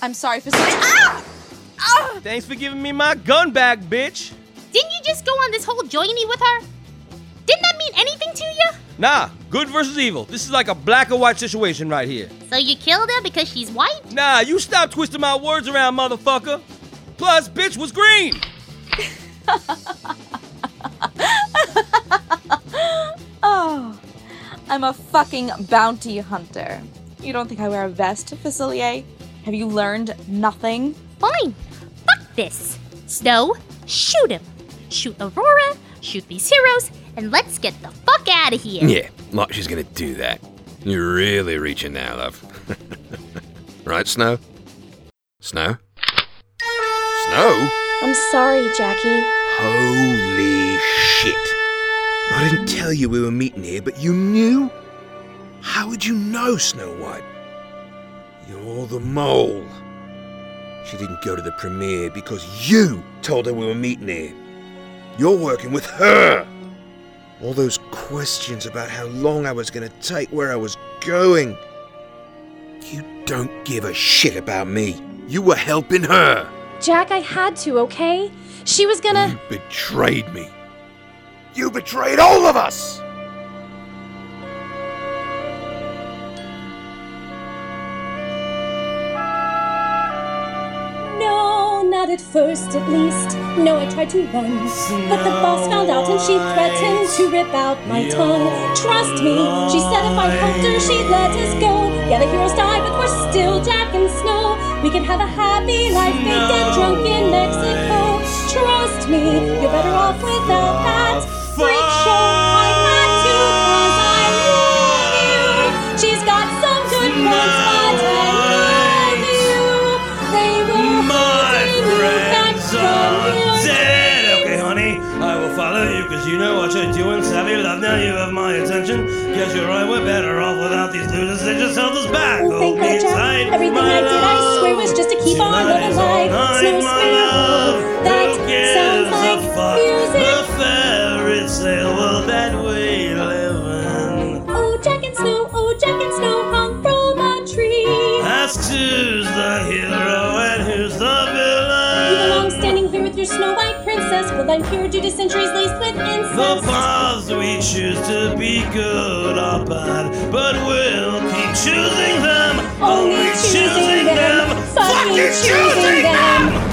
S21: I'm sorry, Facilier. Ah!
S27: Ah!
S1: Thanks for giving me my gun back, bitch.
S27: Didn't you just go on this whole journey with her? Didn't that mean anything to you?
S1: Nah, good versus evil. This is like a black or white situation right here.
S27: So you killed her because she's white?
S1: Nah, you stop twisting my words around, motherfucker. Plus, bitch was green.
S21: oh, I'm a fucking bounty hunter. You don't think I wear a vest, Facilier? Have you learned nothing?
S27: Fine. Fuck this. Snow, shoot him. Shoot Aurora, shoot these heroes, and let's get the fuck out of here.
S61: Yeah, like she's gonna do that. You're really reaching now, love. right, Snow? Snow? Snow?
S15: I'm sorry, Jackie.
S61: Holy shit. I didn't tell you we were meeting here, but you knew? How would you know, Snow White? You're the mole. She didn't go to the premiere because you told her we were meeting here. You're working with her. All those questions about how long I was going to take, where I was going. You don't give a shit about me. You were helping her.
S53: Jack, I had to, okay? She was gonna.
S61: You Betrayed me. You betrayed all of us!
S51: Not at first at least. No, I tried to run. But the boss found out and she threatened to rip out my tongue. Trust me, she said if I helped her, she'd let us go. Yeah, the heroes die, but we're still Jack and Snow. We can have a happy life, baked and drunk in Mexico. Trust me, you're better off without that freak show. I had to, cause I love you. She's got some good points, you
S1: know what you're doing. Savvy love, now you have my attention. Guess you're right, we're better off without these losers. They just held us back.
S51: Oh, thank God, Jack. Everything
S1: my
S51: I did, I swear, was just to keep our love
S1: Tonight is all
S51: alive.
S1: night,
S51: Snow
S1: my love.
S51: that sounds
S1: a
S51: like music.
S1: The fairy tale world that we live in.
S51: Oh, Jack and Snow, oh, Jack and Snow hung from a tree.
S1: Ask who's the hero and who's the villain.
S51: You belong standing here with your Snow White princess. Well, I'm here due to centuries laced with
S1: The paths we choose to be good or bad, but we'll keep choosing them. Only choosing them. Fucking choosing them. There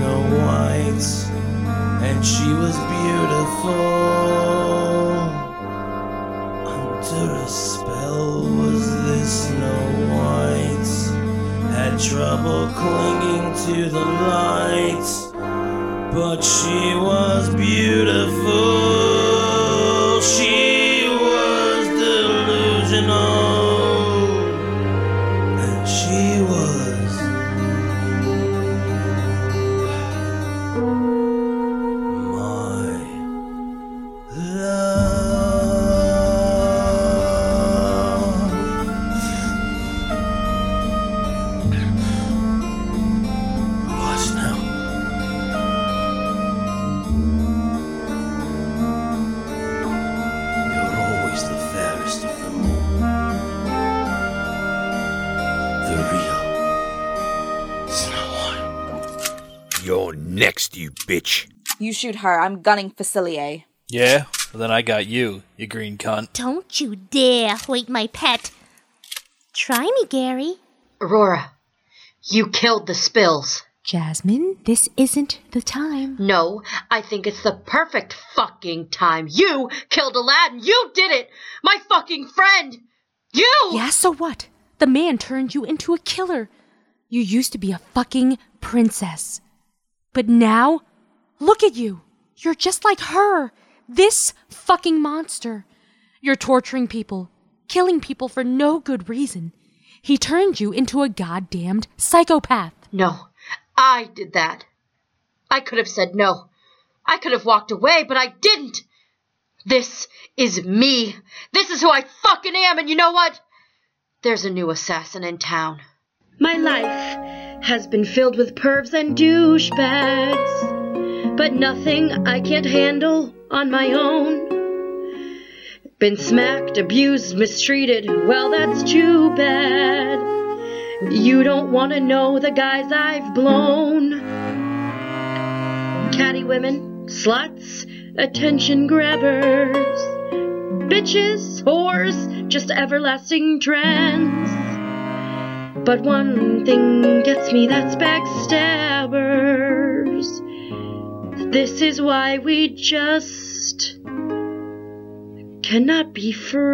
S1: Snow White, and she was beautiful. Under a spell was this Snow White, had trouble clinging to the light, but she
S61: bitch.
S21: You shoot her. I'm gunning Facilier.
S57: Yeah? Well, then I got you, you green cunt.
S48: Don't you dare wake my pet. Try me, Gary.
S6: Aurora, you killed the spills.
S2: Jasmine, this isn't the time.
S6: No, I think it's the perfect fucking time. You killed Aladdin. You did it. My fucking friend. You.
S2: Yeah, so what? The man turned you into a killer. You used to be a fucking princess. But now, look at you. You're just like her. This fucking monster. You're torturing people, killing people for no good reason. He turned you into a goddamned psychopath.
S6: No, I did that. I could have said no. I could have walked away, but I didn't. This is me. This is who I fucking am, and you know what? There's a new assassin in town. My life has been filled with pervs and douchebags, but nothing I can't handle on my own. Been smacked, abused, mistreated, well, that's too bad. You don't want to know the guys I've blown. Catty women, sluts, attention grabbers, bitches, whores, just everlasting trends. But one thing gets me that's backstabbers. This is why we just cannot be friends.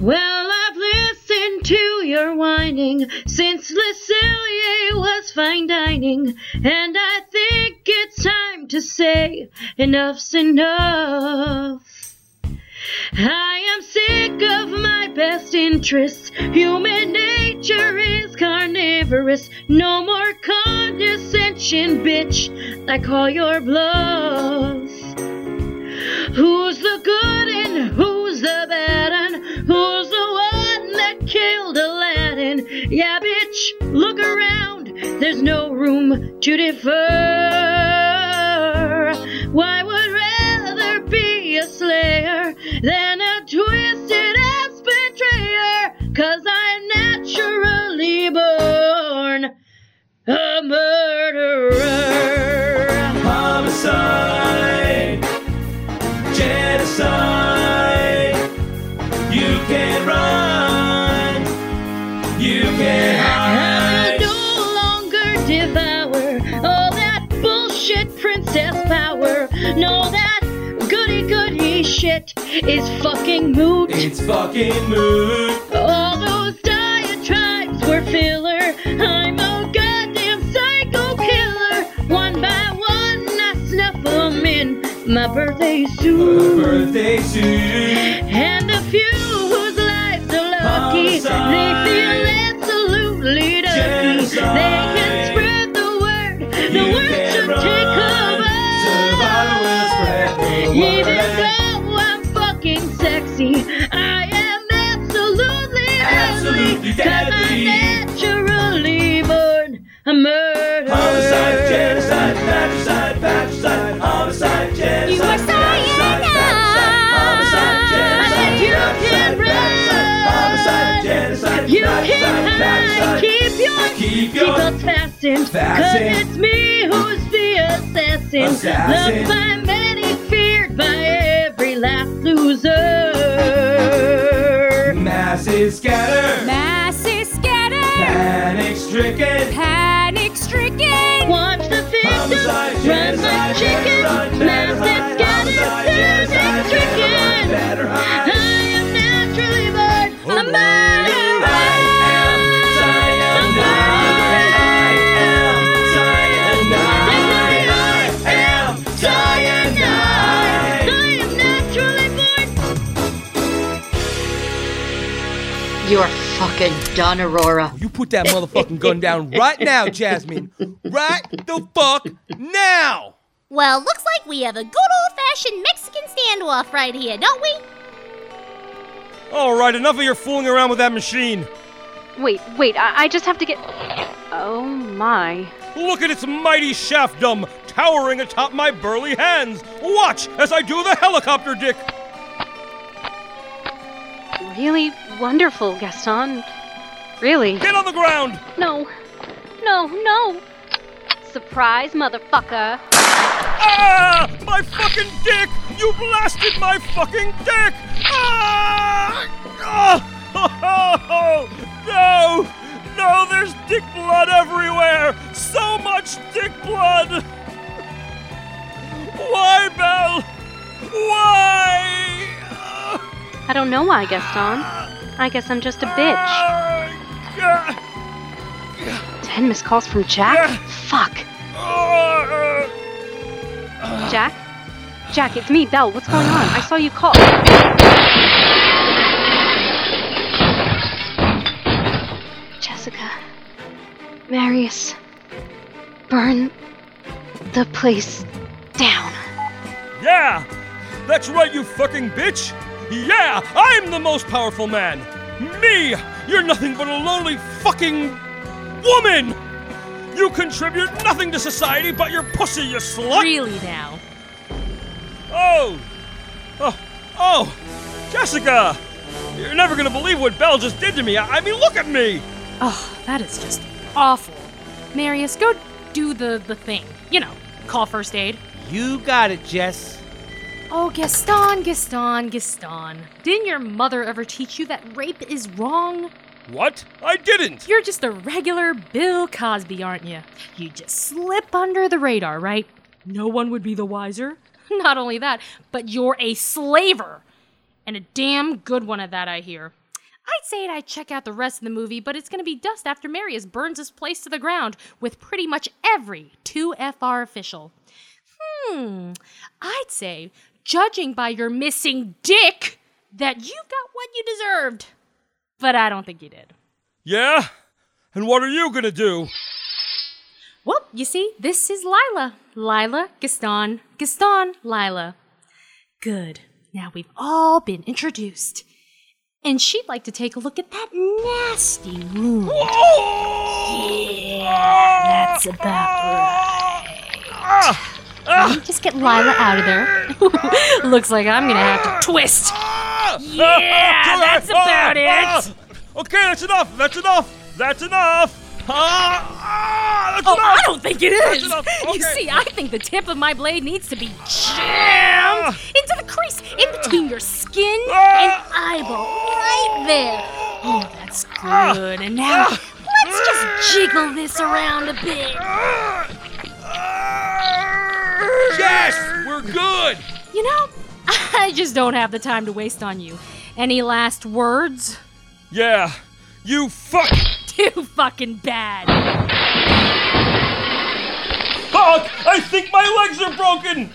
S6: Well, I've listened to your whining since Lucilier was fine dining, and I think it's time to say enough's enough. I am sick of my best interests. Human nature is carnivorous. No more condescension, bitch. I call your bluff. Who's the good and who's the bad and who's the one that killed Aladdin? Yeah, bitch, look around. There's no room to defer. Why would a slayer than a twisted ass betrayer? Cause I'm naturally born a murderer.
S1: Homicide, genocide. You can't run, you can hide.
S6: no longer devour all that bullshit princess power. No, that shit is fucking moot.
S1: It's fucking moot.
S6: All those diatribes were filler. I'm a goddamn psycho killer. One by one, I snuff them in my birthday suit.
S1: Birthday suit.
S6: And a few whose lives are lucky, they feel absolutely ducky. They can I am absolutely
S1: Absolutely
S6: deadly. I'm naturally born a murderer.
S1: Homicide, genocide, patricide, patricide, homicide, genocide.
S6: You are
S1: patricide, homicide, genocide,
S6: you can
S1: patricide, homicide, genocide,
S6: You can hide, keep your
S1: Keep your
S6: seatbelts fastened,
S1: fastened.
S6: cause it's me who's the assassin.
S1: Assassin.
S6: Loved by many,
S1: Masses scatter,
S13: Masses scatter,
S1: panic stricken.
S52: Fucking done, Aurora.
S40: You put that motherfucking gun down right now, Jasmine. Right the fuck now.
S27: Well, looks like we have a good old fashioned Mexican standoff right here, don't we?
S40: All right, enough of your fooling around with that machine.
S25: Wait, wait, I, I just have to get. Oh my.
S40: Look at its mighty shaftdom towering atop my burly hands. Watch as I do the helicopter dick.
S25: Really wonderful, Gaston. Really.
S40: Get on the ground.
S25: No. No, no. Surprise, motherfucker.
S40: Ah! My fucking dick! You blasted my fucking dick! Ah! Oh! No! No, there's dick blood everywhere! So much dick blood! Why, Belle? Why?
S25: I don't know why, Gaston. I guess I'm just a bitch. Ten missed calls from Jack? Fuck. Jack? Jack, it's me, Belle. What's going on? I saw you call. Jessica. Marius. Burn the place down.
S40: Yeah! That's right, you fucking bitch! Yeah! I'm the most powerful man! Me! You're nothing but a lonely fucking woman! You contribute nothing to society but your pussy, you slut!
S2: Really now?
S40: Oh! Oh! Oh! Jessica! You're never gonna believe what Belle just did to me. I I mean, look at me!
S2: Oh, that is just awful. Marius, go do the, the thing. You know, call first aid.
S40: You got it, Jess.
S2: Oh, Gaston, Gaston, Gaston. Didn't your mother ever teach you that rape is wrong?
S40: What? I didn't!
S2: You're just a regular Bill Cosby, aren't you? You just slip under the radar, right? No one would be the wiser. Not only that, but you're a slaver. And a damn good one at that, I hear. I'd say I'd check out the rest of the movie, but it's gonna be dust after Marius burns his place to the ground with pretty much every 2FR official. Hmm, I'd say, judging by your missing dick, that you got what you deserved. But I don't think you did.
S40: Yeah? And what are you gonna do?
S2: Well, you see, this is Lila. Lila, Gaston, Gaston, Lila. Good. Now we've all been introduced. And she'd like to take a look at that nasty wound. Yeah, that's about right. Ah! Let me just get Lila out of there. Looks like I'm gonna have to twist. Yeah, that's about ah, it. Ah.
S40: Okay, that's enough. That's enough. That's enough. Ah, ah, that's
S2: Oh,
S40: enough.
S2: I don't think it is.
S40: Is.
S2: You see, I think the tip of my blade needs to be jammed ah. into the crease in between your skin and eyeball, right there. Oh, that's good. And now let's just jiggle this around a bit.
S40: Yes, we're good.
S2: You know, I just don't have the time to waste on you. Any last words?
S40: Yeah, you fuck.
S2: Too fucking bad.
S40: Fuck! I think my legs are broken.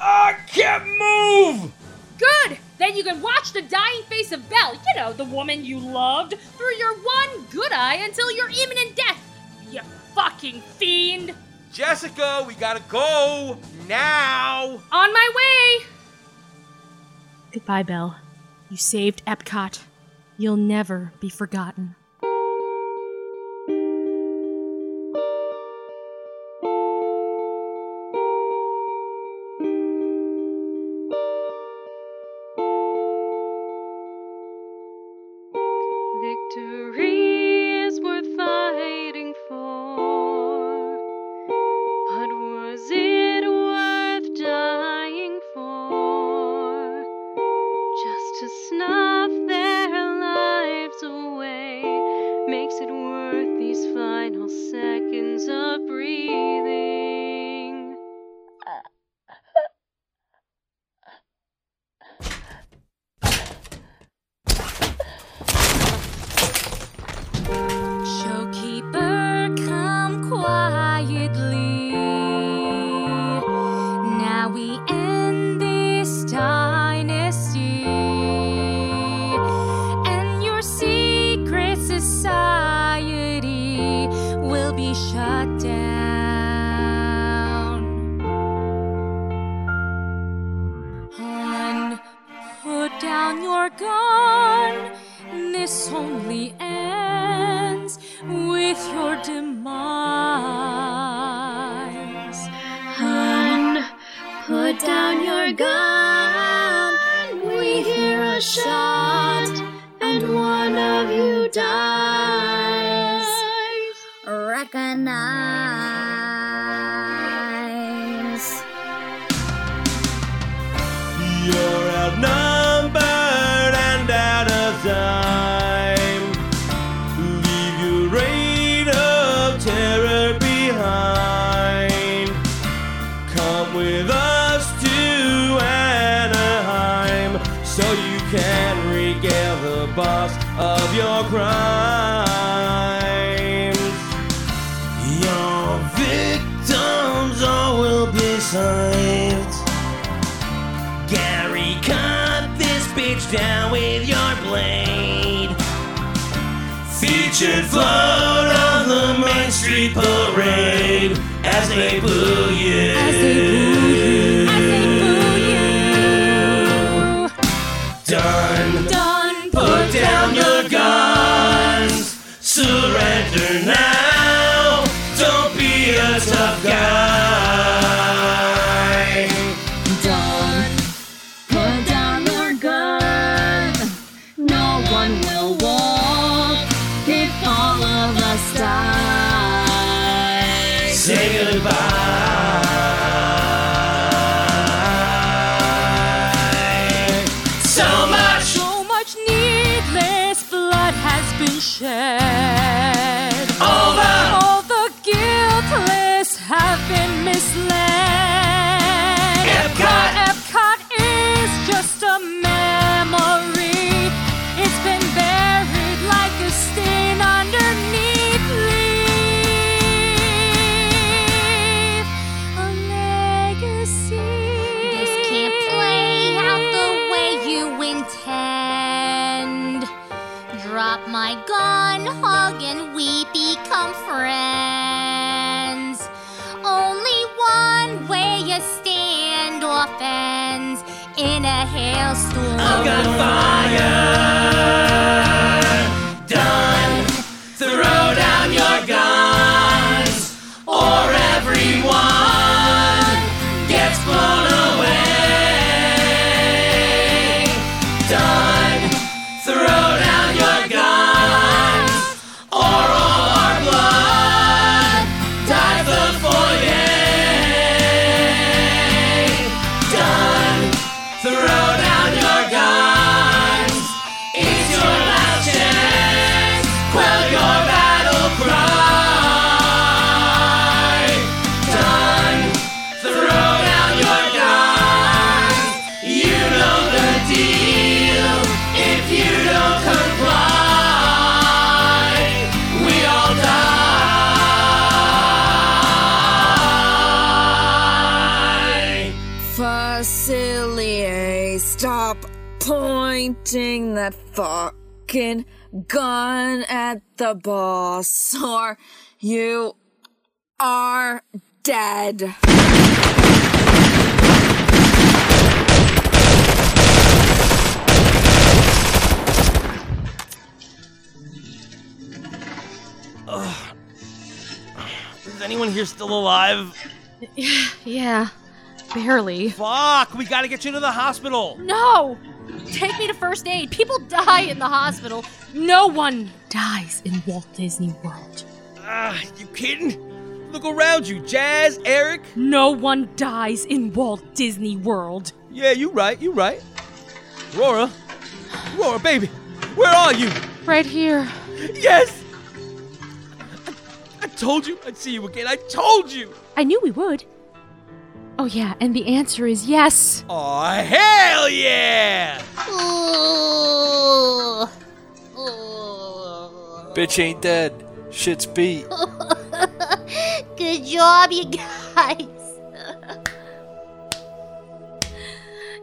S40: I can't move.
S2: Good! Then you can watch the dying face of Belle, you know, the woman you loved, through your one good eye until your imminent death. You fucking fiend!
S1: Jessica, we gotta go now.
S2: On my way! Goodbye, Belle. You saved Epcot. You'll never be forgotten.
S27: With your demise.
S6: Hun, put down your gun. We hear a shot,
S1: float on the Main Street Parade as they boo I've got fire.
S62: Fucking gun at the boss, or you are dead.
S1: Ugh. Is anyone here still alive?
S2: Yeah, barely.
S1: Fuck, we gotta get you to the hospital.
S2: No! Take me to first aid. People die in the hospital. No one dies in Walt Disney World.
S1: Ah, you kidding? Look around you, Jazz, Eric.
S2: No one dies in Walt Disney World.
S1: Yeah, you right, you right. Aurora, Aurora, baby, where are you?
S2: Right here.
S1: Yes! I, I told you I'd see you again. I told you!
S2: I knew we would. Oh, yeah, and the answer is yes.
S1: Oh, hell yeah!
S57: Bitch ain't dead. Shit's beat.
S27: Good job, you guys.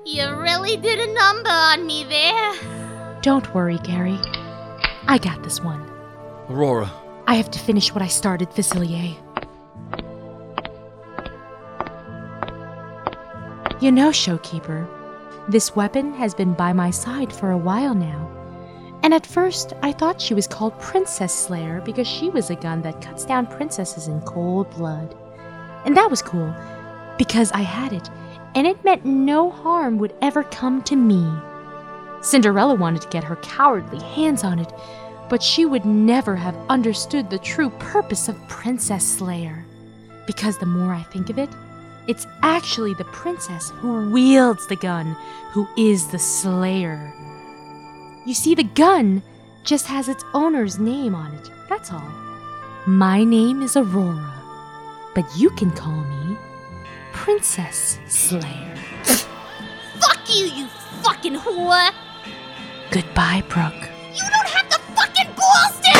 S27: you really did a number on me there.
S2: Don't worry, Gary. I got this one.
S1: Aurora,
S2: I have to finish what I started, Facilier. You know, Showkeeper, this weapon has been by my side for a while now. And at first, I thought she was called Princess Slayer because she was a gun that cuts down princesses in cold blood. And that was cool, because I had it, and it meant no harm would ever come to me. Cinderella wanted to get her cowardly hands on it, but she would never have understood the true purpose of Princess Slayer. Because the more I think of it, it's actually the princess who wields the gun who is the Slayer. You see, the gun just has its owner's name on it, that's all. My name is Aurora, but you can call me Princess Slayer.
S27: Fuck you, you fucking whore.
S2: Goodbye, Brooke.
S27: You don't have the fucking balls to.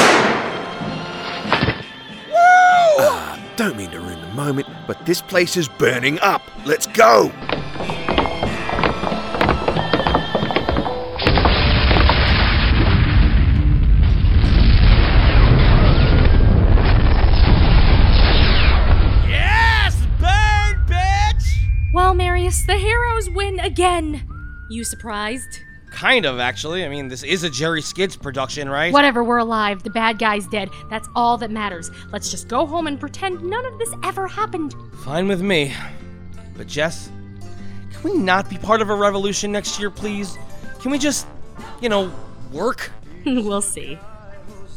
S61: Ah, don't mean to ruin the moment, but this place is burning up. Let's go!
S1: Yes, burn, bitch!
S2: Well, Marius, the heroes win again. You surprised?
S1: Kind of, actually. I mean, this is a Jerry Skids production, right?
S2: Whatever, we're alive. The bad guy's dead. That's all that matters. Let's just go home and pretend none of this ever happened.
S1: Fine with me. But Jess, can we not be part of a revolution next year, please? Can we just, you know, work?
S2: we'll see.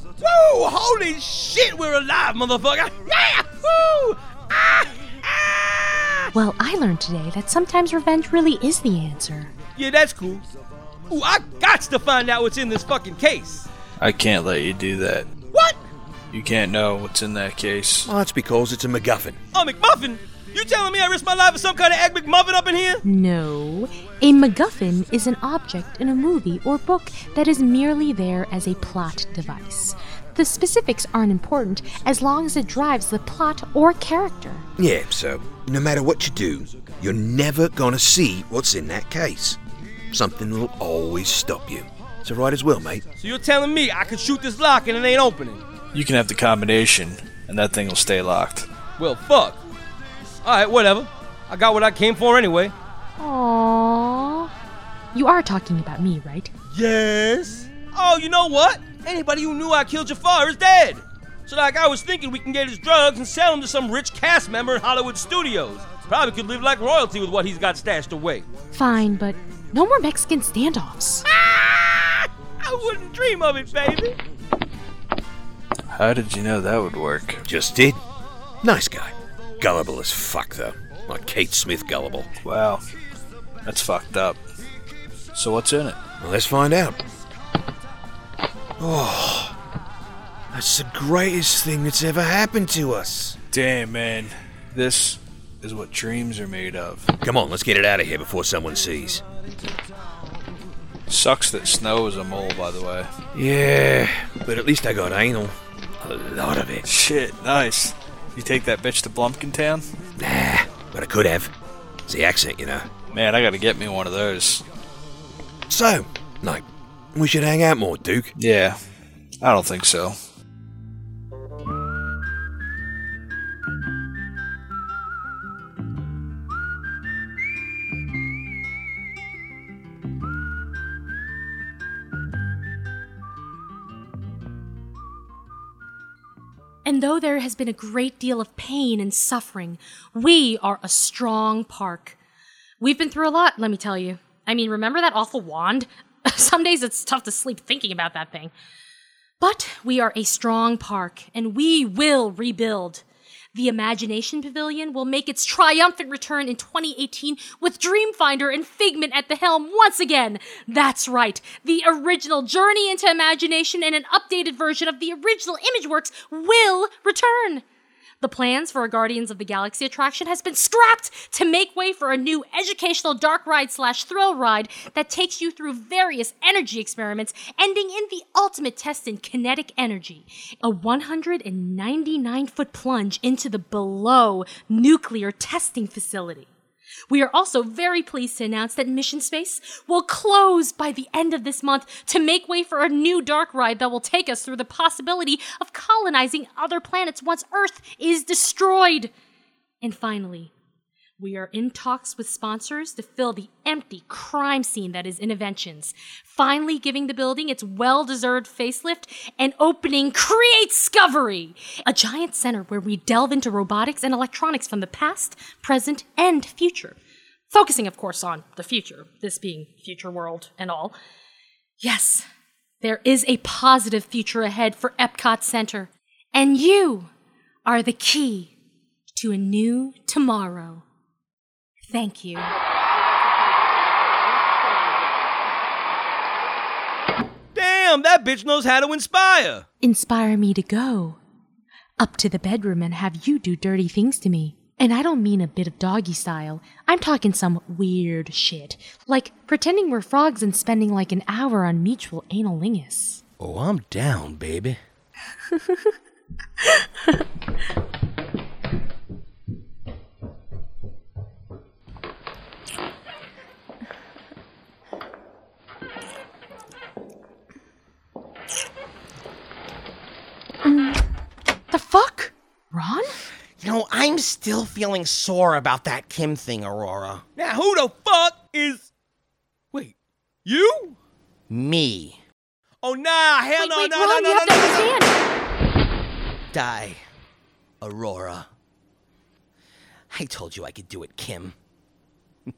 S1: Woo! Holy shit, we're alive, motherfucker! Yeah! Woo! Ah! Ah!
S2: Well, I learned today that sometimes revenge really is the answer.
S1: Yeah, that's cool. Ooh, I got to find out what's in this fucking case.
S57: I can't let you do that.
S1: What?
S57: You can't know what's in that case.
S61: Well, that's because it's a MacGuffin.
S1: Oh, McMuffin? You telling me I risked my life for some kind of egg McMuffin up in here?
S2: No. A MacGuffin is an object in a movie or book that is merely there as a plot device. The specifics aren't important as long as it drives the plot or character.
S61: Yeah, so no matter what you do, you're never gonna see what's in that case. Something will always stop you. So right as well, mate.
S1: So you're telling me I can shoot this lock and it ain't opening?
S57: You can have the combination, and that thing will stay locked.
S1: Well, fuck. Alright, whatever. I got what I came for anyway.
S2: Aww. You are talking about me, right?
S1: Yes. Oh, you know what? Anybody who knew I killed Jafar is dead. So, like, I was thinking we can get his drugs and sell them to some rich cast member in Hollywood studios. Probably could live like royalty with what he's got stashed away.
S2: Fine, but no more Mexican standoffs. Ah!
S1: I wouldn't dream of it, baby.
S57: How did you know that would work?
S61: Just did. Nice guy. Gullible as fuck, though. Like Kate Smith gullible.
S57: Wow. That's fucked up. So what's in it?
S61: Well, let's find out. Oh, that's the greatest thing that's ever happened to us.
S57: Damn, man. This is what dreams are made of.
S61: Come on, let's get it out of here before someone sees.
S57: Sucks that snow is a mole, by the way.
S61: Yeah, but at least I got anal. A lot of it.
S57: Shit, nice. You take that bitch to Blumpkin Town?
S61: Nah, but I could have. It's the accent, you know.
S57: Man, I gotta get me one of those.
S61: So, Like, we should hang out more, Duke.
S57: Yeah, I don't think so.
S2: And though there has been a great deal of pain and suffering, we are a strong park. We've been through a lot, let me tell you. I mean, remember that awful wand? Some days it's tough to sleep thinking about that thing. But we are a strong park, and we will rebuild. The Imagination Pavilion will make its triumphant return in 2018 with Dreamfinder and Figment at the helm once again. That's right, the original Journey into Imagination and an updated version of the original ImageWorks will return. The plans for a Guardians of the Galaxy attraction has been scrapped to make way for a new educational dark ride slash thrill ride that takes you through various energy experiments, ending in the ultimate test in kinetic energy. A 199 foot plunge into the below nuclear testing facility. We are also very pleased to announce that Mission Space will close by the end of this month to make way for a new dark ride that will take us through the possibility of colonizing other planets once Earth is destroyed. And finally, we are in talks with sponsors to fill the empty crime scene that is Innoventions, finally giving the building its well deserved facelift and opening Create Discovery, a giant center where we delve into robotics and electronics from the past, present, and future. Focusing, of course, on the future, this being future world and all. Yes, there is a positive future ahead for Epcot Center, and you are the key to a new tomorrow. Thank you.
S1: Damn, that bitch knows how to inspire.
S2: Inspire me to go up to the bedroom and have you do dirty things to me. And I don't mean a bit of doggy style. I'm talking some weird shit. Like pretending we're frogs and spending like an hour on mutual analingus.
S1: Oh, I'm down, baby.
S2: The fuck? Ron?
S27: You know, I'm still feeling sore about that Kim thing, Aurora.
S1: Now, who the fuck is. Wait, you?
S27: Me.
S1: Oh, nah, hell
S2: Wait,
S1: no,
S2: wait,
S1: no,
S2: Ron,
S1: no,
S2: you
S1: no,
S2: have
S1: no,
S2: to
S1: no, no.
S2: understand.
S27: Die, Aurora. I told you I could do it, Kim.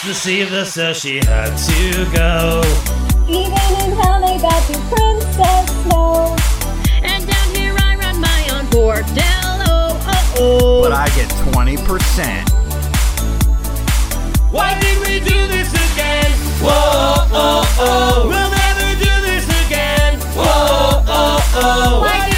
S27: just
S57: received her,
S1: so she had to go.
S51: Even in hell, they got you, Princess Snow.
S6: And down here, I run my own bordello. Oh, oh.
S63: But I get 20%.
S1: Why did we do this again? Whoa, oh, oh. We'll never do this again. Whoa, oh, oh. Why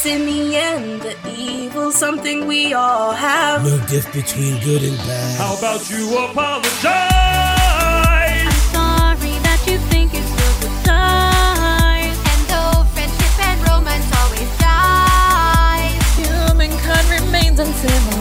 S1: Yes, in the end, the evil something we all have. No diff between good and bad. How about
S62: you apologize? I'm sorry that you think it's worth the
S44: time. And though friendship and romance
S1: always die, humankind remains until.